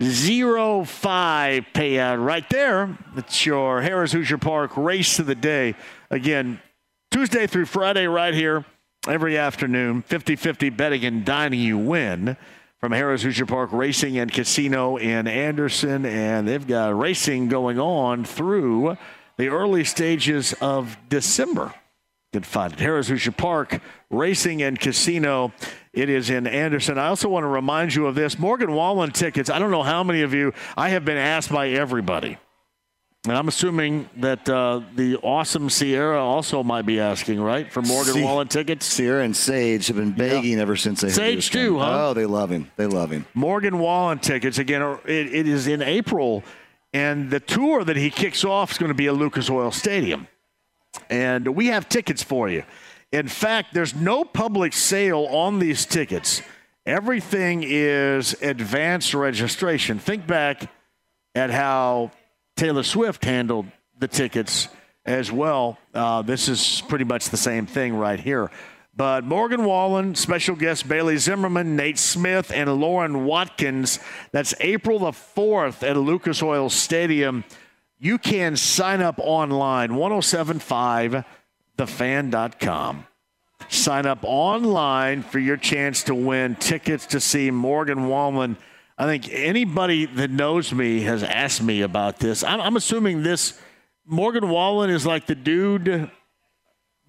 zero oh five payout right there. It's your Harrah's Hoosier Park race of the day. Again, Tuesday through Friday, right here every afternoon. 50 50 betting and dining, you win from Harrah's Hoosier Park Racing and Casino in Anderson. And they've got racing going on through the early stages of December. You can find it. Harrah's Park Racing and Casino. It is in Anderson. I also want to remind you of this Morgan Wallen tickets. I don't know how many of you, I have been asked by everybody. And I'm assuming that uh, the awesome Sierra also might be asking, right, for Morgan See- Wallen tickets. Sierra and Sage have been begging ever since they Sage too, huh? Oh, they love him. They love him. Morgan Wallen tickets again. It, it is in April, and the tour that he kicks off is going to be at Lucas Oil Stadium, and we have tickets for you. In fact, there's no public sale on these tickets. Everything is advanced registration. Think back at how Taylor Swift handled the tickets as well. Uh, this is pretty much the same thing right here. But Morgan Wallen, special guest Bailey Zimmerman, Nate Smith, and Lauren Watkins. That's April the 4th at Lucas Oil Stadium. You can sign up online, 1075thefan.com. Sign up online for your chance to win tickets to see Morgan Wallen. I think anybody that knows me has asked me about this. I'm, I'm assuming this Morgan Wallen is like the dude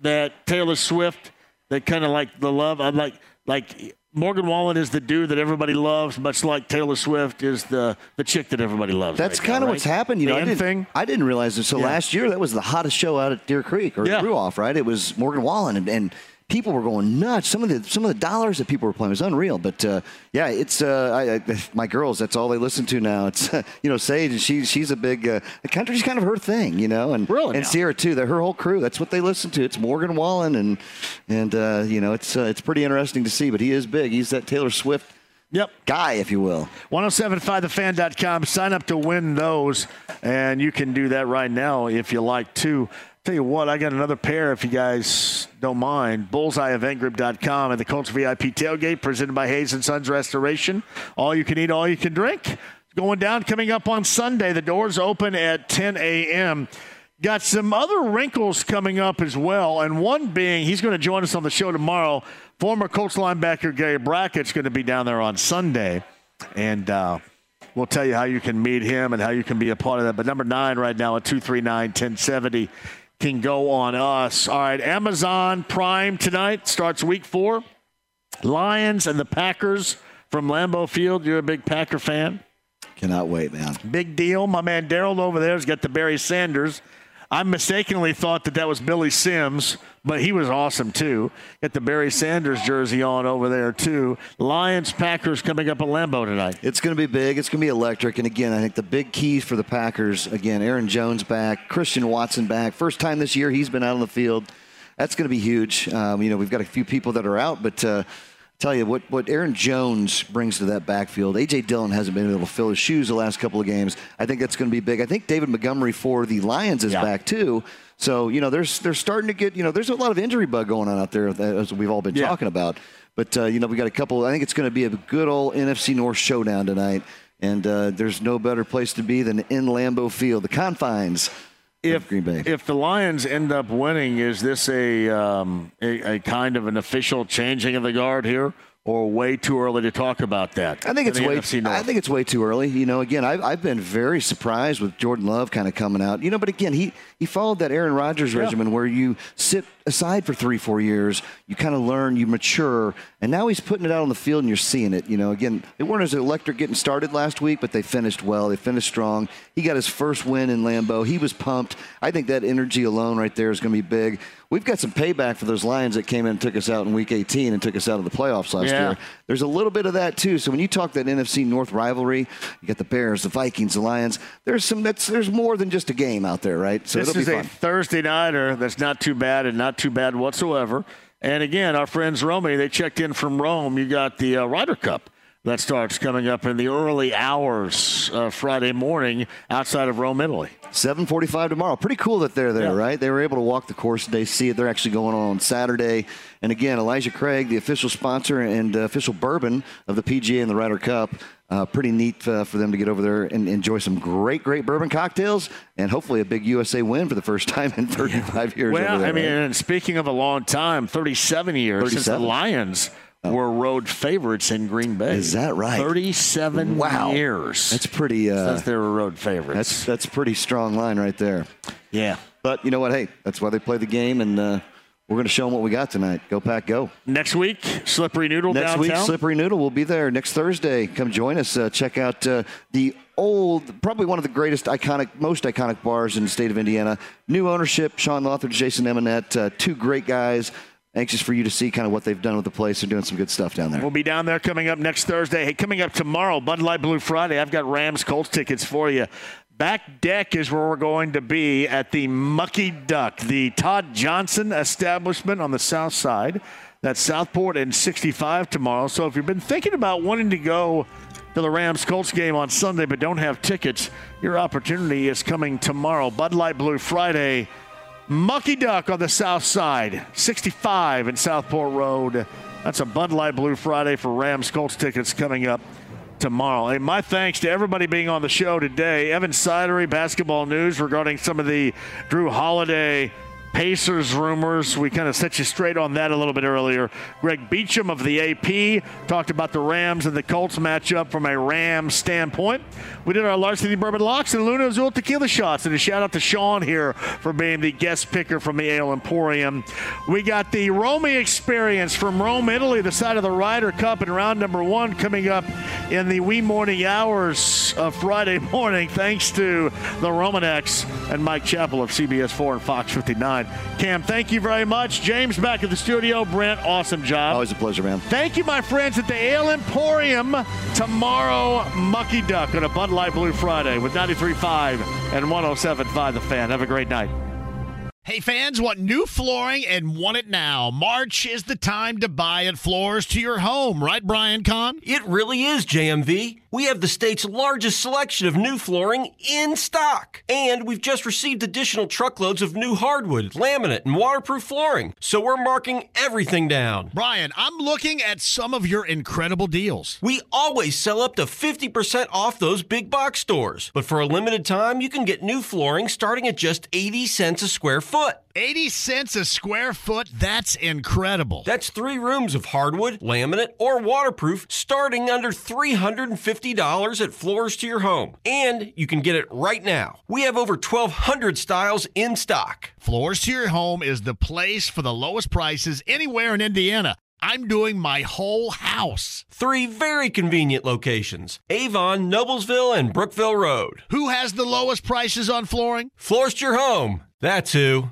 that Taylor Swift that kind of like the love. I'm like like Morgan Wallen is the dude that everybody loves, much like Taylor Swift is the the chick that everybody loves. That's right kind now, of what's right? happened. You know, I didn't. I didn't realize it. So Yeah. last year, that was the hottest show out at Deer Creek or Yeah. Ruoff, right? It was Morgan Wallen, and, and people were going nuts. Some of the some of the dollars that people were playing was unreal. But uh, yeah, it's uh, I, I, my girls. That's all they listen to now. It's you know Sage, and she she's a big uh, the country's kind of her thing, you know, and Really and now? Sierra too. They're her whole crew. That's what they listen to. It's Morgan Wallen, and and uh, you know it's uh, it's pretty interesting to see. But he is big. He's that Taylor Swift. Yep. Guy, if you will. 1075thefan.com. Sign up to win those, and you can do that right now if you like to. Tell you what, I got another pair if you guys don't mind. BullseyeEventGroup.com and the Colts VIP tailgate presented by Hayes and Sons Restoration. All you can eat, all you can drink. Going down coming up on Sunday. The doors open at 10 a.m. got some other wrinkles coming up as well, and one being he's going to join us on the show tomorrow. Former Colts linebacker Gary Brackett's going to be down there on Sunday, and uh, we'll tell you how you can meet him and how you can be a part of that. But number nine right now at 239 1070 can go on us. All right, Amazon Prime tonight starts week four. Lions and the Packers from Lambeau Field. You're a big Packer fan. Cannot wait, man. Big deal. My man Daryl over there's got the Barry Sanders. I mistakenly thought that that was Billy Sims, but he was awesome too. Got the Barry Sanders jersey on over there too. Lions Packers coming up at Lambeau tonight. It's going to be big. It's going to be electric. And again, I think the big keys for the Packers again, Aaron Jones back, Christian Watson back. First time this year he's been out on the field. That's going to be huge. Um, you know, we've got a few people that are out, but. Uh, tell you what, what Aaron Jones brings to that backfield. A.J. Dillon hasn't been able to fill his shoes the last couple of games. I think that's going to be big. I think David Montgomery for the Lions is Yeah. back too. So you know, there's they're starting to get you know, there's a lot of injury bug going on out there as we've all been Yeah. talking about. But uh, you know, we got a couple. I think it's going to be a good old NFC North showdown tonight. And uh, there's no better place to be than in Lambeau Field, the confines of Green Bay. If the Lions end up winning, is this a, um, a a kind of an official changing of the guard here, or way too early to talk about that? I think it's way. North? I think it's way too early. You know, again, I've, I've been very surprised with Jordan Love kind of coming out. You know, but again, he he followed that Aaron Rodgers regimen where you sit aside for three, four years, you kind of learn, you mature, and now he's putting it out on the field and you're seeing it. You know, again, they weren't as electric getting started last week, but they finished well. They finished strong. He got his first win in Lambeau. He was pumped. I think that energy alone right there is going to be big. We've got some payback for those Lions that came in and took us out in Week 18 and took us out of the playoffs last Yeah. year. There's a little bit of that too. So when you talk that NFC North rivalry, you got the Bears, the Vikings, the Lions. There's some. That's there's more than just a game out there, right? So this it'll is a. Thursday nighter that's not too bad and not too bad whatsoever. And again, our friends Romy, they checked in from Rome. You got the uh, Ryder Cup that starts coming up in the early hours uh, Friday morning outside of Rome, Italy. 7:45 tomorrow. Pretty cool that they're there, right? They were able to walk the course. They see it. They're actually going on on Saturday. And again, Elijah Craig, the official sponsor and uh, official bourbon of the PGA and the Ryder Cup. Uh, pretty neat uh, for them to get over there and enjoy some great, great bourbon cocktails, and hopefully a big USA win for the first time in 35 years. Well, over there, I mean, right? and speaking of a long time, 37 years since the 37. Lions were road favorites in Green Bay. Is that right? 37 Wow. years. That's pretty. Uh, since they were road favorites. That's that's pretty strong line right there. Yeah. But you know what? Hey, that's why they play the game, and uh, we're going to show them what we got tonight. Go Pack, go! Next week, Slippery Noodle Next downtown. week, Slippery Noodle will be there next Thursday. Come join us. Uh, check out uh, the old, probably one of the greatest, iconic, most iconic bars in the state of Indiana. New ownership: Sean Lothridge, Jason Eminette, uh, two great guys. Anxious for you to see kind of what they've done with the place. They're doing some good stuff down there. We'll be down there coming up next Thursday. Hey, coming up tomorrow, Bud Light Blue Friday. I've got Rams Colts tickets for you. Back deck is where we're going to be at the Mucky Duck, the Todd Johnson establishment on the south side. That's Southport and 65 tomorrow. So if you've been thinking about wanting to go to the Rams Colts game on Sunday but don't have tickets, your opportunity is coming tomorrow. Bud Light Blue Friday. Mucky Duck on the south side, 65 in Southport Road. That's a Bud Light Blue Friday for Rams Colts tickets coming up tomorrow. And my thanks to everybody being on the show today. Evan Sidery, basketball news regarding some of the Jrue Holiday Pacers rumors. We kind of set you straight on that a little bit earlier. Greg Beacham of the AP talked about the Rams and the Colts matchup from a Rams standpoint. We did our Larceny Bourbon Locks and Lunazul Tequila Shots. And a shout out to Sean here for being the guest picker from the Ale Emporium. We got the Romy experience from Rome, Italy, the side of the Ryder Cup in round number one coming up in the wee morning hours of Friday morning, thanks to the Romaneks and Mike Chappell of CBS 4 and Fox 59. Cam, thank you very much. James back at the studio. Brent, awesome job. Always a pleasure, man. Thank you, my friends, at the Ale Emporium. Tomorrow, Mucky Duck on a Bud Light Blue Friday with 93.5 and 107.5 The Fan. Have a great night. Hey, fans want new flooring and want it now. March is the time to buy at Floors to Your Home, right, Brian Kahn? It really is, JMV. We have the state's largest selection of new flooring in stock. And we've just received additional truckloads of new hardwood, laminate, and waterproof flooring. So we're marking everything down. Brian, I'm looking at some of your incredible deals. We always sell up to 50% off those big box stores. But for a limited time, you can get new flooring starting at just 80 cents a square foot. 80 cents a square foot? That's incredible. That's three rooms of hardwood, laminate, or waterproof starting under $350 at Floors to Your Home. And you can get it right now. We have over 1,200 styles in stock. Floors to Your Home is the place for the lowest prices anywhere in Indiana. I'm doing my whole house. Three very convenient locations Avon, Noblesville, and Brookville Road. Who has the lowest prices on flooring? Floors Your Home. That's who.